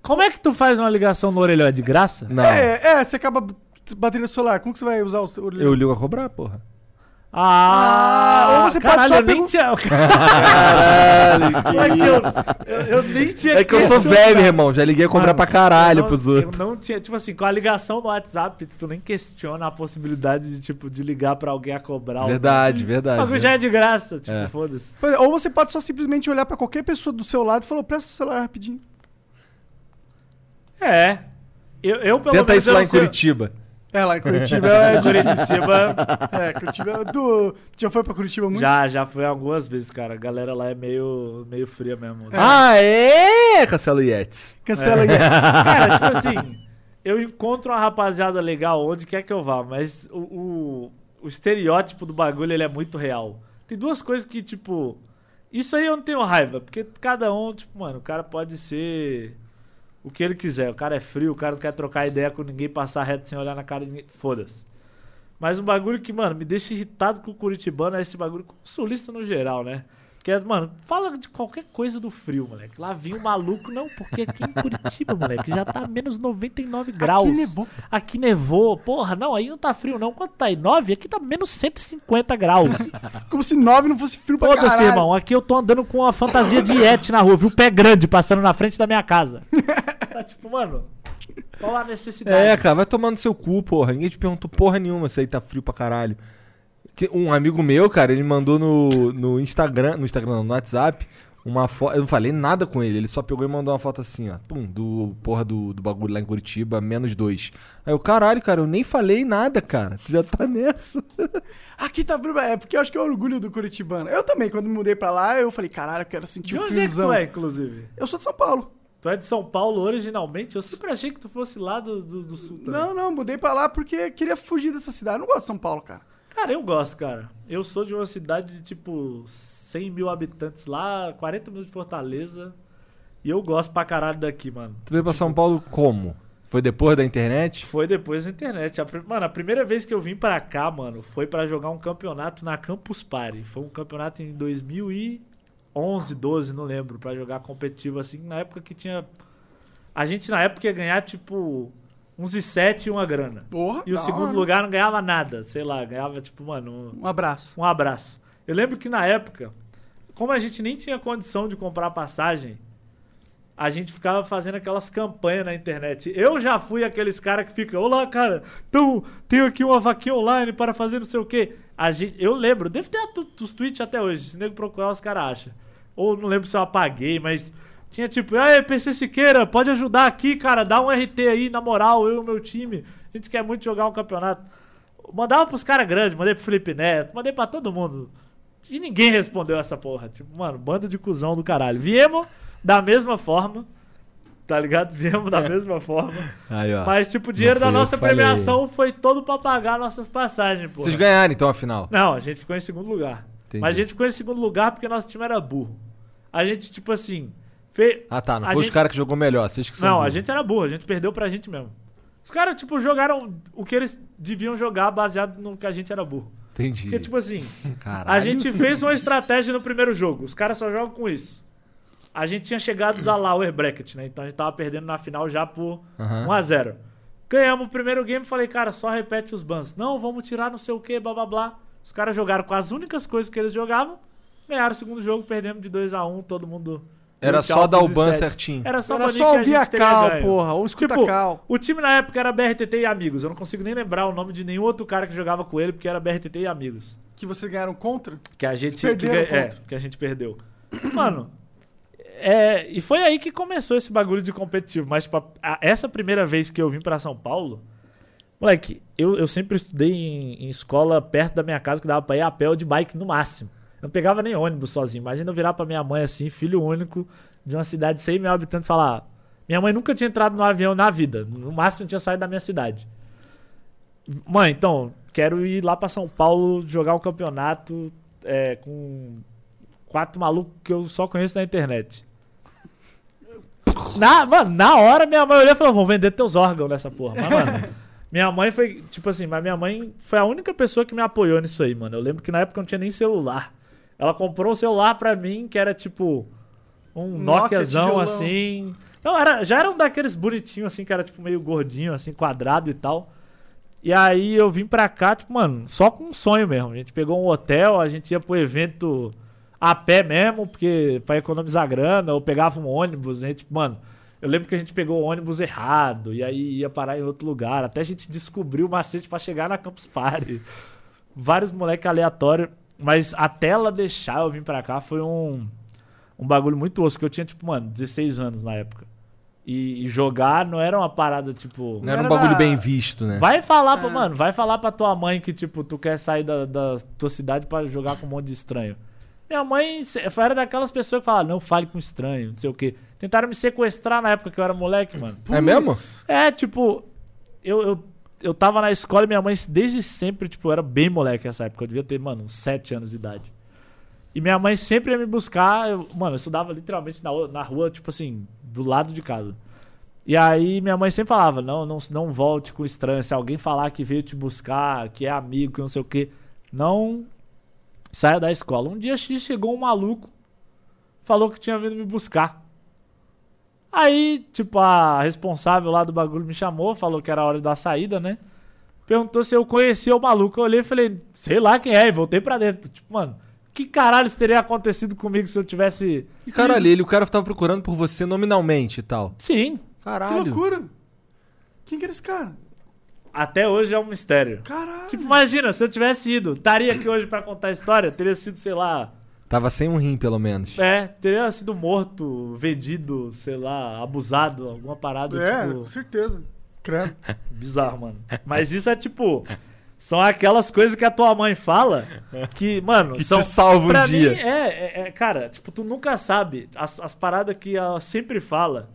Como é que tu faz uma ligação no orelhão? É de graça? Não, É, é, você acaba b- bateria solar. Como que você vai usar o orelhão? eu ligo a cobrar, porra. Ah, ou você pode caralho, só eu nem tinha... Caralho, É que eu, eu, eu nem tinha É que eu sou velho, irmão, já liguei a cobrar Mano, pra caralho não, pros outros. Eu não tinha, tipo assim, com a ligação no WhatsApp, tu nem questiona a possibilidade de, tipo, de ligar pra alguém a cobrar. Verdade, verdade. bagulho já é de graça, tipo, É. foda-se. É, Ou você pode só simplesmente olhar pra qualquer pessoa do seu lado e falar, presta o celular rapidinho. É. Eu, eu pelo Tenta menos, isso lá em Curitiba. É, lá em Curitiba é. Curitiba É, Curitiba... Tu já foi pra Curitiba muito? já, já foi algumas vezes, cara. A galera lá é meio, meio fria mesmo. Ah, é? Cancela o Yetis. Cancela aí. Cara, tipo assim, eu encontro uma rapaziada legal onde quer que eu vá, mas o, o, o estereótipo do bagulho ele é muito real. Tem duas coisas que, tipo. Isso aí eu não tenho raiva, porque cada um, tipo, mano, o cara pode ser o que ele quiser. O cara é frio, o cara não quer trocar ideia com ninguém, passar reto sem olhar na cara de ninguém. Foda-se. Mas um bagulho que, mano, me deixa irritado com o Curitibano é esse bagulho com o sulista no geral, né? Que é, mano, fala de qualquer coisa do frio, moleque. Lá vinha o maluco, não, porque aqui em Curitiba, moleque, já tá menos 99 graus. Aqui nevou. Aqui nevou. Porra, não, aí não tá frio, não. Quanto tá aí? 9? Aqui tá menos 150 graus. Como se 9 não fosse frio pra Foda-se, caralho. irmão. Aqui eu tô andando com uma fantasia de Yeti na rua, viu? Pé grande passando na frente da minha casa. Tá tipo, mano, qual a necessidade? É, cara, vai tomar no seu cu, porra. Ninguém te perguntou porra nenhuma se aí tá frio pra caralho. Um amigo meu, cara, ele mandou no, no Instagram, no Instagram, não, no WhatsApp, uma foto. Eu não falei nada com ele, ele só pegou e mandou uma foto assim, ó. Pum, do porra do, do bagulho lá em Curitiba, menos dois. Aí eu, caralho, cara, eu nem falei nada, cara. Tu já tá nessa. Aqui tá. É porque eu acho que é orgulho do Curitibano. Eu também, quando me mudei pra lá, eu falei, caralho, eu quero sentir De o onde é que friozão. tu é, inclusive? Eu sou de São Paulo. Tu é de São Paulo originalmente? Eu sempre achei que tu fosse lá do, do, do sul também. Não, não, mudei pra lá porque queria fugir dessa cidade. Eu não gosto de São Paulo, cara. Cara, eu gosto, cara. Eu sou de uma cidade de tipo 100 mil habitantes lá, 40 minutos de Fortaleza. E eu gosto pra caralho daqui, mano. Tu veio pra São Paulo como? Foi depois da internet? Foi depois da internet. A, mano, a primeira vez que eu vim pra cá, mano, foi pra jogar um campeonato na Campus Party. Foi um campeonato em 2011, 12, não lembro, pra jogar competitivo assim, na época que tinha a gente na época ia ganhar tipo uns e sete e uma grana. Porra, E o segundo hora. lugar não ganhava nada, sei lá, ganhava tipo, mano, um, Um abraço. um abraço. Eu lembro que na época, como a gente nem tinha condição de comprar passagem, a gente ficava fazendo aquelas campanhas na internet. Eu já fui aqueles caras que ficam, olá, cara, então tenho aqui uma vaquinha online para fazer não sei o quê. A gente, eu lembro, devo ter os tweets até hoje, se nego procurar os caras acham. Ou não lembro se eu apaguei, mas Tinha tipo, ei, PC Siqueira, pode ajudar aqui, cara, dá um RT aí, na moral, eu e o meu time. A gente quer muito jogar um campeonato. Mandava pros caras grandes, mandei pro Felipe Neto, mandei pra todo mundo. E ninguém respondeu essa porra. Tipo, mano, bando de cuzão do caralho. Viemos da mesma forma, tá ligado? Viemos da mesma forma. Aí, ó. Mas, tipo, o dinheiro da nossa premiação foi todo pra pagar nossas passagens, pô. Vocês ganharam então a final. Não, a gente ficou em segundo lugar. Entendi. Mas a gente ficou em segundo lugar porque nosso time era burro. A gente, tipo assim. Fe... Ah, tá. Não A foi os gente- caras que jogou melhor. Vocês que são Não, a gente era burro, a gente perdeu pra gente mesmo. Os caras, tipo, jogaram o que eles deviam jogar baseado no que a gente era burro. Entendi. Porque, tipo assim, Caralho. a gente fez uma estratégia no primeiro jogo. Os caras só jogam com isso. A gente tinha chegado da Lower Bracket, né? Então a gente tava perdendo na final já por Aham. 1x0. Ganhamos o primeiro game falei, cara, só repete os bans. Não, vamos tirar não sei o que, blá blá blá. Os caras jogaram com as únicas coisas que eles jogavam. Ganharam o segundo jogo, perdemos de 2x1, todo mundo. Era só dar o ban certinho. Era só Era só a ouvir a teria cal, ganho. porra. Ou escuta Tipo, cal. o time na época era BRTT e Amigos. Eu não consigo nem lembrar o nome de nenhum outro cara que jogava com ele, porque era BRTT e Amigos. Que vocês ganharam contra? Que a gente. Perderam que, é, que a gente perdeu. Mano. É, e foi aí que começou esse bagulho de competitivo. Mas tipo, a- essa primeira vez que eu vim pra São Paulo. Moleque, eu, eu sempre estudei em, em escola perto da minha casa que dava pra ir a pé ou de bike no máximo. Não pegava nem ônibus sozinho. Imagina eu virar pra minha mãe assim, filho único de uma cidade de 100 mil habitantes, falar: Minha mãe nunca tinha entrado no avião na vida. No máximo tinha saído da minha cidade. Mãe, então, quero ir lá pra São Paulo jogar um campeonato é, com quatro malucos que eu só conheço na internet. Na, mano, na hora minha mãe olhou e falou: vão vender teus órgãos nessa porra. Mas, mano, minha mãe foi, tipo assim, mas minha mãe foi a única pessoa que me apoiou nisso aí, mano. Eu lembro que na época eu não tinha nem celular. Ela comprou um celular pra mim que era tipo um Nokia Nokiazão tijolão. assim. Não, era, já era um daqueles bonitinhos assim, que era tipo meio gordinho, assim, quadrado e tal. E aí eu vim pra cá, tipo, mano, só com um sonho mesmo. A gente pegou um hotel, a gente ia pro evento a pé mesmo, porque pra economizar grana, ou pegava um ônibus, a gente, mano, eu lembro que a gente pegou o ônibus errado, e aí ia parar em outro lugar, até a gente descobriu o macete pra chegar na Campus Party. Vários moleques aleatórios, mas até ela deixar eu vir pra cá foi um, um bagulho muito osso, porque eu tinha, tipo, mano, 16 anos na época. E, e jogar não era uma parada, tipo... Não era um bagulho da- bem visto, né? Vai falar pra, É. mano, vai falar pra tua mãe que, tipo, tu quer sair da, da tua cidade pra jogar com um monte de estranho. Minha mãe era daquelas pessoas que falavam, não fale com estranho, não sei o quê. Tentaram me sequestrar na época que eu era moleque, mano. É mesmo? É, tipo, eu, eu, eu tava na escola e minha mãe, desde sempre, tipo, eu era bem moleque nessa época. Eu devia ter, mano, uns 7 anos de idade. E minha mãe sempre ia me buscar. Eu, mano, eu estudava literalmente na, na rua, tipo assim, do lado de casa. E aí minha mãe sempre falava: não, não, não volte com estranho. Se alguém falar que veio te buscar, que é amigo, que não sei o quê, não saia da escola. Um dia X chegou um maluco, falou que tinha vindo me buscar. Aí, tipo, a responsável lá do bagulho me chamou, falou que era a hora da saída, né? Perguntou se eu conhecia o maluco. Eu olhei e falei, sei lá quem é, e voltei pra dentro. Tipo, mano, que caralho isso teria acontecido comigo se eu tivesse. E caralho, ele, o cara tava procurando por você nominalmente e tal. Sim, Que Caralho. loucura. Quem que era esse cara? até hoje é um mistério. Caralho. Tipo, imagina, se eu tivesse ido, estaria aqui hoje pra contar a história, teria sido, sei lá, Tava sem um rim, pelo menos. é, teria sido morto, vendido, sei lá, abusado, alguma parada, é, tipo, com certeza. Credo. bizarro, mano. Mas isso é tipo, são aquelas coisas que a tua mãe fala que, mano, Que são te salva um pra dia. mim, é, é, é, cara, tipo, tu nunca sabe. As, as paradas que ela sempre fala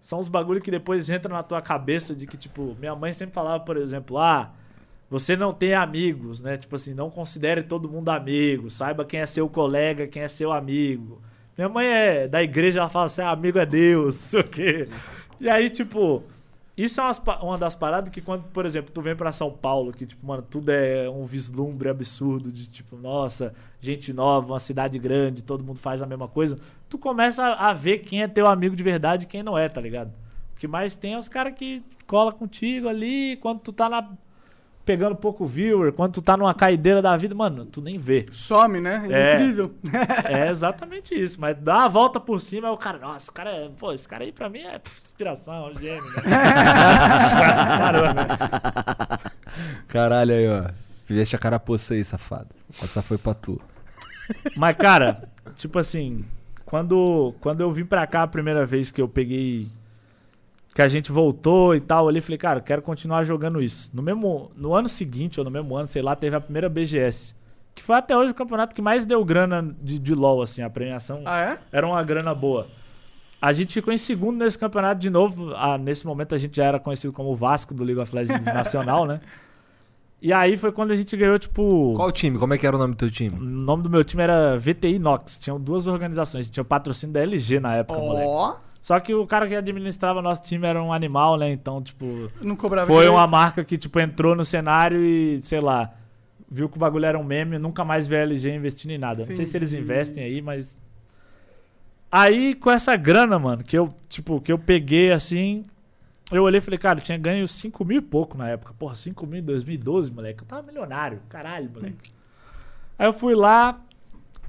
são os bagulho que depois entra na tua cabeça de que, tipo, minha mãe sempre falava, por exemplo, ah, você não tem amigos, né? Tipo assim, não considere todo mundo amigo, saiba quem é seu colega, quem é seu amigo. Minha mãe é da igreja, ela fala assim, ah, amigo é Deus, sei o quê. E aí, tipo, isso é uma das paradas que quando, por exemplo, tu vem pra São Paulo, que, tipo, mano, tudo é um vislumbre absurdo de, tipo, nossa, gente nova, uma cidade grande, todo mundo faz a mesma coisa. Tu começa a, a ver quem é teu amigo de verdade e quem não é, tá ligado? O que mais tem é os caras que cola contigo ali, quando tu tá na... Pegando pouco viewer, quando tu tá numa caideira da vida, mano, tu nem vê. Some, né? É. Incrível. É exatamente isso. Mas dá a volta por cima, é o cara, nossa, o cara é. Pô, esse cara aí pra mim é pff, inspiração, gênio. Né? Caramba. Caralho aí, ó. Fizeste a carapoça aí, safado. Essa foi pra tu. Mas, cara, tipo assim, quando, quando eu vim pra cá a primeira vez que eu peguei. Que a gente voltou e tal, ali falei, cara, quero continuar jogando isso. No mesmo. No ano seguinte, ou no mesmo ano, sei lá, teve a primeira BGS. Que foi até hoje o campeonato que mais deu grana de, de LOL, assim, a premiação Ah, é? era uma grana boa. A gente ficou em segundo nesse campeonato de novo. Ah, nesse momento a gente já era conhecido como o Vasco do League of Legends Nacional, né? E aí foi quando a gente ganhou, tipo. Qual time? Como é que era o nome do teu O time? nome do meu time era VTI Nox. Tinham duas organizações. Tinha o patrocínio da LG na época, moleque. Só que o cara que administrava nosso time era um animal, né? Então, tipo. não cobrava Foi direito. uma marca que, tipo, entrou no cenário e, sei lá, viu que o bagulho era um meme, nunca mais vê a LG investindo em nada. Não sei se eles investem aí, mas. Aí, com essa grana, mano, que eu, tipo, que eu peguei assim. Eu olhei e falei, cara, eu tinha ganho 5 mil e pouco na época. Porra, 5 mil em 2012, moleque. Eu tava milionário. Caralho, moleque. Aí eu fui lá,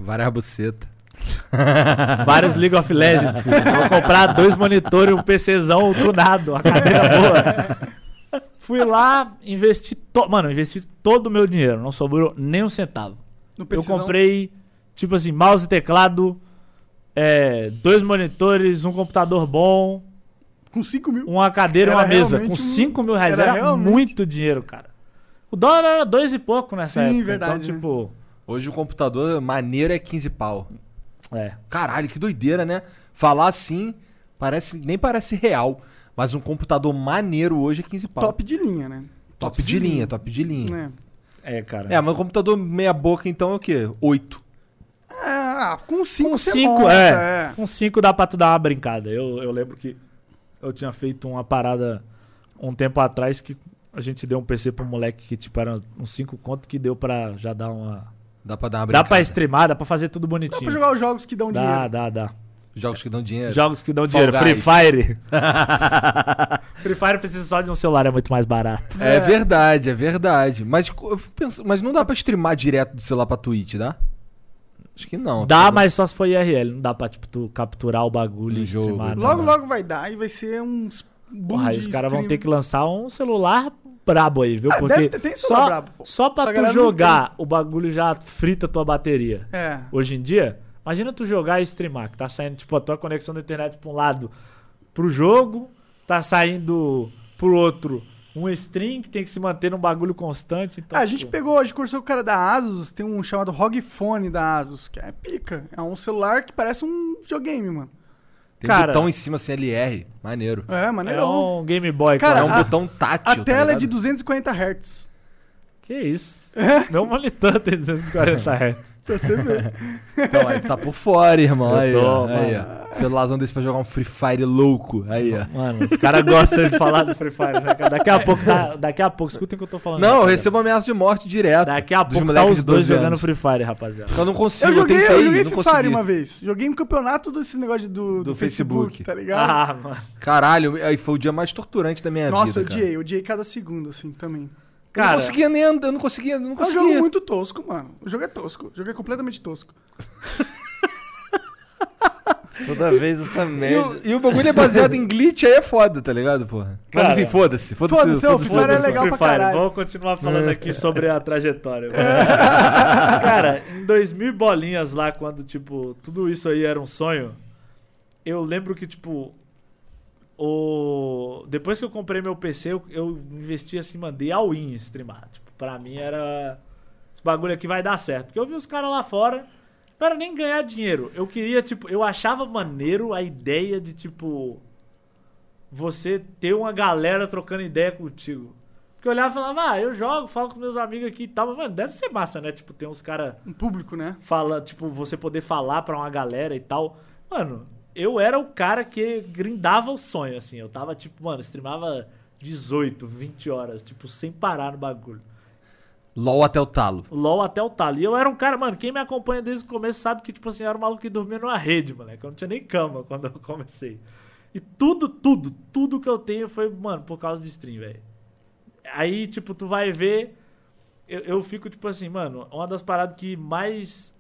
Várias buceta. vários League of Legends. filho. Vou comprar dois monitores, um PCzão tunado, uma cadeira boa. Fui lá, investi. To... Mano, investi todo o meu dinheiro. Não sobrou nem um centavo. No Eu comprei, tipo assim, mouse e teclado, é, dois monitores, um computador bom, Com 5 mil. uma cadeira e Era uma mesa. Com realmente um- 5 mil reais. era Era, muito dinheiro, cara. O dólar era dois e pouco nessa Sim, época. verdade, Então, né? tipo. Hoje o computador maneiro é 15 pau. É. Caralho, que doideira, né? Falar assim, parece nem parece real. Mas um computador maneiro hoje é 15 pau. Top de linha, né? Top de linha, top de linha. É. É, cara. É, mas um computador meia boca então é o quê? 8. Ah, com 5 Com você 5, monta, é. Com 5 dá pra tu dar uma brincada. Eu, eu lembro que eu tinha feito uma parada um tempo atrás que a gente deu um PC pro moleque que, tipo, era uns 5 conto que deu pra já dar uma. Dá pra dar uma Dá brincada. pra streamar, dá pra fazer tudo Dá bonitinho. pra jogar os jogos que dão Dá, dinheiro. dá, dá. Jogos que dão dinheiro. Jogos que dão Fall dinheiro. Free Guys. Fire. Free Fire precisa só de um celular, é muito mais barato. É, É. verdade, é verdade. Mas eu fico pensando, mas não dá pra streamar direto do celular pra Twitch, dá? Acho que não. Dá, mas só se for IRL. Não dá pra, tipo, tu capturar o bagulho No e jogo. streamar. não Logo, dá. logo vai dar e vai ser uns Porra, os caras vão ter que lançar um celular brabo aí, viu? Ah, Porque deve ter- tem só, brabo, pô. só pra Só tu jogar, o bagulho já frita a tua bateria. É. Hoje em dia, imagina tu jogar e streamar, que tá saindo, tipo, a tua conexão da internet pra um lado pro jogo, tá saindo pro outro um stream que tem que se manter num bagulho constante. Então, Ah, a gente tipo, pegou, a gente conversou com o cara da Asus, tem um chamado ROG Phone da Asus, que é pica. É um celular que parece um videogame, mano. Tem Cara- botão em cima assim, LR. Maneiro. É, É maneirão. um Game Boy. Cara, é um botão tátil. A tá tela é de ligado? 240 Hz. Que isso? Meu monitor tem 240 Hz. Pra você ver. Então, aí tu tá por fora, irmão. Eu aí, tô, ó. mano. aí, ó. Celularzão desse pra jogar um Free Fire louco. Aí, ó. Mano, os caras gostam de falar do Free Fire, né? cara? Daqui a pouco tá. Daqui a pouco, escutem o que eu tô falando. Não, eu recebo ameaça de morte direto. Daqui a pouco tá os de dois 12 jogando anos. Free Fire, rapaziada. Eu não consigo, Eu eu, joguei, tentei, eu joguei Free consegui. Fire uma vez. Joguei um campeonato desse negócio do, do, Do Facebook, Facebook. tá ligado? Ah, mano. Caralho, aí foi o dia mais torturante da minha Nossa, eu vida, cara. odiei, eu odiei cada segundo, assim, também. Eu não Cara, conseguia nem andar, eu não conseguia, eu não É um conseguia. jogo muito tosco, mano. O jogo é tosco. O jogo é completamente tosco. Toda vez essa E merda. o, e o bagulho é baseado em glitch, aí é foda, tá ligado, porra? Mas Cara, enfim, foda-se. Foda-se. foda-se, Fire é Foda-se o legal Free pra caralho. Vamos continuar falando É. aqui sobre a trajetória. Cara, em 2000 bolinhas lá, quando, tipo, tudo isso aí era um sonho, eu lembro que, tipo, o... depois que eu comprei meu PC, eu, eu investi assim, mandei all in streamar. Tipo, pra mim era. Esse bagulho aqui vai dar certo. Porque eu vi os caras lá fora, não era nem ganhar dinheiro. Eu queria, tipo, eu achava maneiro a ideia de, tipo, você ter uma galera trocando ideia contigo. Porque eu olhava e falava, ah, eu jogo, falo com meus amigos aqui e tal, mas, mano, deve ser massa, né? Tipo, tem uns caras Um público, né? fala, tipo, você poder falar pra uma galera e tal. Mano, eu era o cara que grindava o sonho, assim. Eu tava, tipo, mano, streamava 18, 20 horas, tipo, sem parar no bagulho. LOL até o talo. LOL até o talo. E eu era um cara, mano, quem me acompanha desde o começo sabe que, tipo assim, eu era um maluco que dormia numa rede, moleque. Eu não tinha nem cama quando eu comecei. E tudo, tudo, tudo que eu tenho foi, mano, por causa de stream, velho. Aí, tipo, tu vai ver. Eu, eu fico, tipo assim, mano, uma das paradas que mais.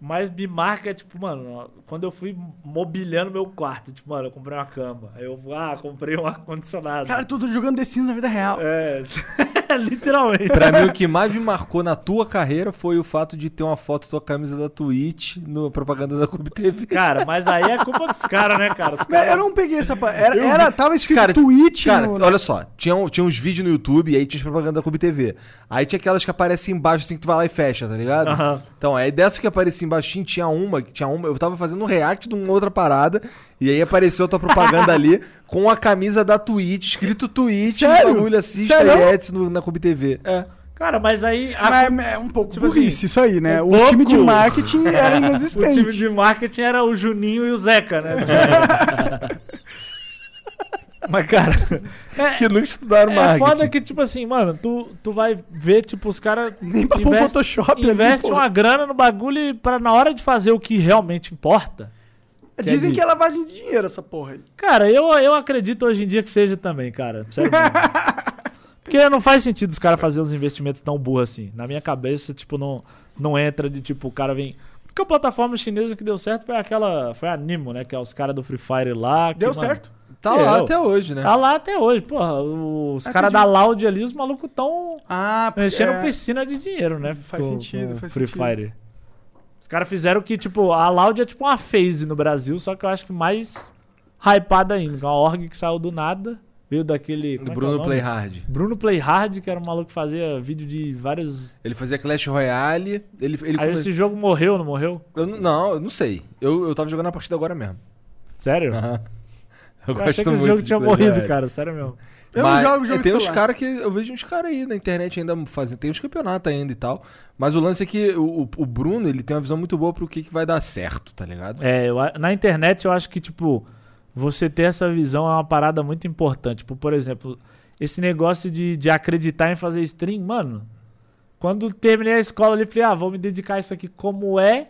Mais me marca é, tipo, mano, quando eu fui mobiliando meu quarto, tipo, mano, eu comprei uma cama. Aí eu, ah, comprei um ar-condicionado. Cara, tudo jogando The Sims na vida real. É. Literalmente. Pra mim, o que mais me marcou na tua carreira foi o fato de ter uma foto da tua camisa da Twitch no propaganda da Clube TV. Cara, mas aí é culpa dos caras, né, cara? Caras- Eu não peguei essa. Era, Eu era- tava escrito Cara, Twitch Cara, no... olha só, tinha, tinha uns vídeos no YouTube e aí tinha as propaganda da Clube TV. Aí tinha aquelas que aparecem embaixo assim que tu vai lá e fecha, tá ligado? Aham. Então, aí dessas que aparecia embaixo, tinha uma, tinha uma, eu tava fazendo um react de uma outra parada e aí apareceu a tua propaganda ali com a camisa da Twitch, escrito Twitch, Sério? bagulho assista Sério? e Etsy no- na Clube TV. É. Cara, mas aí. a- Mas é um pouco Tipo burrice assim, isso aí, né? um o time de marketing era O inexistente. time de marketing era o Juninho e o Zeca, né? Mas, cara. É, Que nunca estudaram é marketing. foda que, tipo assim, mano, tu, tu vai ver, tipo, os caras. Nem pra pôr investe- Photoshop ali, Investe pô. uma grana no bagulho e pra na hora de fazer o que realmente importa. Dizem que é lavagem de dinheiro essa porra aí. Cara, eu, eu acredito hoje em dia que seja também, cara. Sério. Porque não faz sentido os caras fazerem uns investimentos tão burros assim. Na minha cabeça, tipo, não, não entra de tipo, o cara vem. Porque a plataforma chinesa que deu certo foi aquela. Foi a Nimo, né? Que é os caras do Free Fire lá. que, Deu mano, certo? Tá lá Eu. até hoje, né? Tá lá até hoje. Porra, os Acredito. caras da Loud ali, os malucos tão Ah, enchendo é, piscina de dinheiro, né? Faz sentido, faz Free sentido. Fire. Os caras fizeram que, tipo, a Loud é tipo uma phase no Brasil, só que eu acho que mais hypada ainda. é Uma org que saiu do nada, veio daquele. Do é é Bruno nome? Playhard. Bruno Playhard, que era um maluco que fazia vídeo de vários. Ele fazia Clash Royale. Ele, ele Aí come- esse jogo morreu, não morreu? eu, não- eu não sei. Eu, eu tava jogando a partida agora mesmo. Sério? Aham. Eu, Eu achei que esse jogo tinha morrido, cara. Sério mesmo. Eu não Mas jogo jogo de tem uns caras que. Eu vejo uns caras aí na internet ainda fazendo. Tem uns campeonatos ainda e tal. Mas o lance é que o, o Bruno, ele tem uma visão muito boa pro que, que vai dar certo, tá ligado? É, eu a- na internet eu acho que, tipo, você ter essa visão é uma parada muito importante. Tipo, por exemplo, esse negócio de, de acreditar em fazer stream, mano. Quando terminei a escola ali, falei, ah, vou me dedicar a isso aqui como é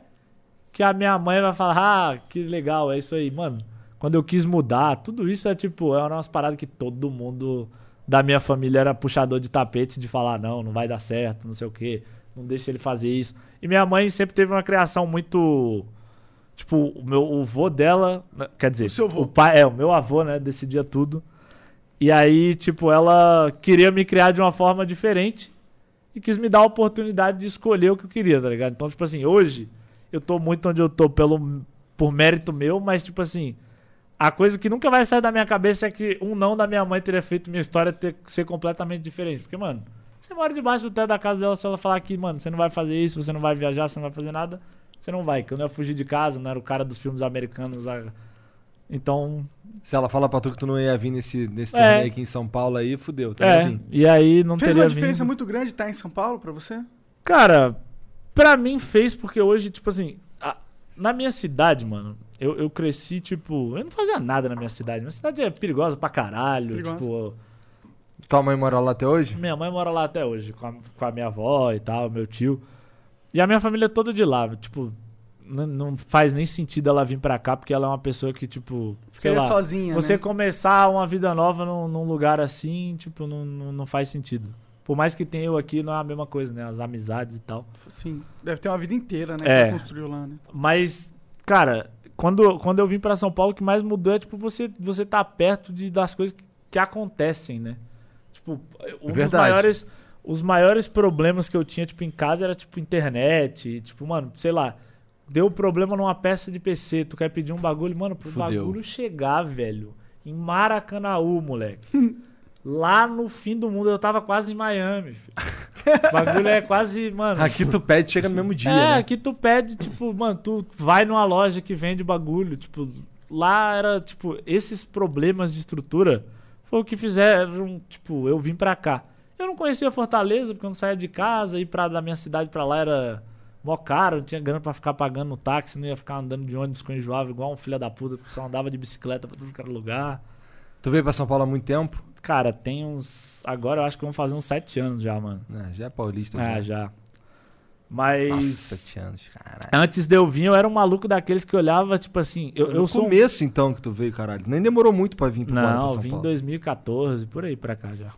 que a minha mãe vai falar, ah, que legal, é isso aí, mano. Quando eu quis mudar, tudo isso é tipo, é umas paradas que todo mundo da minha família era puxador de tapete de falar, não, não vai dar certo, não sei o quê, não deixa ele fazer isso. E minha mãe sempre teve uma criação muito. Tipo, o meu o vô dela. né, Quer dizer, O seu vô. o pai, é, o meu avô, né, decidia tudo. E aí, tipo, ela queria me criar de uma forma diferente e quis me dar a oportunidade de escolher o que eu queria, tá ligado? Então, tipo assim, hoje eu tô muito onde eu tô pelo, por mérito meu, mas, tipo assim, a coisa que nunca vai sair da minha cabeça é que um não da minha mãe teria feito minha história ter ser completamente diferente. Porque, mano, você mora debaixo do teto da casa dela, se ela falar que, mano, você não vai fazer isso, você não vai viajar, você não vai fazer nada, você não vai. Que eu não ia fugir de casa, não era o cara dos filmes americanos. a- Então, Se ela fala pra tu que tu não ia vir nesse, nesse É. torneio aqui em São Paulo aí, fudeu. Tu ia é. E aí não Fez teria uma diferença vindo. muito grande estar em São Paulo pra você? Cara, pra mim fez porque hoje, tipo assim, a- na minha cidade, mano, eu, eu cresci, tipo, eu não fazia nada na minha cidade. Minha cidade é perigosa pra caralho. Perigosa. Tipo, Tua mãe mora lá até hoje? minha mãe mora lá até hoje, com a, com a minha avó e tal, meu tio. E a minha família é toda de lá. Tipo, não, não faz nem sentido ela vir pra cá, porque ela é uma pessoa que, tipo, sei lá. sozinha, Você né? começar uma vida nova num, num lugar assim, tipo, não, não, não faz sentido. Por mais que tenha eu aqui, não é a mesma coisa, né? As amizades e tal. Sim. Deve ter uma vida inteira, né? É. Que construiu lá, né? Mas, cara, quando, quando eu vim pra São Paulo, o que mais mudou é, tipo, você, você tá perto de, das coisas que, que acontecem, né? Tipo, um dos Verdade. maiores, os maiores problemas que eu tinha, tipo, em casa era, tipo, internet, tipo, mano, sei lá, deu problema numa peça de PC, tu quer pedir um bagulho, mano, pro Fudeu. bagulho chegar, velho, em Maracanaú, moleque. Lá no fim do mundo, eu tava quase em Miami, filho. O bagulho é quase, mano. Aqui tu pede, chega no mesmo dia, É, né? aqui tu pede, tipo, mano, tu vai numa loja que vende bagulho, tipo, lá era, tipo, esses problemas de estrutura foi o que fizeram, tipo, eu vim pra cá. Eu não conhecia Fortaleza, porque eu não saía de casa, ir pra, da minha cidade pra lá era mó caro, não tinha grana pra ficar pagando no táxi, não ia ficar andando de ônibus com enjoável igual um filho da puta, porque só andava de bicicleta pra tudo que era lugar. Tu veio pra São Paulo há muito tempo? Cara, tem uns. Agora eu acho que vão fazer uns sete anos já, mano. É, já é paulista. Ah, já. já. Mas. Nossa, sete anos, caralho. Antes de eu vir, eu era um maluco daqueles que olhava, tipo assim, eu, eu no sou. um- começo, então, que tu veio, caralho. Nem demorou muito pra vir pro pra Não, São vim em Paulo. 2014, por aí pra cá já.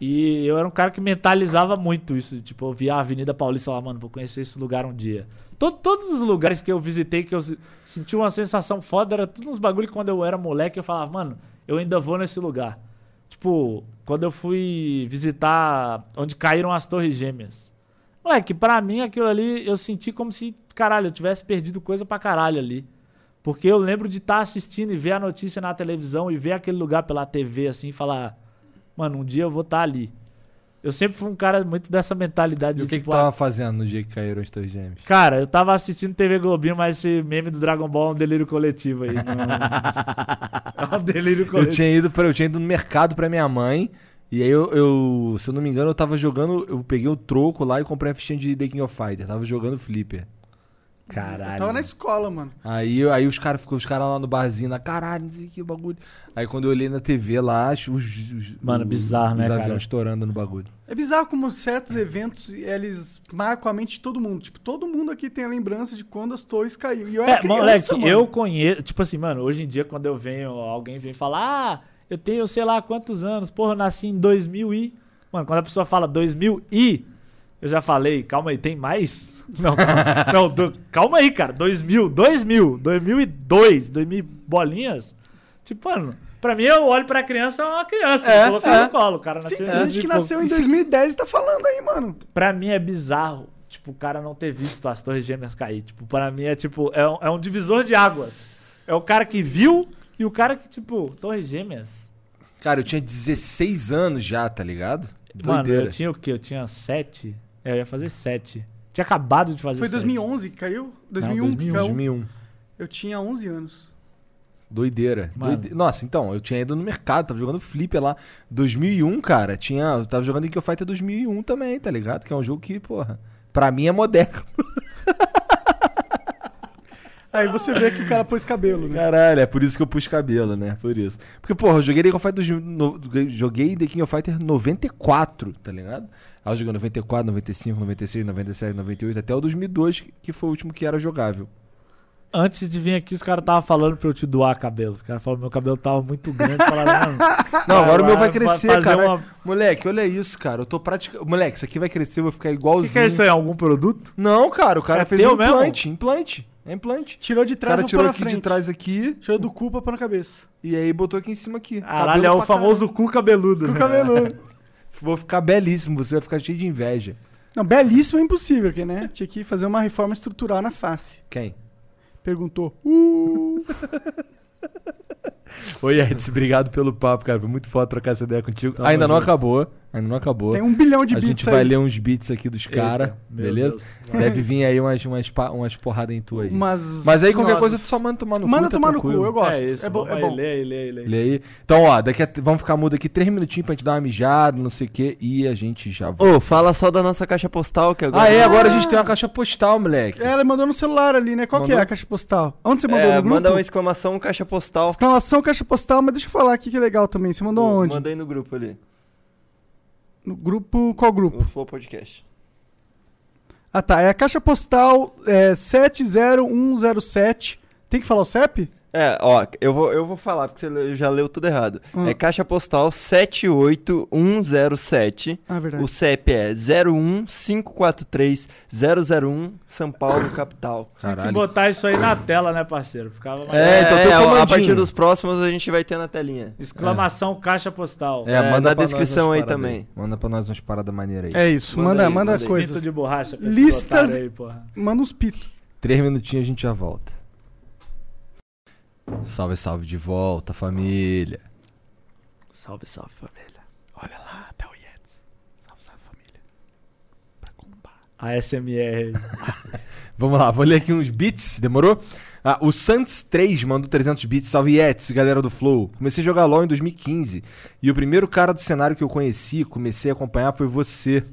E eu era um cara que mentalizava muito isso. Tipo, eu via a Avenida Paulista e falava, mano, vou conhecer esse lugar um dia. To- todos os lugares que eu visitei, que eu se- senti uma sensação foda, era tudo uns bagulho que quando eu era moleque eu falava, mano, eu ainda vou nesse lugar. Tipo, quando eu fui visitar onde caíram as Torres Gêmeas. Moleque, pra mim aquilo ali, eu senti como se, caralho, eu tivesse perdido coisa pra caralho ali. Porque eu lembro de estar assistindo e ver a notícia na televisão e ver aquele lugar pela TV assim e falar, mano, um dia eu vou estar ali. Eu sempre fui um cara muito dessa mentalidade E o que, que tipo, ah, tava fazendo no dia que caíram os teus gêmeos? Cara, eu tava assistindo TV Globinho, mas esse meme do Dragon Ball é um delírio coletivo aí. Não... é um delírio Eu coletivo. tinha, ido pra, eu tinha ido no mercado pra minha mãe. E aí eu, eu- se eu não me engano, eu tava jogando. Eu peguei o troco lá e comprei a fichinha de The King of Fighter. Tava jogando Flipper. Caralho. Eu tava na escola, mano. Aí, aí os caras ficou os caras lá no barzinho, lá, caralho, não sei que bagulho. Aí quando eu olhei na TV lá, os, os- os- Mano, os- bizarro, os né, aviões cara? estourando no bagulho. É bizarro como certos eventos, eles marcam a mente de todo mundo. Tipo, todo mundo aqui tem a lembrança de quando as torres caíram. E eu era É, criança, moleque, mano. eu conheço. Tipo assim, mano, hoje em dia, quando eu venho, alguém vem falar, ah, eu tenho sei lá quantos anos, porra, eu nasci em 2000 e. Mano, quando a pessoa fala 2000 e. Eu já falei, calma aí, tem mais? Não, calma, não, do- calma aí, cara. 2000, 2000, 2002, 2000 bolinhas. Tipo, mano, pra mim eu olho pra criança, é uma criança. É, eu colocar é. no colo. O cara Sim, nasceu em tem gente 2000 que nasceu em Isso 2010 e tá falando aí, mano. Pra mim é bizarro, tipo, o cara não ter visto as torres gêmeas cair. Tipo, pra mim é tipo, é um, é um divisor de águas. É o cara que viu e o cara que, tipo, torres gêmeas. Cara, eu tinha 16 anos já, tá ligado? Mano, Doideira. eu tinha o quê? Eu tinha sete. É, eu ia fazer sete. Tinha acabado de fazer Foi sete. 2011 que caiu? 2001 2001. que caiu? 2001. Eu tinha 11 anos. Doideira. Doide- Nossa, então, eu tinha ido no mercado, tava jogando Flipper lá. 2001, cara, tinha. Eu tava jogando King of Fighter 2001 também, tá ligado? Que é um jogo que, porra, pra mim é moderno. Aí você vê que o cara pôs cabelo, né? Caralho, é por isso que eu pus cabelo, né? Por isso. Porque, porra, eu joguei The King of Fighter, 2000 no- joguei The King of Fighter 94, tá ligado? Eu joguei 94, 95, 96, 97, 98, até o 2002, que- que foi o último que era jogável. Antes de vir aqui, os caras estavam falando pra eu te doar cabelo. Os caras falaram que meu cabelo tava muito grande. Falaram, mano, Não, agora o meu vai crescer, cara. uma- Moleque, olha isso, cara. Eu tô praticando. Moleque, isso aqui vai crescer, vou ficar O igualzinho. que, que é isso aí? Algum produto? Não, cara, o cara É fez um mesmo? implante. Implante. É implante. Tirou de O trás cara pra tirou aqui frente. de trás aqui Tirou do cu pra pôr na cabeça. e aí botou aqui em cima aqui. Caralho, é o famoso cu cabeludo. O cabeludo. Vou ficar belíssimo, você vai ficar cheio de inveja. Não, belíssimo é impossível aqui, né? Tinha que fazer uma reforma estrutural na face. Quem? Perguntou. Uh, Oi, Edson, obrigado pelo papo, cara. Foi muito foda trocar essa ideia contigo. Tamo Ainda não acabou. Ainda não acabou. tem um bilhão de a bits gente vai aí. ler uns beats aqui dos caras, beleza? Deus. Deve vir aí umas, umas, umas porradas em tu aí. Umas Mas aí qualquer coisa tu só manda tomar no Manda cu. tá tomar no cu, eu gosto. É isso, é, bo vamos é bom. lê aí, lê aí, lê aí. Olha aí. Então, ó, daqui a, vamos ficar mudo aqui três minutinhos pra gente dar uma mijada, não sei o quê, e a gente já volta. Ô, fala só da nossa caixa postal que agora. ah, é, agora a gente tem uma caixa postal, moleque. É, Ela mandou no celular ali, né? Qual que é Mandou? a caixa postal? Onde você mandou? É, no grupo? manda uma exclamação caixa postal. Exclamação caixa postal, mas deixa eu falar aqui que é legal também. Você mandou Ô, onde? Mandei no grupo ali. No grupo. Qual grupo? No Flow Podcast. Ah tá, é a caixa postal é, 70107. Tem que falar o CEP? É, ó, eu vou, eu vou falar porque você já leu tudo errado. Hum. É caixa postal 78107. Ah, verdade. O CEP é 01543-001, São Paulo, capital. Tem que Caralho. botar isso aí na tela, né, parceiro? Ficava mais... É, então tem o a- a partir dos próximos a gente vai ter na telinha. Exclamação caixa postal. É, É, manda nós descrição aí também. Manda pra nós umas paradas maneiras aí. É isso, Manda manda, aí, manda, manda coisas. Pinto de borracha. Listas- Aí, porra. Manda uns pitos. Três minutinhos a gente já volta. Salve, salve de volta, família. Salve, salve, família. Olha lá, até o Yetz. Salve, salve, família. Pra combar. A SMR. Vamos lá, vou ler aqui uns beats, demorou? Ah, o Santos 3 mandou 300 bits. Salve, Yetis, galera do Flow. Comecei a jogar LoL em 2015 e o primeiro cara do cenário que eu conheci, comecei a acompanhar foi você.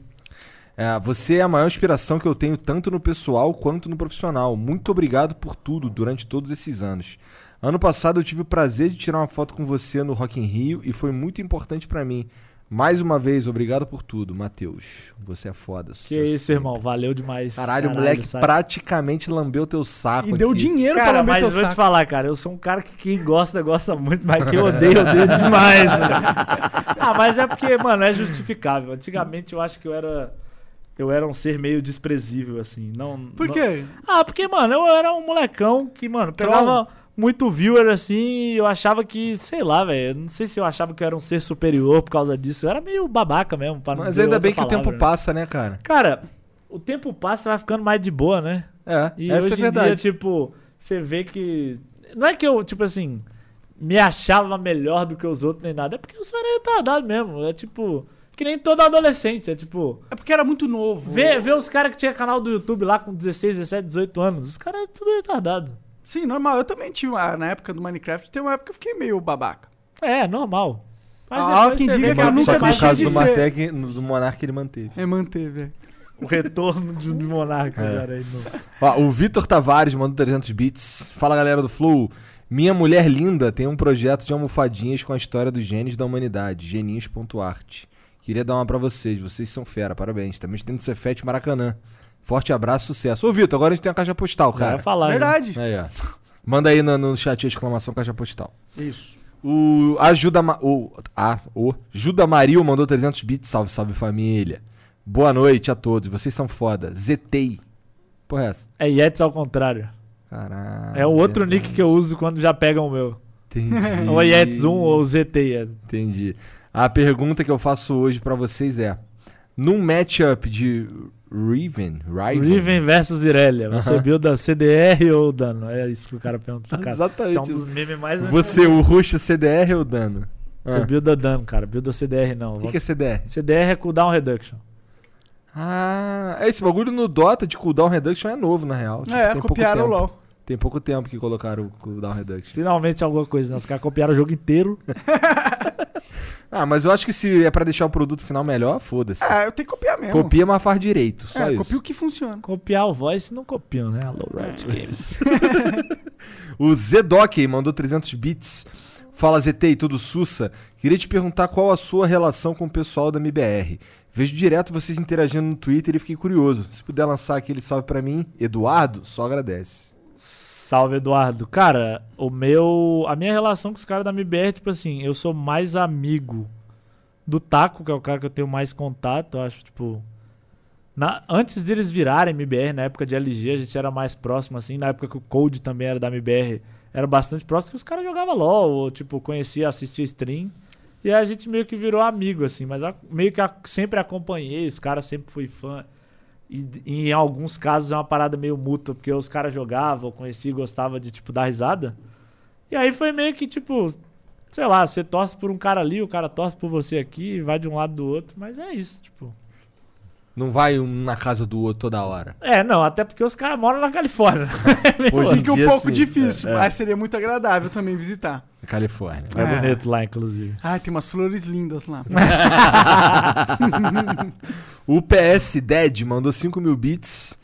É, você é a maior inspiração que eu tenho tanto no pessoal quanto no profissional. Muito obrigado por tudo durante todos esses anos. Ano passado eu tive o prazer de tirar uma foto com você no Rock in Rio e foi muito importante pra mim. Mais uma vez, obrigado por tudo, Matheus. Você é foda. que isso, sempre. irmão. Valeu demais. Caralho, o moleque sabe? praticamente lambeu teu saco. E deu aqui. dinheiro pra Cara, lamber mas teu vou te saco. falar, cara, eu sou um cara que quem gosta, gosta muito, mas quem odeia, odeia demais, velho. Ah, mas é porque, mano, é justificável. Antigamente eu acho que eu era. Eu era um ser meio desprezível, assim. Não, Por não- quê? Ah, porque, mano, eu era um molecão que, mano, pegava. Muito viewer assim, eu achava que, sei lá, velho, não sei se eu achava que eu era um ser superior por causa disso. Eu era meio babaca mesmo, pra não Mas ainda bem que o palavra, tempo né? passa, né, cara? Cara, o tempo passa e vai ficando mais de boa, né? É, E essa hoje é em verdade. dia, tipo, você vê que. Não é que eu, tipo assim, me achava melhor do que os outros nem nada. É porque eu só era retardado mesmo. É tipo. Que nem todo adolescente. É tipo. É porque era muito novo. Vê, vê os caras que tinha canal do YouTube lá com 16, 17, 18 anos. Os caras é tudo retardado. Sim, normal. Eu também tive uma, na época do Minecraft, tem uma época que eu fiquei meio babaca. É, normal. Mas Ah, quem diga que eu nunca Só que no caso de do ser. Martec, do Monark, ele manteve. É, manteve. é. O retorno de, de Monarca, É. cara. Aí no... Ó, o Vitor Tavares mandou 300 bits. Fala galera do Flow. Minha mulher linda tem um projeto de almofadinhas com a história dos genes da humanidade, geninhos.art. Queria dar uma pra vocês, vocês são fera, parabéns. Também tem no Cefete Maracanã. Forte abraço, sucesso. Ô Vitor, agora a gente tem a caixa postal, cara. ia falar. né? Verdade. Aí, ó. Manda aí no, no chat a exclamação caixa postal. Isso. O Ajuda Ma- o, a, o Juda Mario mandou 300 bits. Salve, salve família. Boa noite a todos. Vocês são foda. ZTI. Porra, é essa? É Yetis ao contrário. Caralho. é o outro verdade. nick que eu uso quando já pegam o meu. Entendi. Ou Yetis 1 ou ZT. é. Entendi. A pergunta que eu faço hoje pra vocês é: num matchup de Riven, Riven, Riven versus Irelia. Você Aham. builda CDR ou dano? É isso que o cara pergunta. Cara, Exatamente Isso é um dos memes mais você, o roxo CDR ou dano? Você Ah. builda dano, cara. Builda CDR não. O que, que é CDR? CDR é cooldown reduction. Ah, esse bagulho no Dota de cooldown reduction é novo, na real. Tipo, é, tem pouco copiaram o. LOL. Tem pouco tempo que colocaram o cooldown reduction. Finalmente alguma coisa, né? Os caras copiaram o jogo inteiro. Ah, mas eu acho que se é pra deixar o produto final melhor, foda-se. Ah, eu tenho que copiar mesmo. Copia, mas faz direito, só é, isso. copia o que funciona. Copiar o voice não copiam, né? Alô, Riot Games. O Zedoc mandou 300 bits. Fala ZT, tudo sussa. Queria te perguntar qual a sua relação com o pessoal da MBR. Vejo direto vocês interagindo no Twitter e fiquei curioso. Se puder lançar aquele salve pra mim, Eduardo, só agradece. Salve, Eduardo. Cara, o meu. A minha relação com os caras da MBR, tipo assim, eu sou mais amigo do Taco, que é o cara que eu tenho mais contato. Eu acho, tipo. na- antes deles virarem MBR, na época de LG, a gente era mais próximo, assim. Na época que o Code também era da MBR, era bastante próximo, que os caras jogavam LOL, ou, tipo, conhecia, assistia stream. E a gente meio que virou amigo, assim. Mas a- meio que a- sempre acompanhei, os caras sempre fui fã. E, e em alguns casos é uma parada meio mútua, porque os caras jogavam, eu conhecia e gostava de, tipo, dar risada. E aí foi meio que, tipo, sei lá, você torce por um cara ali, o cara torce por você aqui, vai de um lado do outro, mas é isso, tipo. Não vai um na casa do outro toda hora. É, não, até porque os caras moram na Califórnia. Hoje em Fica um dia, pouco sim. difícil, É, é. mas seria muito agradável também visitar. Califórnia. É É. bonito lá, inclusive. Ai, tem umas flores lindas lá. O PS Dead mandou 5 mil bits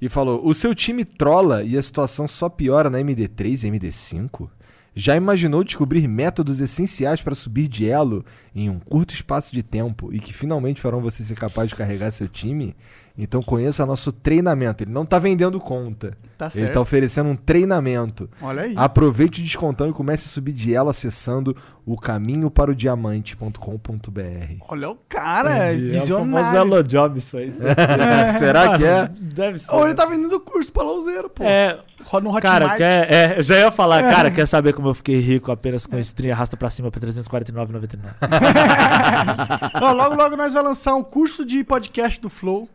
e falou: O seu time trola e a situação só piora na MD3 e MD5? Já imaginou descobrir métodos essenciais para subir de elo em um curto espaço de tempo e que finalmente farão você ser capaz de carregar seu time? Então conheça nosso treinamento. Ele não tá vendendo conta. Tá Ele certo. tá oferecendo um treinamento. Olha aí. Aproveite o descontão e comece a subir de elo acessando o caminho para o diamante.com.br. Olha o cara, Entendi. É o famoso visionário. Job, isso aí. Será que é? Deve ser. Ou ele tá vendendo curso pra louzeiro, pô. É, Roda Hotmart. Cara, quer, é, eu já ia falar, cara, quer saber como eu fiquei rico apenas com stream arrasta pra cima pra 349,99. Ó, logo, logo nós vamos lançar um curso de podcast do Flow.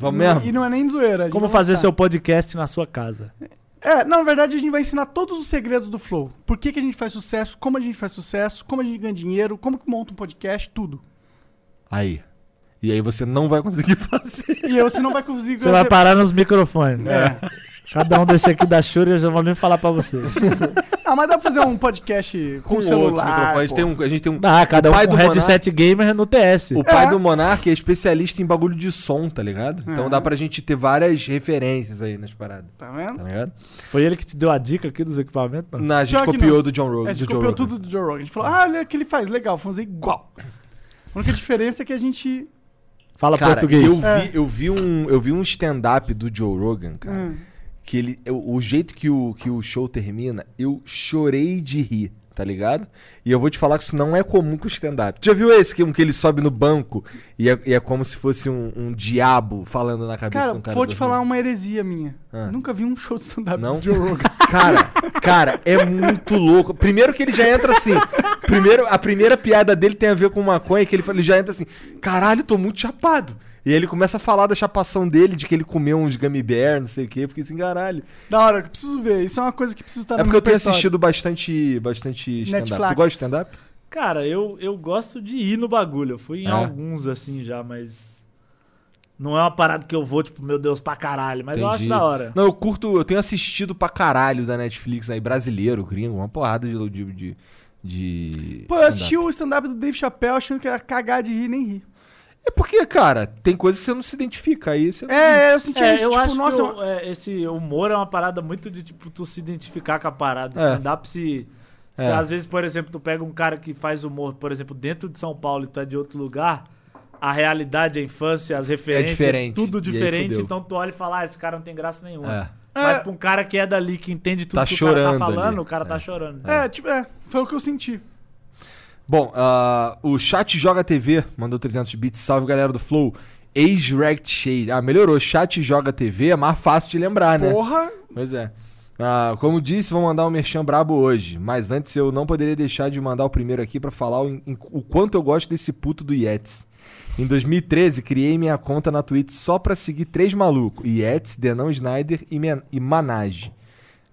Vamos mesmo? E não é nem zoeira. Como fazer seu podcast na sua casa. É, não, na verdade a gente vai ensinar todos os segredos do Flow. Por que, que a gente faz sucesso, como a gente faz sucesso, como a gente ganha dinheiro, como que monta um podcast, tudo. Aí. E aí você não vai conseguir fazer. E aí você não vai conseguir... Você vai parar nos microfones. É. Cada um desse aqui da Shure eu já vou nem falar pra você. Ah, mas dá pra fazer um podcast com, Com celular. outros microfones. A gente tem um, a gente tem um Ah, cada o um pai com do headset gamer no TS. O pai É. do Monark é especialista em bagulho de som, tá ligado? Então É. dá pra gente ter várias referências aí nas paradas, Tá vendo? tá ligado? Foi ele que te deu a dica aqui dos equipamentos? não? Na, a gente Pior copiou não. do John Rogan. É, a gente copiou Rogan. tudo do Joe Rogan. A gente falou, ah, olha o que ele faz, legal, vamos fazer igual. A única diferença é que a gente... Fala Cara, português. eu vi, É. eu vi um, eu vi um stand-up do Joe Rogan, cara. Hum. Que ele, eu- o jeito que o, que o show termina, eu chorei de rir, tá ligado? E eu vou te falar que isso não é comum com o stand-up. Já viu esse que, um que ele sobe no banco e é, e é como se fosse um, um diabo falando na cabeça Cara, um cara vou te falar uma heresia minha. Ah. Nunca vi um show de stand-up Não? do Joe Rogan. Cara, Cara, é muito louco. Primeiro que ele já entra assim. Primeiro, a primeira piada dele tem a ver com maconha, que ele, ele já entra assim: caralho, tô muito chapado. E aí ele começa a falar da chapação dele, de que ele comeu uns gummy bear, não sei o quê. Fiquei assim, caralho. Da hora, eu preciso ver. Isso é uma coisa que preciso estar é porque eu tenho repertório. assistido bastante, bastante stand-up. Tu gosta de stand-up? Cara, eu, eu gosto de ir no bagulho. Eu fui em É? alguns assim já, mas. Não é uma parada que eu vou, tipo, meu Deus, pra caralho. Mas eu acho Entendi. da hora. Não, eu curto, eu tenho assistido pra caralho da Netflix aí, brasileiro, gringo, uma porrada de. de, de, de Pô, eu assisti o stand-up do Dave Chappelle achando que era cagar de rir nem rir. É porque, cara, tem coisas que você não se identifica aí. Você não- É, eu senti É, isso, eu tipo, acho nossa, que o- é, esse humor é uma parada muito de, tipo, tu se identificar com a parada. É. Stand-up se... se É. às vezes, por exemplo, tu pega um cara que faz humor, por exemplo, dentro de São Paulo e tu é de outro lugar, a realidade, a infância, as referências, diferente. tudo diferente, então tu olha e fala, ah, esse cara não tem graça nenhuma. É. Mas É. pra um cara que é dali, que entende tudo Tá que o cara tá falando, ali. o cara tá chorando. É, tipo, é, foi o que eu senti. Bom, ah, o Chat Joga TV mandou 300 bits. Salve galera do Flow. Age-Rect Shade. Ah, melhorou. Chat Joga TV é mais fácil de lembrar, né? Porra, Pois é. Ah, como disse, vou mandar um merchan brabo hoje. Mas antes eu não poderia deixar de mandar o primeiro aqui pra falar o, em- o quanto eu gosto desse puto do Yetis. Em 2013, criei minha conta na Twitch só pra seguir três malucos: Yetis, Denão Snyder e, Men- e Manage.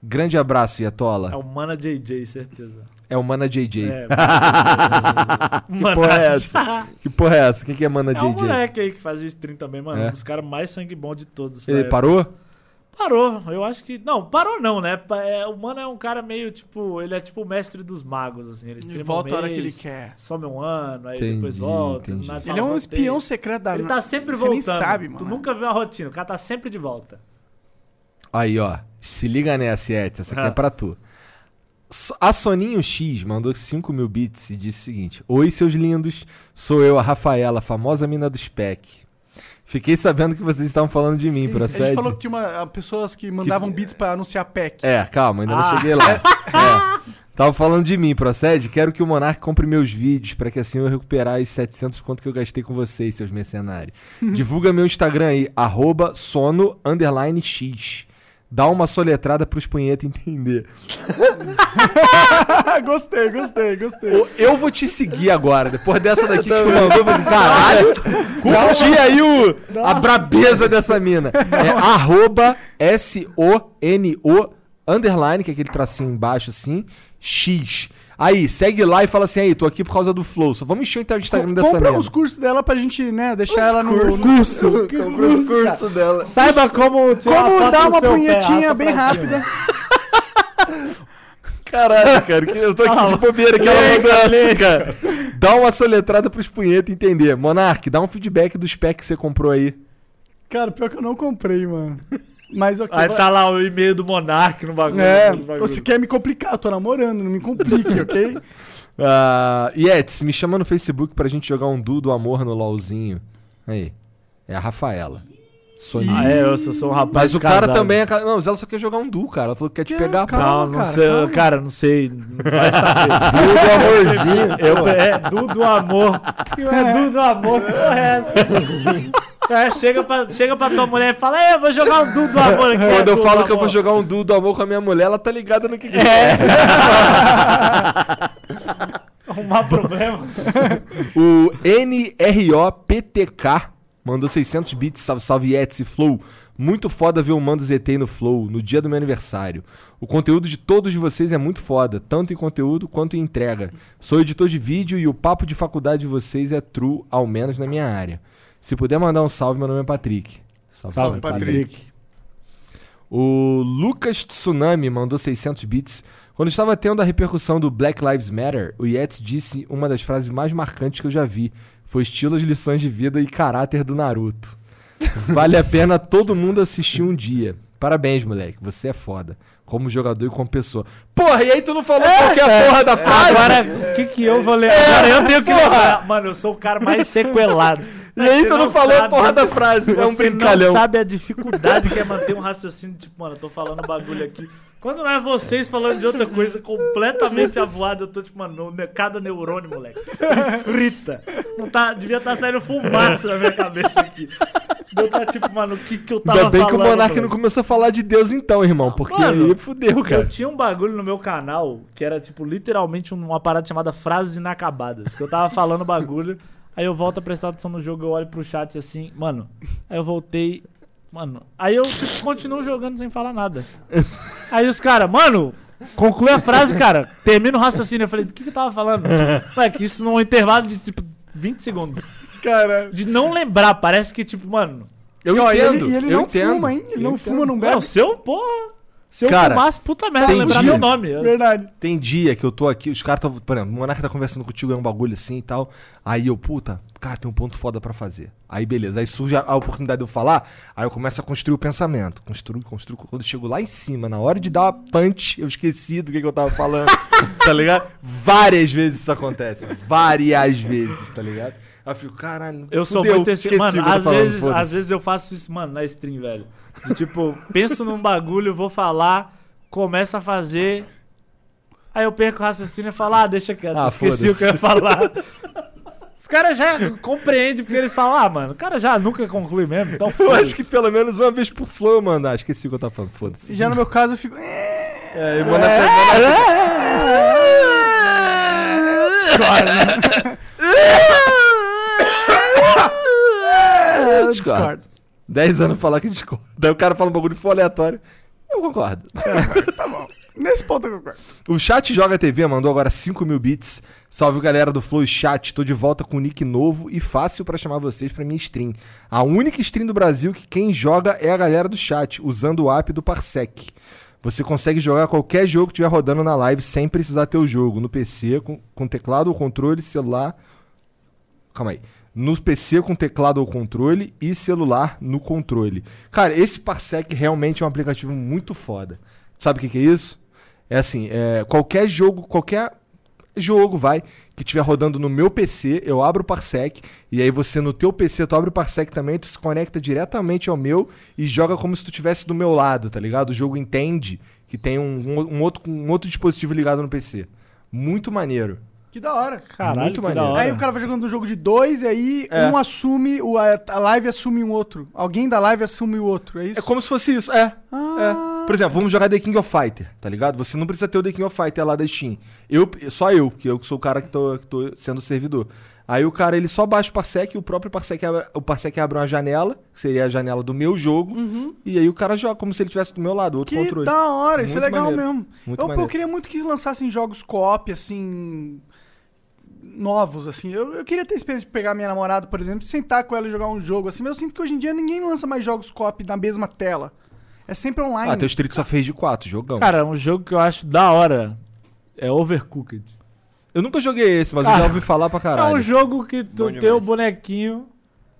Grande abraço, Yatola. É o Mana JJ, certeza. É o Mana JJ. É, Que porra é essa? Que porra é essa? Quem que é Mana É um JJ? moleque aí que fazia stream também, mano. É. Um dos caras mais sangue bom de todos. Ele sabe? parou? Parou, eu acho que. Não, parou não, né? É, o mano é um cara meio tipo. Ele é tipo o mestre dos magos, assim. Ele ele streama volta um a hora que ele mês, quer. Some um ano, aí Entendi, depois volta. Ele é um espião secreto da Ele tá sempre Você nem voltando. sabe, Tu mano. nunca viu a rotina, o cara tá sempre de volta. Aí, ó. Se liga nessa, Yetis. Essa aqui é Ah. pra tu. A Soninho X mandou 5 mil bits e disse o seguinte: Oi, seus lindos. Sou eu, a Rafaela, a famosa mina do Spec. Fiquei sabendo que vocês estavam falando de mim, A procede? gente falou que tinha uma, ah, pessoas que mandavam beats pra anunciar pack. É, calma, ainda não Ah. cheguei lá. É. Tava falando de mim, procede? Quero que o Monark compre meus vídeos pra que assim eu recuperar os 700 conto que eu gastei com vocês, seus mercenários. Divulga meu Instagram aí, arroba sono underline x. Dá uma soletrada pros punheta entender. gostei, gostei, gostei. Eu vou te seguir agora, depois dessa daqui que tu mandou, eu falei, caralho, curti aí o, a brabeza dessa mina. É arroba S-O-N-O underline, que é aquele tracinho embaixo assim, X. Aí, segue lá e fala assim, aí, tô aqui por causa do Flow. Só vamos encher o Instagram dessa Compra mina. os cursos dela pra gente, né, deixar ela no... no- Curso. Comprou os cursos dela. Saiba como tirar Como dar uma punhetinha bem rápida. Caralho, cara, que eu tô aqui de bobeira que ela mandou essa, cara. Dá uma soletrada pros punheta entender. Monark, dá um feedback dos packs que você comprou aí. Cara, pior que eu não comprei, mano. Mas ok. Aí vai- tá lá o e-mail do Monark no bagulho. É, no bagulho. você quer me complicar, eu tô namorando, não me complique, ok? Ah, Yetis, me chama no Facebook pra gente jogar um duo do amor no LOLzinho. Aí. É a Rafaela. Soninho. Ah, é, eu sou, sou um rapaz Mas o cara casado. também é. Não, mas ela só quer jogar um duo, cara. Ela falou que quer te Que- pegar. calma, Não, não cara, sei, calma. cara, não sei. Não vai saber. Do amorzinho. Eu, é, Du do amor. É Du do amor, que porra é essa? Cara, chega pra, chega pra tua mulher e fala, é, eu vou jogar um Du do amor aqui. Quando é, eu falo que eu vou jogar um duo do amor com a minha mulher, ela tá ligada no que, que é. Arrumar problema. O NROPTK mandou 600 bits, salve, salve Yetis e Flow. Muito foda ver o Mando ZT no Flow, no dia do meu aniversário. O conteúdo de todos vocês é muito foda, tanto em conteúdo quanto em entrega. Sou editor de vídeo e o papo de faculdade de vocês é true, ao menos na minha área. Se puder mandar um salve, meu nome é Patrick. Salve, Patrick. O Lucas Tsunami mandou 600 bits. Quando estava tendo a repercussão do Black Lives Matter, o Yetis disse uma das frases mais marcantes que eu já vi. Foi estilos, lições de vida e caráter do Naruto. Vale a pena todo mundo assistir um dia. Parabéns, moleque. Você é foda. Como jogador e como pessoa. Porra, e aí tu não falou qualquer porra da frase? Agora, o que que eu vou ler? Agora eu tenho que lembrar. Mano, eu sou o cara mais sequelado. E aí Você tu não não falou a sabe. porra da frase. É um Você brincalhão. não sabe a dificuldade que é manter um raciocínio, tipo, mano, eu tô falando bagulho aqui. Quando não é vocês falando de outra coisa completamente avoada, eu tô tipo, mano, cada neurônio, moleque, frita. Não tá, devia estar saindo fumaça na minha cabeça aqui. Eu tá tipo, mano, o que que eu tava Ainda bem que o falando, Monark não começou a falar de Deus então, irmão. Porque mano, aí fudeu, Eu cara. tinha um bagulho no meu canal que era, tipo, literalmente uma parada chamada frases inacabadas. Que eu tava falando bagulho, aí eu volto a prestar atenção no jogo, eu olho pro chat assim, mano. Aí eu voltei. Mano. Aí eu tipo, continuo jogando sem falar nada. Aí os caras, mano, conclui a frase, cara. Termina o raciocínio. Eu falei, do que, que eu tava falando? Moleque, isso num intervalo de tipo 20 segundos. Cara. De não lembrar, parece que, tipo, mano. Eu E, ó, e entendo. ele, e ele eu não entendo. fuma, hein? Ele Eu não entendo. fuma, não bebe. Não, se eu, porra. Se eu Cara, fumasse, puta merda, lembrar dia- meu nome. Eu- Verdade. Tem dia que eu tô aqui, os caras tão. Por exemplo, o Monark tá conversando contigo, é um bagulho assim e tal. Aí eu, puta, cara, tem um ponto foda pra fazer. Aí beleza, aí surge a, a oportunidade de eu falar, aí eu começo a construir o pensamento. Construo, construo. Quando eu chego lá em cima, na hora de dar uma punch, eu esqueci do que, que eu tava falando. tá ligado? Várias vezes isso acontece. Várias vezes, tá ligado? Aí eu fico, caralho. Eu sou fudeu, muito esse. Mano, às vezes, às vezes eu faço isso, mano, na stream, velho. De, tipo, penso num bagulho, vou falar, começo a fazer. Aí eu perco o raciocínio e falo, ah, deixa quieto, Ah, esqueci o que eu ia falar. Os caras já compreendem porque eles falam, ah, mano, o cara já nunca conclui mesmo, então Eu acho que pelo menos uma vez por flow eu mando. Ah, esqueci o que eu tava falando, E foda-se. já no meu caso eu fico. "É, É, e o Monark- eu discordo. discordo. 10 anos falar que discorda. Daí o cara fala um bagulho for aleatório. Eu concordo. Nesse ponto eu concordo. O Chat Joga TV mandou agora 5 mil bits. Salve galera do Flow Chat. Tô de volta com nick novo e fácil pra chamar vocês pra minha stream. A única stream do Brasil que quem joga é a galera do chat, usando o app do Parsec. Você consegue jogar qualquer jogo que estiver rodando na live sem precisar ter o jogo. No PC, com, com teclado ou controle, celular. Calma aí. No PC com teclado ou controle e celular no controle. Cara, esse Parsec realmente é um aplicativo muito foda. Sabe o que, que é isso? É assim, é, qualquer jogo, qualquer jogo, vai, que estiver rodando no meu PC, eu abro o Parsec, e aí você no teu PC, tu abre o Parsec também, tu se conecta diretamente ao meu e joga como se tu estivesse do meu lado, tá ligado? O jogo entende que tem um, um- um outro, um outro dispositivo ligado no PC. Muito maneiro. Que da hora. Caralho, Muito que da maneiro. hora. Aí o cara vai jogando um jogo de dois e aí É. um assume, o, a, a live assume um outro. Alguém da live assume o outro, é isso? É como se fosse isso, é. Ah. É. Por exemplo, vamos jogar The King of Fighter, tá ligado? Você não precisa ter o The King of Fighter lá da Steam. Eu, só eu, que eu que sou o cara que tô, que tô sendo o servidor. Aí o cara, ele só baixa o Parsec e o próprio Parsec, abre- o Parsec abre uma janela, que seria a janela do meu jogo, e aí o cara joga como se ele estivesse do meu lado, outro Que controle. da hora, isso é Muito legal maneiro. mesmo. Muito eu, pô, maneiro. eu queria muito que lançassem jogos co-op, assim. Novos, assim. Eu, eu queria ter a experiência de pegar minha namorada, por exemplo, sentar com ela e jogar um jogo, assim. Mas eu sinto que hoje em dia ninguém lança mais jogos co-op na mesma tela. É sempre online. Ah, teu Street só fez de 4, jogão. Cara, um jogo que eu acho da hora é Overcooked. eu nunca joguei esse, mas eu já ouvi falar pra É um caralho. jogo que tu Bom tem demais. o bonequinho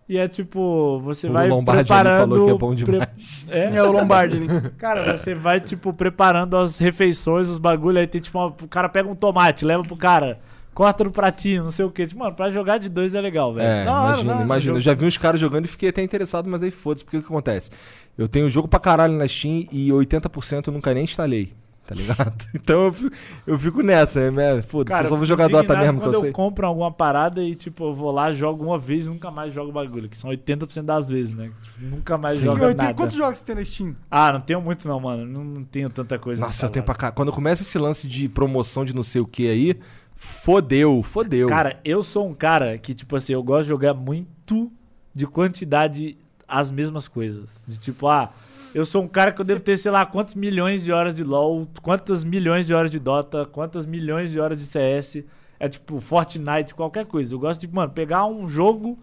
e é tipo, você o vai Lombardi preparando... falou que é bom pre- demais. É, É o Lombardi, né? cara, você vai tipo preparando as refeições, os bagulho, aí tem tipo, uma- o cara pega um tomate, leva pro cara, corta no pratinho, não sei o que. Tipo, mano, pra jogar de dois é legal, velho. É, hora, imagina, hora, imagina. jogo. Eu já vi uns caras jogando e fiquei até interessado, mas aí foda-se, porque o que acontece? Eu tenho jogo pra caralho na Steam e 80% eu nunca nem instalei, tá ligado? Então eu fico, eu fico nessa, é, é, foda-se, eu só eu vou fico jogar Dota indignado mesmo, que quando eu eu sei. compro alguma parada e, tipo, eu vou lá, jogo uma vez e nunca mais jogo bagulho. Que são 80% das vezes, né? Tipo, nunca mais Sim. jogo eu tenho- nada. Quantos jogos você tem na Steam? Ah, não tenho muito não, mano. Não, não tenho tanta coisa. Nossa, eu tenho pra cá. Quando começa esse lance de promoção de não sei o que aí, fodeu, fodeu. Cara, eu sou um cara que, tipo assim, eu gosto de jogar muito de quantidade as mesmas coisas. De tipo, ah, eu sou um cara que eu devo ter, sei lá, quantos milhões de horas de LoL, quantas milhões de horas de Dota, quantas milhões de horas de CS. É tipo, Fortnite, qualquer coisa. Eu gosto de, mano, pegar um jogo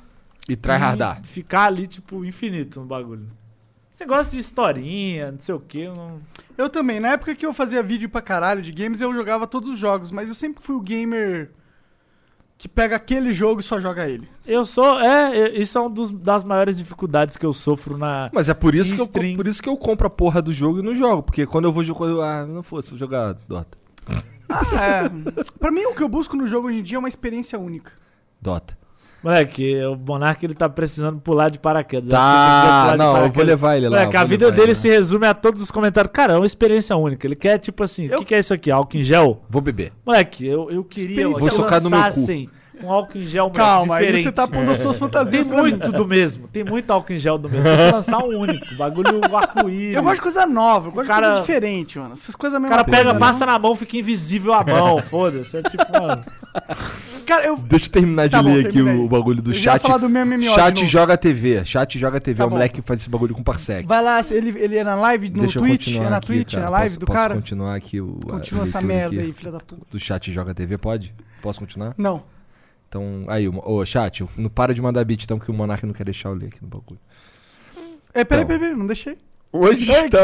e tryhardar. e ficar ali, tipo, infinito no bagulho. Você gosta de historinha, não sei o que, eu não... Eu também. Na época que eu fazia vídeo pra caralho de games, eu jogava todos os jogos, mas eu sempre fui o gamer que pega aquele jogo e só joga ele. Eu sou, é, isso é uma das maiores dificuldades que eu sofro na... Mas é por isso, que eu, por isso que eu compro a porra do jogo e não jogo. Porque quando eu vou jogar. Ah, não fosse, vou jogar Dota. É. pra mim, o que eu busco no jogo hoje em dia é uma experiência única. Dota. Moleque, o Monark ele tá precisando pular de paraquedas. Tá, pular de não, eu vou paraquedas. levar ele lá. Moleque, a vida dele ele se resume a todos os comentários. Cara, é uma experiência única. Ele quer, tipo assim, o Eu- que, que é isso aqui? Álcool em gel? Vou beber. Moleque, eu, eu queria Vou socar no meu cu. Um álcool em gel Calma, aí diferente. você tá pondo as suas fantasias Tem muito do mesmo. Tem muito álcool em gel do mesmo. Tem que lançar um único. Bagulho arco-íris. Eu gosto de coisa nova, eu gosto cara- de coisa diferente, mano. Essas coisas O mesmo. cara pega, passa na mão, fica invisível a mão. Foda-se. É tipo, mano. Cara, eu. Deixa eu terminar de Tá bom, ler aqui termina aí. o, o bagulho do Eu chat. falar do meu MMO Chat joga TV. Chat joga TV. Tá é o bom. moleque que faz esse bagulho com parsec. Vai lá, ele, ele é na live no Deixa Twitch? É na aqui, Twitch, cara. é na live posso, do posso cara? continuar aqui o a Continua essa merda aqui aí, filha da puta. Do chat joga TV, pode? Posso continuar? Não. Então, aí, o- ô, chat, não para de mandar beat, então, que o Monark não quer deixar eu ler aqui no bagulho. É, peraí, Então. peraí, peraí, não deixei. Hoje que você tá?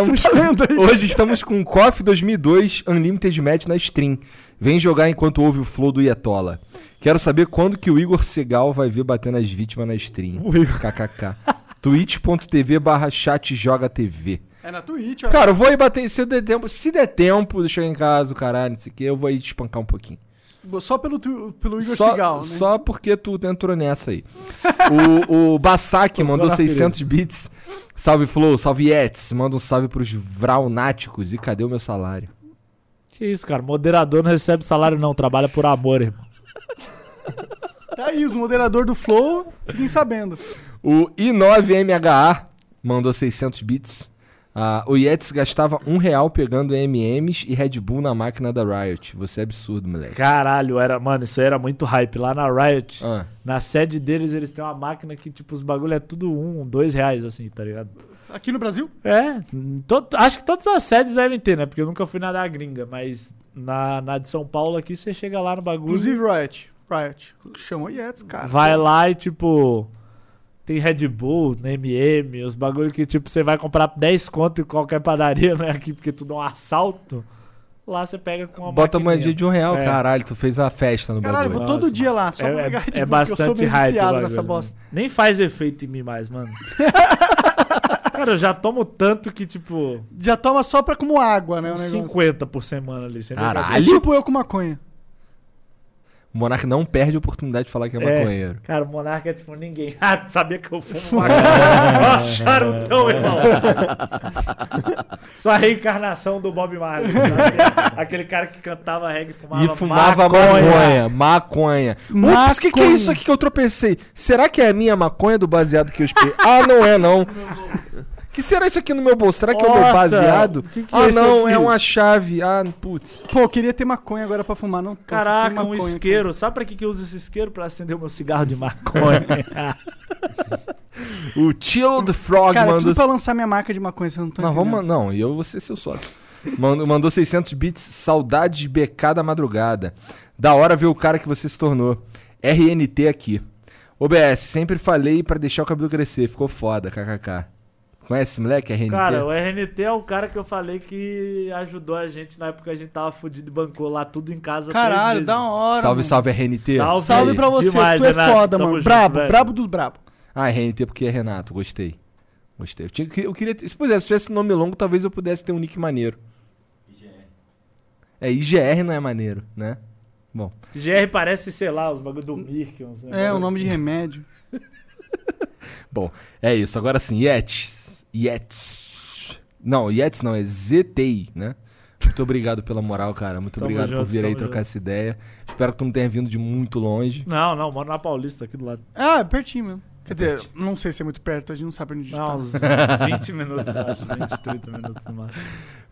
Hoje estamos com KOF 2002 Unlimited Match na stream. Vem jogar enquanto ouve o flow do Ietola. Quero saber quando que o Igor Segal vai ver batendo as vítimas na stream. KKK. twitch.tv barra chat joga TV. É na Twitch, ó. Cara, eu vou aí bater, se der tempo, se der tempo, deixa eu ir em casa, o caralho, não sei o que, eu vou aí te espancar um pouquinho. Só pelo, tu- pelo Igor Só, Segal, né? só porque tu entrou nessa aí. o o Bassak mandou na 600 bits. Salve Flow, salve Yetis. Manda um salve pros Vraunáticos. E cadê o meu salário? Que isso, cara. Moderador não recebe salário, não. Trabalha por amor, irmão. Tá aí, os moderadores do Flow, fiquem sabendo. O i9MHA mandou 600 bits. Ah, o Yetis gastava um real pegando MMs e Red Bull na máquina da Riot. Você é absurdo, moleque. Caralho, era, mano, isso aí era muito hype. Lá na Riot, Ah, na sede deles, eles têm uma máquina que, tipo, os bagulho é tudo um, dois reais, assim, tá ligado? Aqui no Brasil? É, to- acho que todas as sedes devem ter, né? Porque eu nunca fui na da gringa, mas na, na de São Paulo aqui, você chega lá no bagulho, Inclusive Riot. Riot. Chamou Yetis, cara. vai lá e, tipo, tem Red Bull, MM, os bagulho que, tipo, você vai comprar 10 conto em qualquer padaria, né? Aqui, porque tudo é um assalto. Lá você pega com uma bota a maquininha. moedinha de um real, É. caralho. Tu fez a festa no Caralho, eu bagulho. vou todo Nossa, dia lá, só É, pra é- pegar Red é Bull, porque eu sou bastante meio hype bagulho, nessa mano. bosta. Nem faz efeito em mim mais, mano. Cara, eu já tomo tanto que, tipo, Já toma só pra como água, né? O negócio. 50 por semana ali. sem Caralho. É tipo eu com maconha. O Monark não perde a oportunidade de falar que é É. maconheiro. Cara, o Monarca é tipo ninguém. Ah, tu sabia que eu fumo maconha? Ó, charutão, irmão. Só a reencarnação do Bob Marley. sabe? Aquele cara que cantava reggae e fumava E fumava maconha. Maconha. Maconha. Ups, o que, que é isso aqui que eu tropecei? Será que é a minha maconha do baseado que eu espirrei? ah, não é não. que será isso aqui no meu bolso? Será que é o meu Nossa, baseado? que que é ah, não, aqui? é uma chave. Ah, putz. Pô, eu queria ter maconha agora pra fumar, não tô, tô sem Caraca, um maconha, isqueiro. Sabe pra que, que eu uso esse isqueiro? Pra acender o meu cigarro de maconha. O Chill the Frog Cara, mandou... tudo pra lançar minha marca de maconha, você não tá Não, vamos, entendendo. não, e eu vou ser seu sócio. Mandou, mandou 600 bits, saudades BK da madrugada. Da hora ver o cara que você se tornou. RNT aqui. OBS, sempre falei pra deixar o cabelo crescer, ficou foda, kkk. Conhece esse moleque, RNT? Cara, o RNT é o cara que eu falei que ajudou a gente na época que a gente tava fudido e bancou lá tudo em casa. Caralho, da hora. salve, mano. salve, RNT. Salve. Salve pra você, Demais, tu é Renato, foda, mano. junto, brabo, velho. brabo dos brabo. Ah, RNT porque é Renato, gostei. Gostei. Eu, tinha, eu queria. ter- Pois é, se tivesse nome longo, talvez eu pudesse ter um nick maneiro. É, IGR não é maneiro, né? Bom. GR parece, sei lá, os bagulho do Mirk. É, o nome de assim. remédio. Bom, é isso. Agora sim, Yetis. Yetis. Não, Yetis não, é ZTI, né? Muito obrigado pela moral, cara. Muito Tamo obrigado por junto, vir aí trocar junto. essa ideia. Espero que tu não tenha vindo de muito longe. Não, não, moro na Paulista, aqui do lado. Ah, é pertinho mesmo. Quer dizer, não sei se é muito perto, a gente não sabe onde a gente Não, tá. uns 20 minutos, eu acho. 20, 30 minutos no máximo.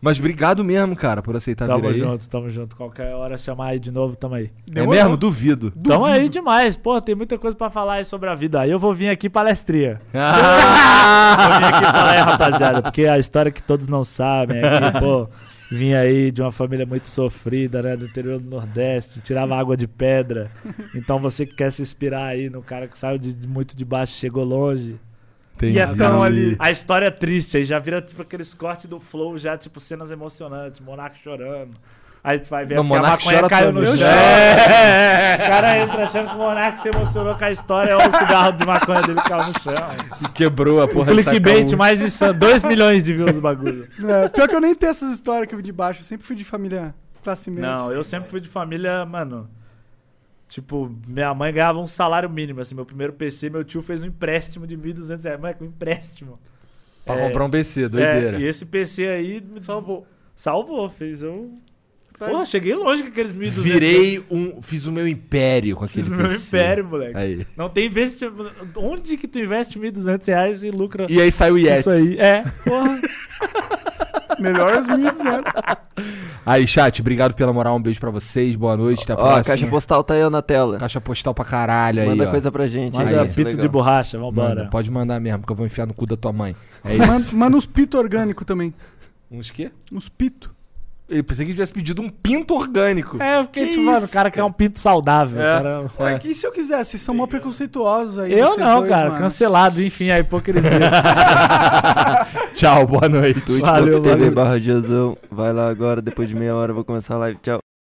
Mas obrigado mesmo, cara, por aceitar Tamo vir aí. junto, tamo junto. Qualquer hora chamar aí de novo, tamo aí. É Demorou. mesmo? Duvido. Tamo aí demais. Pô, tem muita coisa pra falar aí sobre a vida. Aí eu vou vir aqui palestria. Ah! Vou vir aqui falar aí, rapaziada. Porque a história que todos não sabem é que, pô, vim aí de uma família muito sofrida, né? Do interior do Nordeste, tirava água de pedra. Então você que quer se inspirar aí no cara que saiu de, de muito de baixo e chegou longe. Entendi. E é tão ali. A história é triste, aí já vira tipo aqueles cortes do flow, já tipo cenas emocionantes, Monark chorando. Aí tu vai ver Não, porque a maconha caiu no chão. É. O cara entra achando que o Monark se emocionou com a história, ou o cigarro de maconha dele caiu no chão. E quebrou a porra de clickbait mais insano. 2 milhões de views o bagulho. É, pior que eu nem tenho essas histórias que eu vi de baixo, eu sempre fui de família classe média. Não, eu sempre fui de família, mano. Tipo, minha mãe ganhava um salário mínimo, assim, meu primeiro PC, meu tio fez um empréstimo de 1.200 reais. Moleque, um empréstimo. Pra É, comprar um PC, doideira. É, e esse PC aí Salvou. salvou, fez eu... Tá Porra, cheguei longe com aqueles 1.200 Virei um. Fiz o meu império com aquele Fiz o meu PC. império, moleque. Aí. Não tem investimento. Onde que tu investe 1.200 reais e lucra E aí saiu o Yetis. isso aí? É, porra. Melhores 1.200. Aí, chat, obrigado pela moral. Um beijo pra vocês. Boa noite. Até a Ó, a caixa postal tá aí na tela. Caixa postal pra caralho aí. Manda ó. coisa pra gente. Manda aí, isso é pito legal. de borracha, vambora. Manda, pode mandar mesmo, que eu vou enfiar no cu da tua mãe. É Manda, isso. manda uns pito orgânico também. Uns quê? Uns pito. Eu pensei que tivesse pedido um pinto orgânico. É, eu fiquei Que tipo, mano, o cara quer um pinto saudável. É. cara- Ué, E se eu quisesse? Vocês são mó preconceituosos aí. Eu não, dois, cara, mano. cancelado, enfim, a hipocrisia. Tchau, boa noite. Valeu, twitch.tv barra. Vai lá agora, depois de meia hora eu vou começar a live. Tchau.